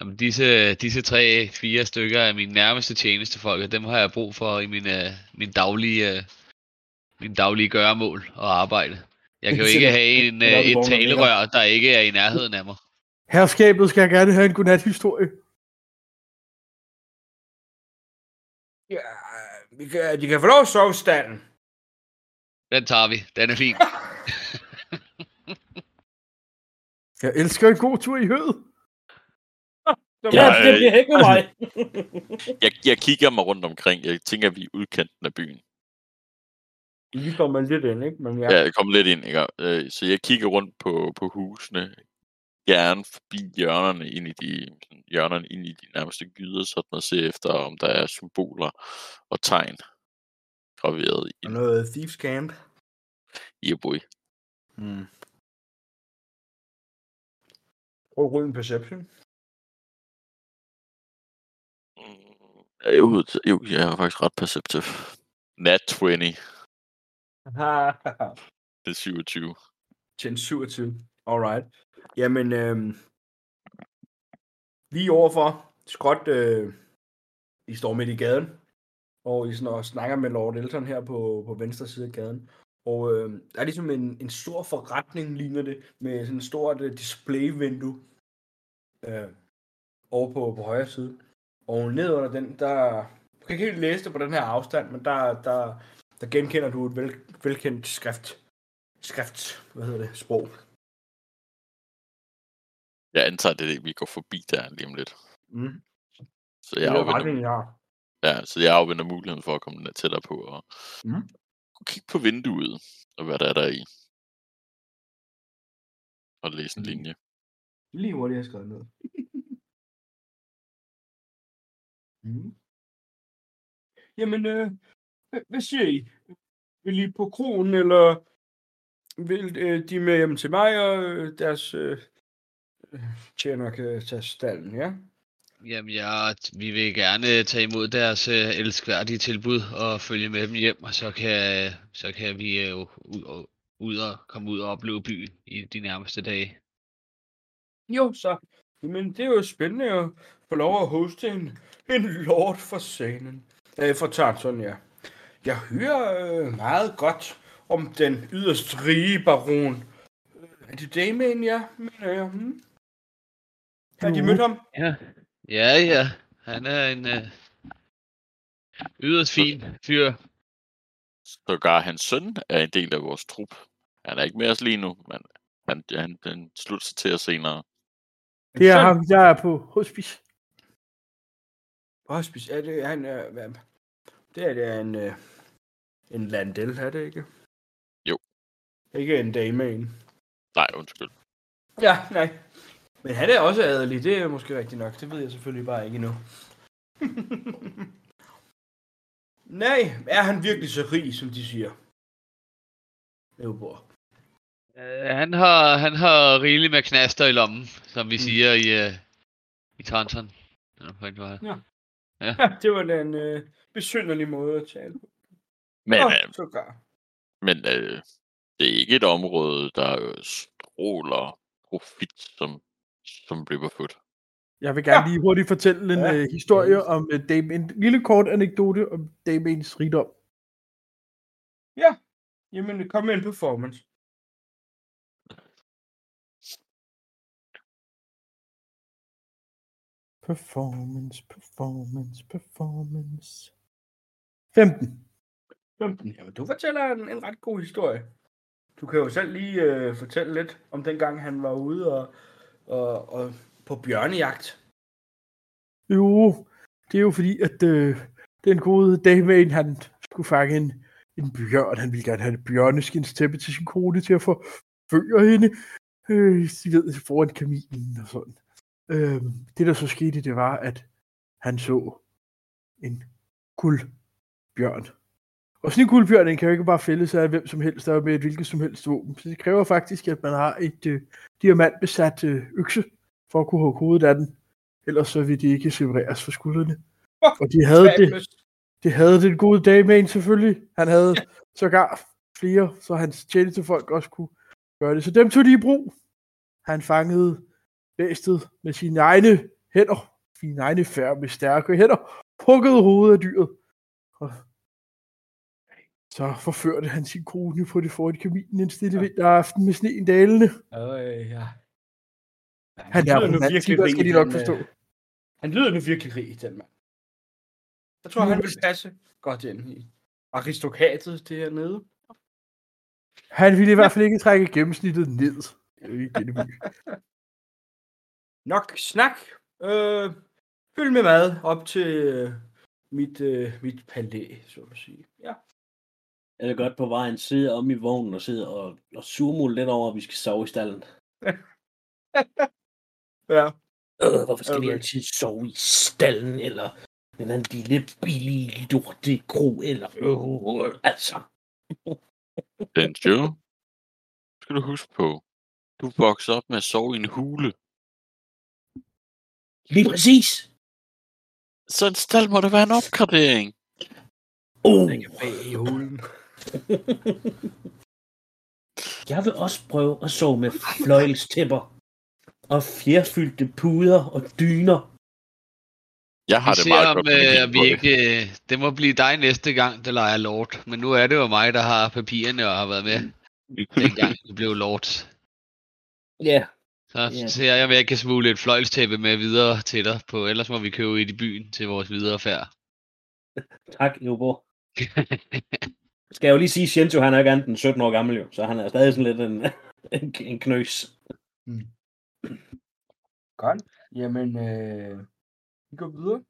Jamen, disse, disse tre, fire stykker af mine nærmeste tjenestefolk, og dem har jeg brug for i min, øh, min daglige, øh, min daglige gøremål og arbejde. Jeg kan jo ikke have en, øh, et talerør, der ikke er i nærheden af mig. Herskabet skal gerne have en godnat-historie. Ja, vi kan, de kan få lov at sove i stallen. Den tager vi. Den er fin. Jeg elsker en god tur i høet. Ja, Ja, det bliver ikke med mig. Jeg, jeg kigger mig rundt omkring. Jeg tænker, vi er udkanten af byen. Vi kommer lidt ind, ikke? Men ja. Ja, jeg kommer lidt ind, ikke? Øh, Så jeg kigger rundt på, på husene. Gerne forbi hjørnerne ind i de, sådan hjørnerne ind i de nærmeste gyder, sådan at se efter, om der er symboler og tegn graveret i Og noget Thieves Camp. Irboy. Mm. Prøv at en perception. Jo, jo, jeg er faktisk ret perceptiv. Nat 20, det er 27. Til en 27. Alright. Jamen, øhm, lige overfor skråt, øh, I står midt i gaden, og I sådan, og snakker med Lord Elton her på, på venstre side af gaden. Og øh, der er ligesom en, en stor forretning, ligner det, med sådan et stort øh, displayvindue øh, over på, på højre side. Og ned under den, der... Du kan ikke helt læse det på den her afstand, men der, der, der genkender du et vel, velkendt skrift. Skrift, hvad hedder det, sprog. Jeg antager, det er det, vi går forbi der lige om lidt. Mm. Så Det jeg er jo afventer, retningen, jeg har. ja, så jeg afventer muligheden for at komme lidt tættere på og kunne kigge på vinduet og hvad der er der i. Og læse en Mhm. linje. Lige hurtigt, jeg har skrevet ned. mm. Jamen, øh, hvad, siger I? Vil I på kronen, eller vil øh, de med hjem til mig, og øh, deres øh, øh, tjener kan tage stallen, ja? Jamen, ja, vi vil gerne tage imod deres øh, elskværdige tilbud og følge med dem hjem, og så kan, så kan vi øh, jo ud og, ud og komme ud og opleve byen i de nærmeste dage. Jo, så. Men det er jo spændende at få lov at hoste en, en lord for scenen. Øh, for Tarton, ja. Jeg hører øh, meget godt om den yderst rige baron. Øh, Er det Damien, ja? Mener jeg. Hmm? Har de mødt ham? Ja, ja, ja. Han er en øh, yderst fin fyr. Sågar hans søn er en del af vores trup. Han er ikke med os lige nu, men han, han, han slutter sig til os senere. Det er ham, jeg er på hospice. Hospice, er det han... Øh, hvad? Det er det en... Øh, en Landel, er det ikke? Jo. Ikke en Damien. Nej, undskyld. Ja, nej. Men han er også adelig, det er måske rigtigt nok. Det ved jeg selvfølgelig bare ikke endnu. Nej, er han virkelig så rig, som de siger? Øvbord. Øh, han, har, han har rigeligt med knaster i lommen, som vi Mm. siger i, uh, i Taunton. Eller hvad det var. Ja, det var da en øh, besynderlig måde at tale på. Men, Åh, øh, sågar. men øh, det er ikke et område, der øh, stråler profit, som, som Riverfoot. Jeg vil gerne Ja. lige hurtigt fortælle en Ja. ja. uh, historie om uh, Dame, en lille kort anekdote om Damiens rigdom. Jamen, kom med en performance. Performance, performance, performance. 15. 15. Jamen, du fortæller en, en ret god historie. Du kan jo selv lige øh, fortælle lidt om den gang, han var ude og, og, og på bjørnejagt. Jo, det er jo fordi, at øh, den gode Damian, han skulle fange en, en bjørn. Han ville gerne have et bjørneskins tæppe til sin kone til at forføre hende. Øh, de ved, foran kaminen og sådan. Øh, det, der så skete, det var, at han så en guldbjørn. Og sådan en guldbjørn, den kan jo ikke bare fældes af hvem som helst, der er med et hvilket som helst våben. Så det kræver faktisk, at man har et øh, diamantbesat øh, økse, for at kunne hugge hovedet af den. Ellers så vil de ikke separeres fra skuldrene. Og de havde det, det havde den gode Damian selvfølgelig. Han havde sågar flere, så hans tjenestefolk også kunne gøre det. Så dem tog de i brug. Han fangede bæstet med sine egne hænder, sine egne færre med stærke hænder, huggede hovedet af dyret. Og så forførte han sin kone på det foran kaminen en stille Ja. vinteraften med sneen dalende. Øh, ja. Han er lyder nu romantiker, skal de nok han, forstå. øh, Han lyder nu virkelig rig, den mand. Jeg tror, Nu- han vil passe godt ind i aristokratet det hernede. Han ville i hvert fald ikke trække gennemsnittet ned i denne by. Nok snak. Øh, fyld med mad op til øh, mit, øh, mit palæ, så at sige. Ja. Jeg vil godt på vejen sidde om i vognen og sidde og, og surmule lidt over, at vi skal sove i stallen. Ja. Øh, hvorfor skal okay. vi altid sove i stallen, eller den anden lille billige lorte kro, eller øh, altså. Den Joe, skal du huske på, du voksede op med at sove i en hule. Lige præcis. Så en stald må det være en opgradering. Oh. Bag i hulen. Jeg vil også prøve at sove med fløjlstæpper og fjerfyldte puder og dyner. Jeg har Vi det ser meget om godt med øh, min vi ikke... Øh, det må blive dig næste gang, der leger Lord. Men nu er det jo mig, der har papirerne og har været med, dengang det blev Lord. Ja, Så Ja. ser jeg, om jeg kan smule et fløjlstæppe med videre til dig på. Ellers må vi købe et i byen til vores videre færd. tak, Jobo. Skal jeg jo lige sige, at Shinto, han er ikke andet end 17 år gammel, jo, så han er stadig sådan lidt en, en, en knøs. Godt. Jamen, øh, vi går videre.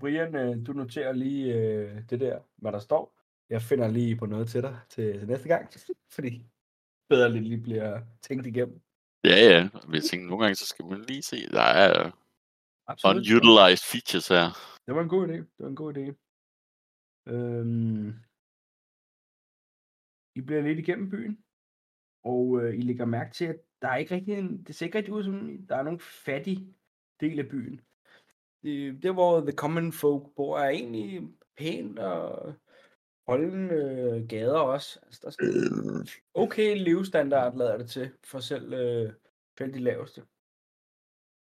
Brian, øh, du noterer lige øh, det der, hvad der står. Jeg finder lige på noget til dig til næste gang, fordi bedre lidt lige bliver tænkt igennem. Ja, ja. Vi tænker, nogle gange, så skal man lige se, der er Absolut. unutilized features her. Det var en god idé. Det var en god idé. Øhm, I bliver lidt igennem byen, og øh, I lægger mærke til, at der er ikke rigtig en, det ser ikke rigtig ud som, der er nogen fattig del af byen. Det, der hvor The Common Folk bor, er egentlig pænt og holdende øh, gader også. Altså, der er sådan okay levestandard, lader det til, for selv, øh, selv de laveste.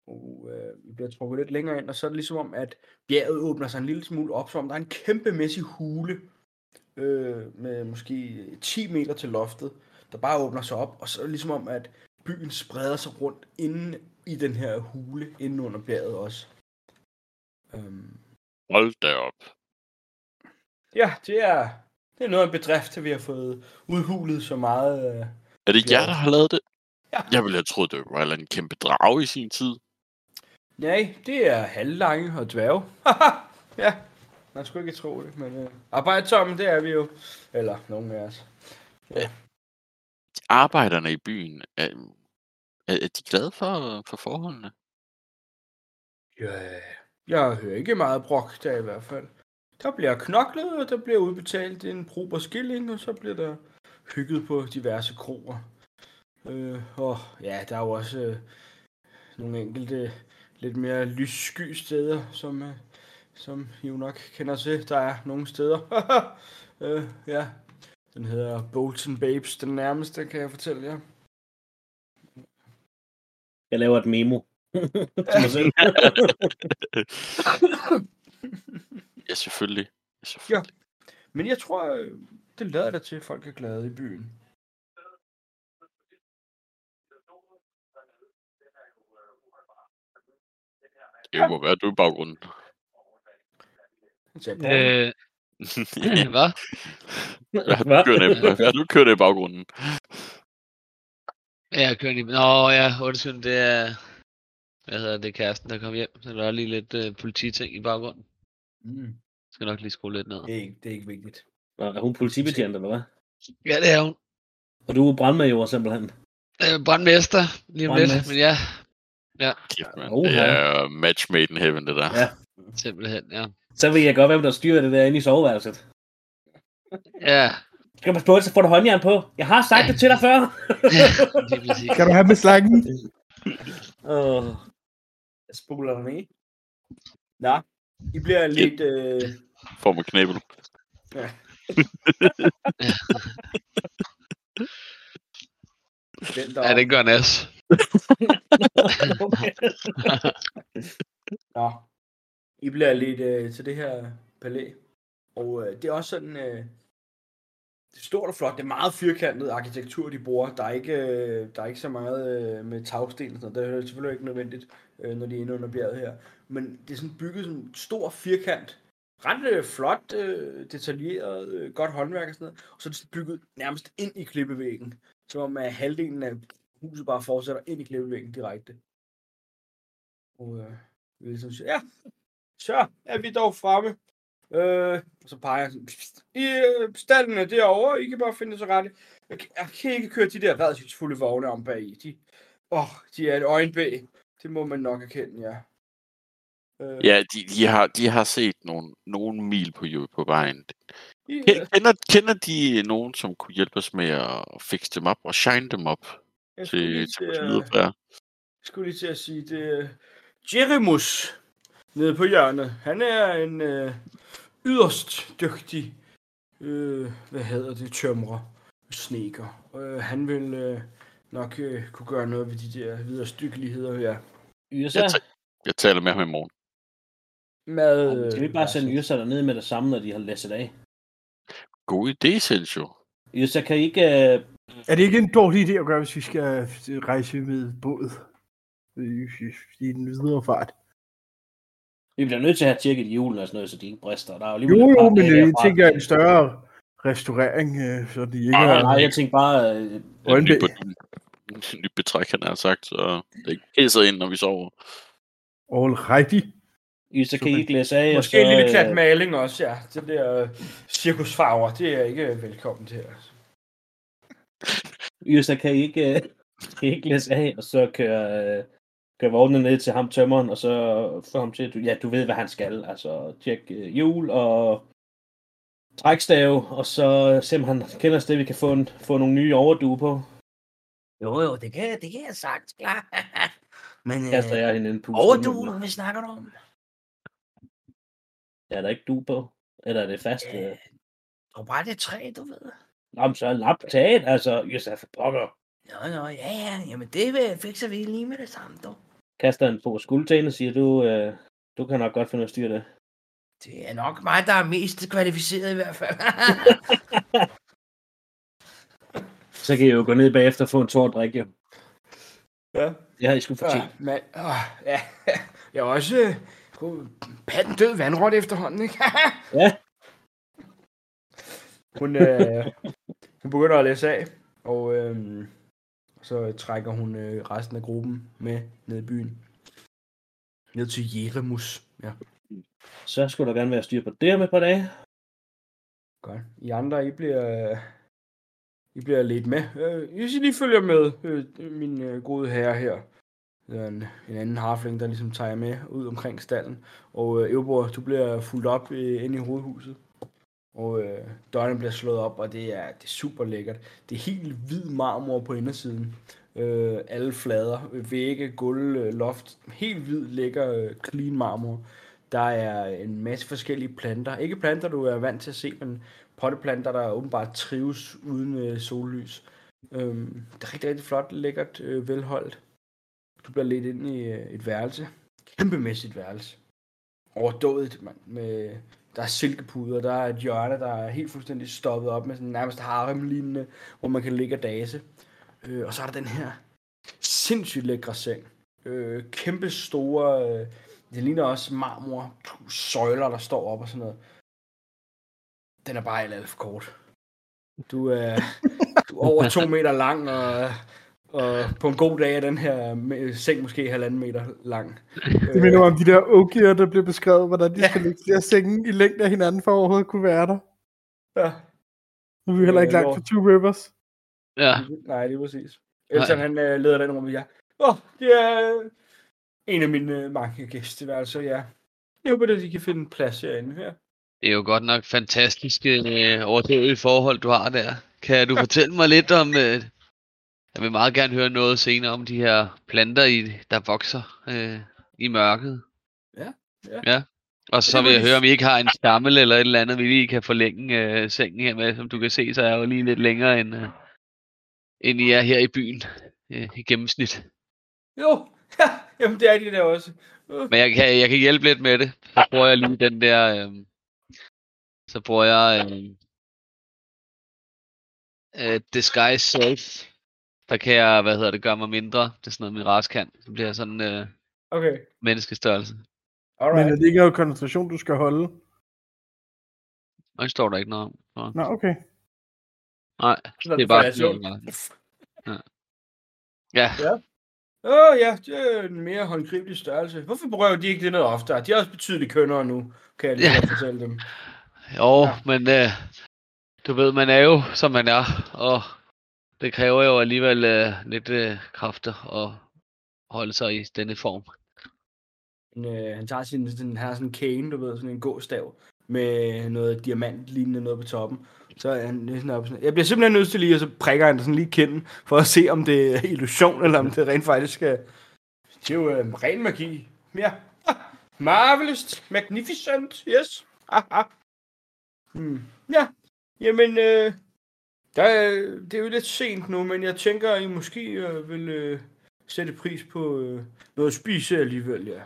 Og øh, vi bliver trukket lidt længere ind, og så er det ligesom om, at bjerget åbner sig en lille smule op, som om der er en kæmpemæssig hule, øh, med måske 10 meter til loftet, der bare åbner sig op, og så er det ligesom om, at byen spreder sig rundt inde i den her hule, inde under bjerget også. Øhm, Hold da op. ja, det er, det er noget af en bedrift, at vi har fået udhulet så meget. Øh, Er det Ja. jer, der har lavet det? Ja. Jeg ville have troet, det var en kæmpe drage i sin tid. Nej, det er halvlange og dværge. ja, man skulle ikke tro det, men øh, arbejdsomme, det er vi jo. Eller nogen af os. Arbejderne i byen, er, er, er de glade for, for forholdene? Ja, Jeg hører ikke meget brok der i hvert fald. Der bliver knoklet, og der bliver udbetalt en prober skilling, og så bliver der hygget på diverse kroer. Øh, og ja, der er jo også øh, nogle enkelte lidt mere lyssky steder, som, øh, som I jo nok kender til. Der er nogle steder. øh, ja, den hedder Bolton Babes, den nærmeste, kan jeg fortælle jer. Jeg laver et memo. Ja, selvfølgelig. Ja, selvfølgelig. Men jeg tror, øh, det lader der til, at folk er glade i byen. Det må være du i baggrunden. Han sagde, "Bror, Øh, hvad? Hvad har du Hvad? kørt af- hvad har du kørt i baggrunden? Ja, jeg kører lige... Nå ja, undskyld, det er... Hvad hedder det, kæresten, der kom hjem. Så der er lige lidt øh, polititing i baggrunden. Mm, Skal nok lige skrue lidt ned. det, er ikke, det er ikke vigtigt. Nå, Er hun politibetjent, eller hvad? Ja, det er hun. Og du er brandmajor simpelthen. Øh, brandmester, lige om lidt. Men ja, mand. Oha. Det er match made in heaven, det der. Ja. simpelthen, ja. Så ved jeg godt, hvem der styrer det der inde i soveværelset. Ja, Skal man på, så får du håndjern på. Jeg har sagt det til dig før. præcis. Kan du have med slangen? Åh. Jeg spoler den i. Nå, I bliver lidt... Øh, Får med knæbel. den der Ja, det gør Nas. Nå, I bliver lidt øh, til det her palæ. Og øh, det er også sådan... Øh, det er stort og flot. Det er meget firkantet arkitektur, de bruger. Der er ikke, øh, der er ikke så meget øh, med tagsten og sådan noget. Det er selvfølgelig ikke nødvendigt, øh, når de er inde under bjerget her. Men det er sådan bygget som en stor firkant. Ret flot, detaljeret, godt håndværk og sådan noget. Og så er det bygget nærmest ind i klippevæggen. Som om at halvdelen af huset bare fortsætter ind i klippevæggen direkte. Og øh, Wilson siger, ja, så er vi dog fremme. Øh, så peger "Pst, I øh, stallen er derovre, I kan bare finde det så ret. Jeg, kan- jeg kan ikke køre de der redselsfulde vogne om bag i. De, åh, de er et øjenbæg. Det må man nok erkende, ja. Øh, Ja, de, de, har, de har set nogle, nogle mil på, på vejen. I, øh, Ke- Kender, kender de nogen, som kunne hjælpe os med at fikse dem op og shine dem op jeg til, til vores lyderfærd? Jeg skulle lige til at sige, det er Jeremus nede på hjørnet. Han er en øh, yderst dygtig, øh, hvad hedder det, tømrer, sneker. Øh, han vil øh, nok øh, kunne gøre noget ved de der videre stykkeligheder, ja. Yrsa? Jeg, jeg taler med ham i morgen. Med, Skal vi bare sende Yrsa derned med det samme, når de har læsset af? God idé, Sergio. Yrsa, kan I ikke... Øh... Er det ikke en dårlig idé at gøre, hvis vi skal rejse med båd? I- I den videre fart. Vi bliver nødt til at have tjekket hjulene og sådan noget, så de ikke brister. Der er jo, Jo, et par jo, men dage jeg tænker en større restaurering, øh, så de ikke Nej, har... nej, jeg tænker bare... Øh... En ny, betræk, han har sagt, så det ikke pisser ind, når vi sover. All righty. Yrsa, kan I ikke læse af? Måske en lille øh, klat maling også, ja. Det der øh, cirkusfarver, det er ikke velkommen til. Altså. Yrsa, kan I ikke, øh, kan I ikke læse af, og så køre, øh, køre vognene ned til ham tømmeren, og så få ham til, at du, ja, du ved, hvad han skal. Altså, tjek øh, hjul og trækstave, og så se, om han kender et sted, vi kan få, en, få nogle nye overdue på. Jo, jo, det kan, det kan jeg sagt, klar. Men Kaster øh, jeg hende en pus. overduen, hvad snakker du om? Er der ikke du på? Eller er det fast? Øh, Øh... tror bare, det træ, du ved. Nå, men så er lap taget, altså. For pokker. Nå, nå, ja, ja, jamen det vil- fikser vi lige med det samme, dog. Kaster en på skuldtæen og siger, du, øh, du kan nok godt finde ud af at styre det. Det er nok mig, der er mest kvalificeret i hvert fald. Så kan I jo gå ned bagefter og få en tår at drikke, jo. Ja. Det har I sgu fortjent. Ja, men, åh, ja. Jeg er også øh, kunne- patten død vandrot efterhånden, ikke? Ja. hun, øh, hun begynder at læse af, og øh, så trækker hun øh, resten af gruppen med ned i byen. Ned til Jeremus. Ja, Så skulle der gerne være styr på det om et par dage. godt. I andre, I bliver, I bliver lidt med. Øh, I skal lige følge med, øh, min øh, gode herre her. Det er en, en anden harfling, der ligesom tager jer med ud omkring stallen. Og øh, Eubor, du bliver fuldt op øh, ind i hovedhuset. Og øh, dørene bliver slået op, og det er, det er super lækkert. Det er helt hvid marmor på indersiden. Øh, alle flader, vægge, gulv, øh, loft. Helt hvid, lækker, øh, clean marmor. Der er en masse forskellige planter. Ikke planter, du er vant til at se, men potteplanter, der åbenbart trives uden øh, sollys. Øh, det er rigtig, rigtig flot, lækkert, øh, velholdt. Du bliver lidt ind i øh, et værelse. Kæmpemæssigt værelse. Overdådigt, mand. Med, der er silkepuder, der er et hjørne, der er helt fuldstændig stoppet op med sådan nærmest harem-lignende, hvor man kan ligge og dase. Øh, og så er der den her sindssygt lækre seng. Øh, kæmpe store, øh, det ligner også marmor, søjler, der står op og sådan noget. Den er bare alt, for kort. Du er, du er over to meter lang, og, og på en god dag er den her seng måske halvanden meter lang. Det minder mig om de der ogier, der bliver beskrevet, hvordan de skal ligge flere senge i længde af hinanden, for at overhovedet kunne være der. Ja. Nu er vi heller ikke Ja, langt fra Two Rivers. Ja, Nej, det er præcis. Elton, han øh, leder den rum, ja. Åh, oh, det er øh, en af mine øh, mange gæsteværelser, ja. Jeg håber, at de kan finde plads herinde her. det er jo godt nok fantastiske øh, overdådige forhold, du har der. Kan du fortælle mig lidt om... Øh, jeg vil meget gerne høre noget senere om de her planter, i, der vokser øh, i mørket. Ja, ja. ja. Og så vil jeg høre, om I ikke har en stammel eller et eller andet, vi lige kan forlænge øh, sengen her med. Som du kan se, så er jeg jo lige lidt længere end, øh, end I er her i byen øh, i gennemsnit. Jo, ja, jamen det er de der også. Uh, Men jeg kan, jeg kan hjælpe lidt med det. Så bruger jeg lige den der... Øh, så bruger jeg... Øh, øh, Disguise Self. Der kan jeg, hvad hedder det, gøre mig mindre. Det er sådan noget, min ras kan. Så bliver jeg sådan øh, okay, menneskestørrelse. Men alright. er det ikke noget koncentration, du skal holde? Og det står der ikke noget om. Så. Nå, okay. Nej, Så det er bare... så- Ja. Ja, Åh oh, ja, det er en mere håndgribelig størrelse. Hvorfor prøver de ikke det noget oftere? De er også betydeligt kønnere nu, kan jeg lige Ja. godt fortælle dem. jo, Ja. men øh, du ved, man er jo, som man er. Og det kræver jo alligevel øh, lidt øh, kræfter at holde sig i denne form. Men, øh, han tager sin, sådan, han har sådan en cane, du ved, sådan en gåstav, med noget diamant-lignende noget på toppen. Så er han sådan op, sådan, jeg bliver simpelthen nødt til lige, og så prikker han sådan lige kinden, for at se, om det er illusion, eller om det rent faktisk er... Det er jo øh, ren magi. Ja. Ah, marvelous. Magnificent. Yes. Ah, ah. Hmm. Ja. Jamen, øh, der er, det er jo lidt sent nu, men jeg tænker, at I måske øh, vil øh, sætte pris på øh, noget at spise alligevel, ja.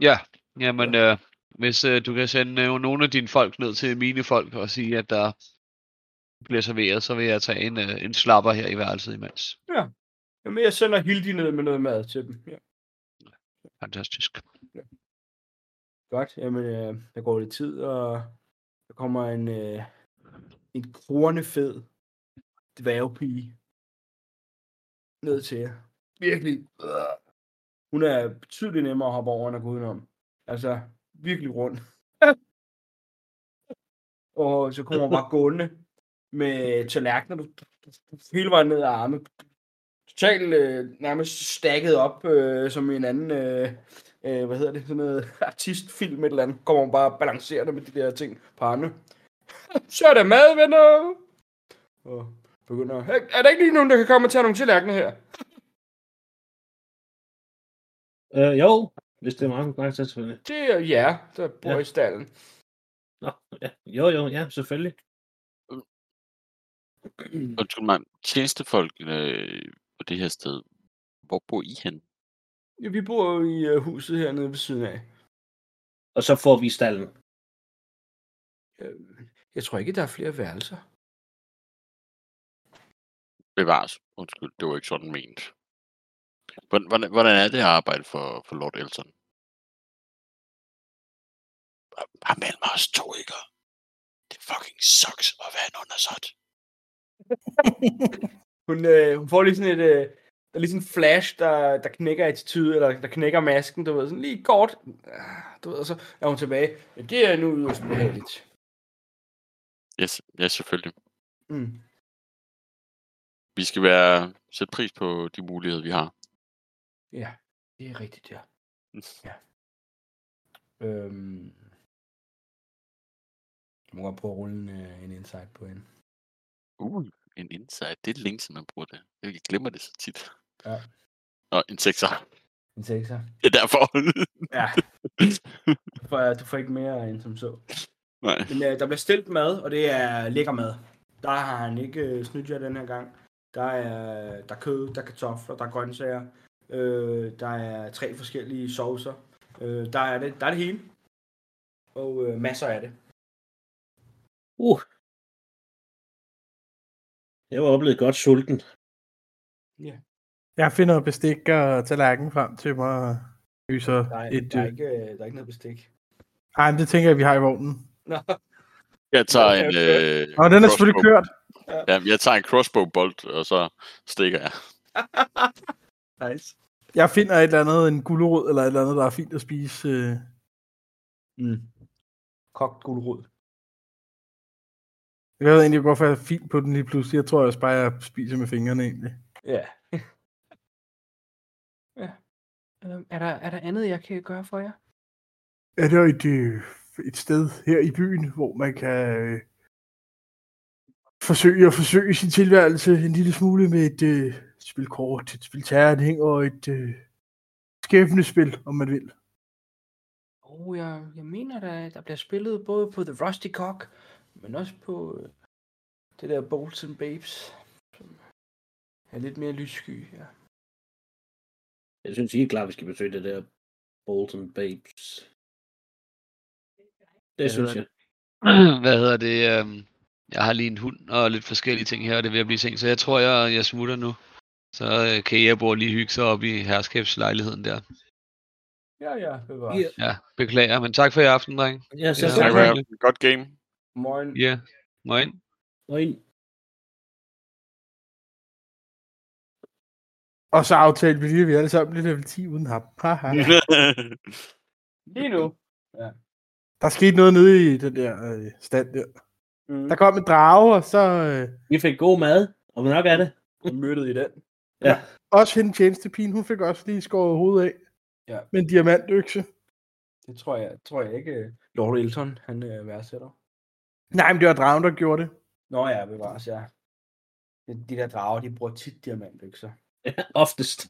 Ja, jamen øh, hvis øh, du kan sende øh, nogle af dine folk ned til mine folk og sige, at der bliver serveret, så vil jeg tage en, øh, en slapper her i værelset imens. Jamen, jeg sender Hildi ned med noget mad til dem. Ja. Fantastisk. Godt, jamen, øh, der går lidt tid, og der kommer en, øh, en kronefed dværgpige ned til jer. Virkelig. Hun er betydeligt nemmere at hoppe over, end at gå udenom. Altså, virkelig rundt. og så kommer hun bare gående med tallerkener, du, hele vejen ned ad arme. Totalt øh, nærmest stakket op, øh, som en anden, øh, øh, hvad hedder det, sådan noget artistfilm et eller andet. Kommer hun bare balancerende med de der ting på armene. Så er der mad, venner! Og begynder, "Hey, er der ikke lige nogen, der kan komme og tage nogle tallerkener her? Øh, jo, hvis det er meget konkurrence, selvfølgelig. Det er ja, der bor Ja. i stallen. Nå, ja. Jo, jo, ja, selvfølgelig. Undskyld mig, tjenestefolk øh, på det her sted, hvor bor I hen? Ja, vi bor i øh, huset hernede ved siden af. Og så får vi stallen. Øh, Jeg tror ikke, der er flere værelser. Bevares. Undskyld, det var ikke sådan ment. Hvordan, hvordan, er det at arbejde for, for Lord Elton? Bare mellem os to, ikke? Det fucking sucks at være en undersåt. Hun, øh, hun får lige sådan et, øh, der er lige sådan en flash, der, der knækker attitude, eller der knækker masken, du ved, sådan lige kort. Ah, Du ved, og så er hun tilbage. Ja, det er nu yderst behageligt. Yes, ja, selvfølgelig. Mm. Vi skal være sætte pris på de muligheder, vi har. Ja, det er rigtigt, ja. ja. Øhm. Jeg må godt prøve at rulle en, øh, en insight på hende. Uh, en insight. Det er længe siden, man bruger det. Jeg glemmer det så tit. Ja. Nå, en sekser. En sekser. Det er derfor. Ja. Du får, du får ikke mere end som så. Nej. Men øh, der bliver stillet mad, og det er lækker mad. Der har han ikke øh, snydt jer den her gang. Der er, der er kød, der er kartofler, der er grøntsager. Øh, der er tre forskellige saucer. Øh, der, er det, der er det hele. Og øh, masser af det. Uh. Jeg var oplevet godt sulten. Jeg finder bestik og tallerken frem til mig og lyser Der er, et... der, er øh, ikke, øh, der er ikke noget bestik. Ej, men det tænker jeg, vi har i vognen. Nå, Jeg tager Okay, en... Øh, Og den er selvfølgelig crossbow- kørt. Ja, jeg tager en crossbow bolt, og så stikker jeg. nice. Jeg finder et eller andet, en gulerod eller et eller andet, der er fint at spise. øh. Mm. Kogt gulerod. Jeg ved egentlig hvorfor jeg er fint på den lige pludselig. Jeg tror også bare, jeg spiser med fingrene egentlig. Ja. ja. Er, der, er der andet, jeg kan gøre for jer? Er der et, øh, et sted her i byen, hvor man kan øh, forsøge at forsøge sin tilværelse en lille smule med et øh, spil kort, et spil terning og et øh, skæbnespil, om man vil. Oh, jeg, jeg mener, der, der bliver spillet både på The Rusty Cock, men også på øh, det der Bolts and Babes, som er lidt mere lyssky. Ja. Jeg synes helt klart, vi skal besøge det der Bolton Babes. Det Hvad synes hedder jeg. Hvad hedder det? øhm, Jeg har lige en hund og lidt forskellige ting her, og det er ved at blive sent, så jeg tror, jeg, jeg smutter nu. Så øh, kan jeg bo lige hygge sig op i herskabslejligheden der. Ja, ja, bevares. Ja. Ja, beklager, men tak for i aften, dreng. Ja, så Ja, tak for jer. Godt game. Morgen. Ja, jeg ind? Og så aftalte vi lige, at vi alle sammen blev level 10 uden ham. Haha. Lige nu. Der skete noget nede i den der øh, stand der. Mm. Der kom en drage, og så øh, Vi fik god mad, og nok er det. Mødtet i den. også hende tjenestepin, hun fik også lige skåret hovedet af. Ja. Med en diamantøkse. Det tror jeg, tror jeg ikke, øh, Lord Elton, han øh, værdsætter. Nej, men det var dragen, der gjorde det. Nå ja, bevares, ja. De, de der drager, de bruger tit diamantøkser. Ja, oftest.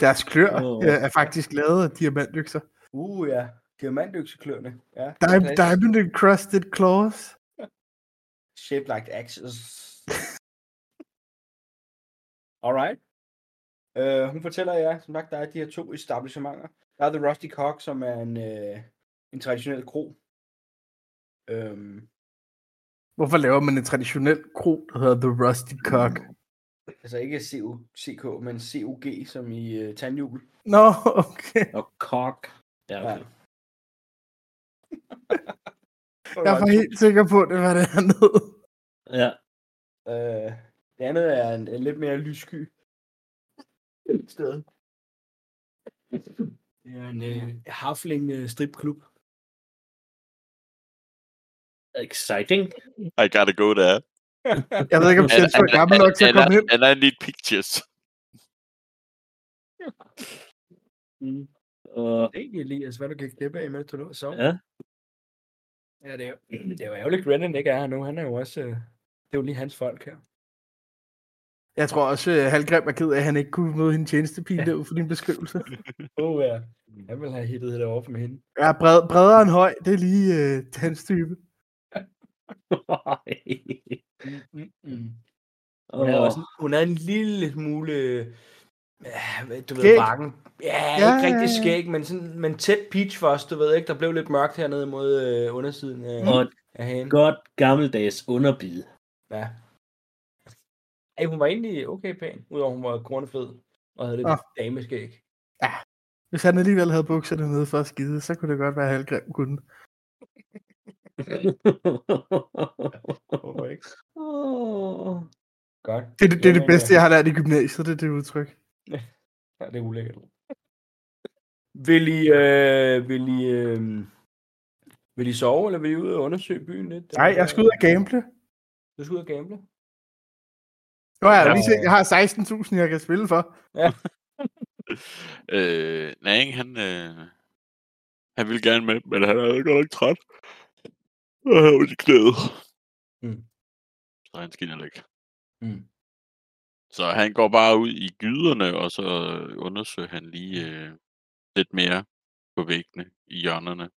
Deres klør oh. er faktisk lavet af diamantøkser. Uh, ja. Diamantøksekløerne. Ja. Di- diamond encrusted claws. Shaped like axes. Alright. Uh, hun fortæller jer, som sagt, der er de her to etablissementer. Der er The Rusty Cock, som er en, uh, en traditionel kro. Um, Hvorfor laver man en traditionel kro, der hedder The Rusty Cock? altså ikke CK, men COG, som i uh, tandhjul. Nå, okay. og cock. Ja, Ja. Jeg var helt sikker på, at det var det andet. Ja. Uh, det andet er en, en lidt mere lyssky sted. Det er en uh, Hafling uh, stripklub. Exciting. I gotta go there. Jeg ved ikke, om And, Jens var gammel nok til at komme I, ind. and I need pictures. Mm. Og, Det er egentlig Elias, hvad du gik glip af, mens du lå og sov. ja. Ja, det er, jo- det er jo ærgerligt, at Brennan ikke er her nu. Han er jo også... øh, Det er jo lige hans folk her. Jeg tror også, at Halgrim er ked af, at han ikke kunne møde hende tjenestepige derud for din beskrivelse. Åh oh, ja. Han vil have hittet det over med hende. Ja, bred, bredere end høj, det er lige øh, hans type. Mm, mm. Hun, er også, hun er en lille smule... Ja, du ved, Skæg. bakken. Ja, Ja, ikke ja, rigtig ja. skæg, men, sådan, men tæt peach først, du ved ikke. Der blev lidt mørkt hernede mod øh, undersiden af, og et af hagen. godt gammeldags underbid. Ja. Ej, hun var egentlig okay pæn, udover hun var kornfed og havde lidt Ah. dameskæg. Hvis han alligevel havde bukserne nede for at skide, så kunne det godt være. Hvorfor ikke? Åh. Godt. Det, er det, det er det bedste, jeg har lært i gymnasiet, det er det udtryk. Ja, det er ulækkert. Vil I, øh, vil I, øh, vil I sove, eller vil I ud og undersøge byen lidt? Nej, jeg skal ud og gamble. Du skal ud og gamble? Nå, jeg, Ja. lige se, jeg har 16.000, jeg kan spille for. øh, Nang, han, øh, han ville gerne med, men han er godt nok træt. Og han har ondt i knæet. Mm. Så han skinner heller ikke. Mm. Så han går bare ud i gyderne, og så undersøger han lige øh, lidt mere på væggene, i hjørnerne,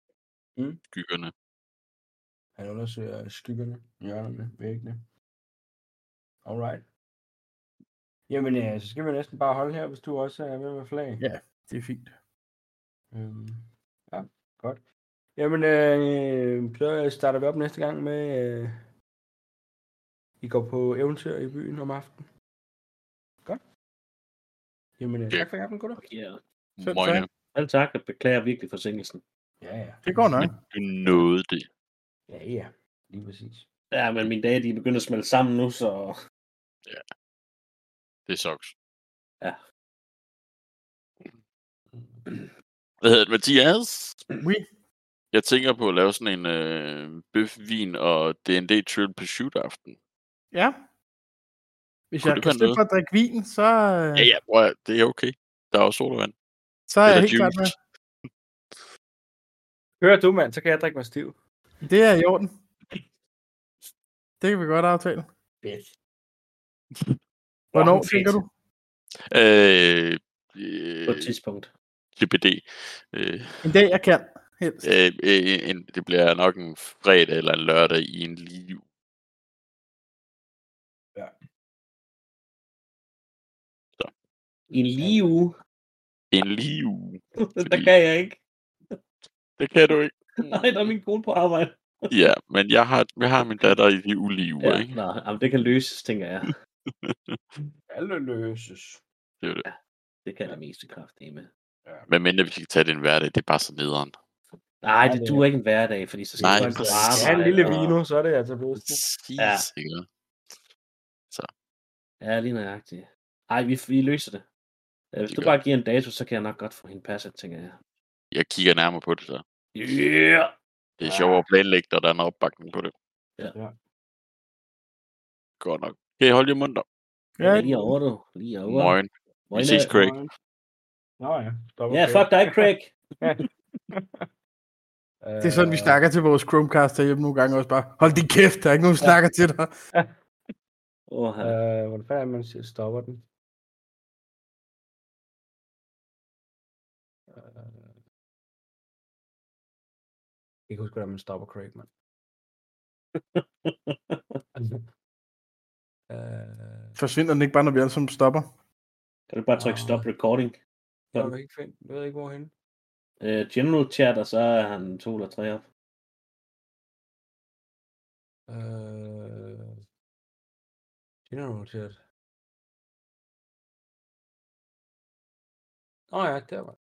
Mm. skyggerne. Han undersøger skyggerne, hjørnerne, væggene. Alright. Jamen, ja, så skal vi næsten bare holde her, hvis du også er med med flag. Ja. Det er fint. Øhm, ja, godt. Jamen, øh, så starter vi op næste gang med, øh, I går på eventyr i byen om aftenen. Jamen, øh, Ja. tak for i aften, gutter. Ja. Tak. Selv tak, jeg beklager virkelig forsinkelsen. Ja, ja. Det går nok. men du nåede det. Ja, ja. Lige præcis. Ja, men mine dage, de er begyndt at smelte sammen nu, så... Det sucks. Ja. Hvad hedder det, Mathias? Oui. Jeg tænker på at lave sådan en øh, bøf, vin og D&D Trill Pursuit aften. Ja. Hvis Kunne jeg kan slippe for at drikke vin, så, øh, Ja, ja, at, det er okay. Der er også sodavand. så er jeg Eller helt klart med. Hører du, mand, så kan jeg drikke mig stiv. Det er i orden. Det kan vi godt aftale. Fedt. Hvornår fedt. tænker du? Øh, På et øh, tidspunkt. TBD. Øh, En dag, jeg kan. Helst. øh, øh, en, det bliver nok en fredag eller en lørdag i en liv. I en lige uge, En liv. der kan jeg ikke. Det kan du ikke. Nej, der er min kone på arbejde. Ja, men jeg har, jeg har min datter i de ulige uger, Ja, ikke? nå, jamen, det kan løses, tænker jeg. Alle løses. Det er det. Det kan det meste kraft med. Men mindre vi skal tage det en hverdag, det er bare så nederen. Nej, Ja, det duer ikke en hverdag, fordi så skal Nej, man præcis. Ja, en arbejde. lille og- vino, så er det altså blevet. Præcis, Ja. ikke? Ja, lige nøjagtigt. Ej, vi, vi løser det. Ja, Hvis Det du gør bare giver en dato, så kan jeg nok godt få hende passet, tænker jeg. Jeg kigger nærmere på det så. Yeah! Det er sjovere at planlægge, når der er en opbakning på det. Ja. Ja. Godt nok. Kan I holde jer munter? Ja, lige over, du. Lige over. Morgen. Moin, ses, øh. Craig. Nå ja. Ja, fuck dig, Craig. Det er sådan, vi snakker til vores Chromecast herhjemme nogle gange også bare. Hold din kæft, der er ikke nogen, der snakker til dig. Åh, Øh, øh, hvordan fanden er man stopper den? Jeg kan ikke huske, hvordan man stopper Craig, mand. øh, Forsvinder den ikke bare, når vi alle sammen stopper? kan du bare trykke stop recording? jeg ved ikke, find, jeg ved ikke, hvorhen. Uh, general chat, og så er han to eller tre op. Øh, General chat. Åh oh, ja, der var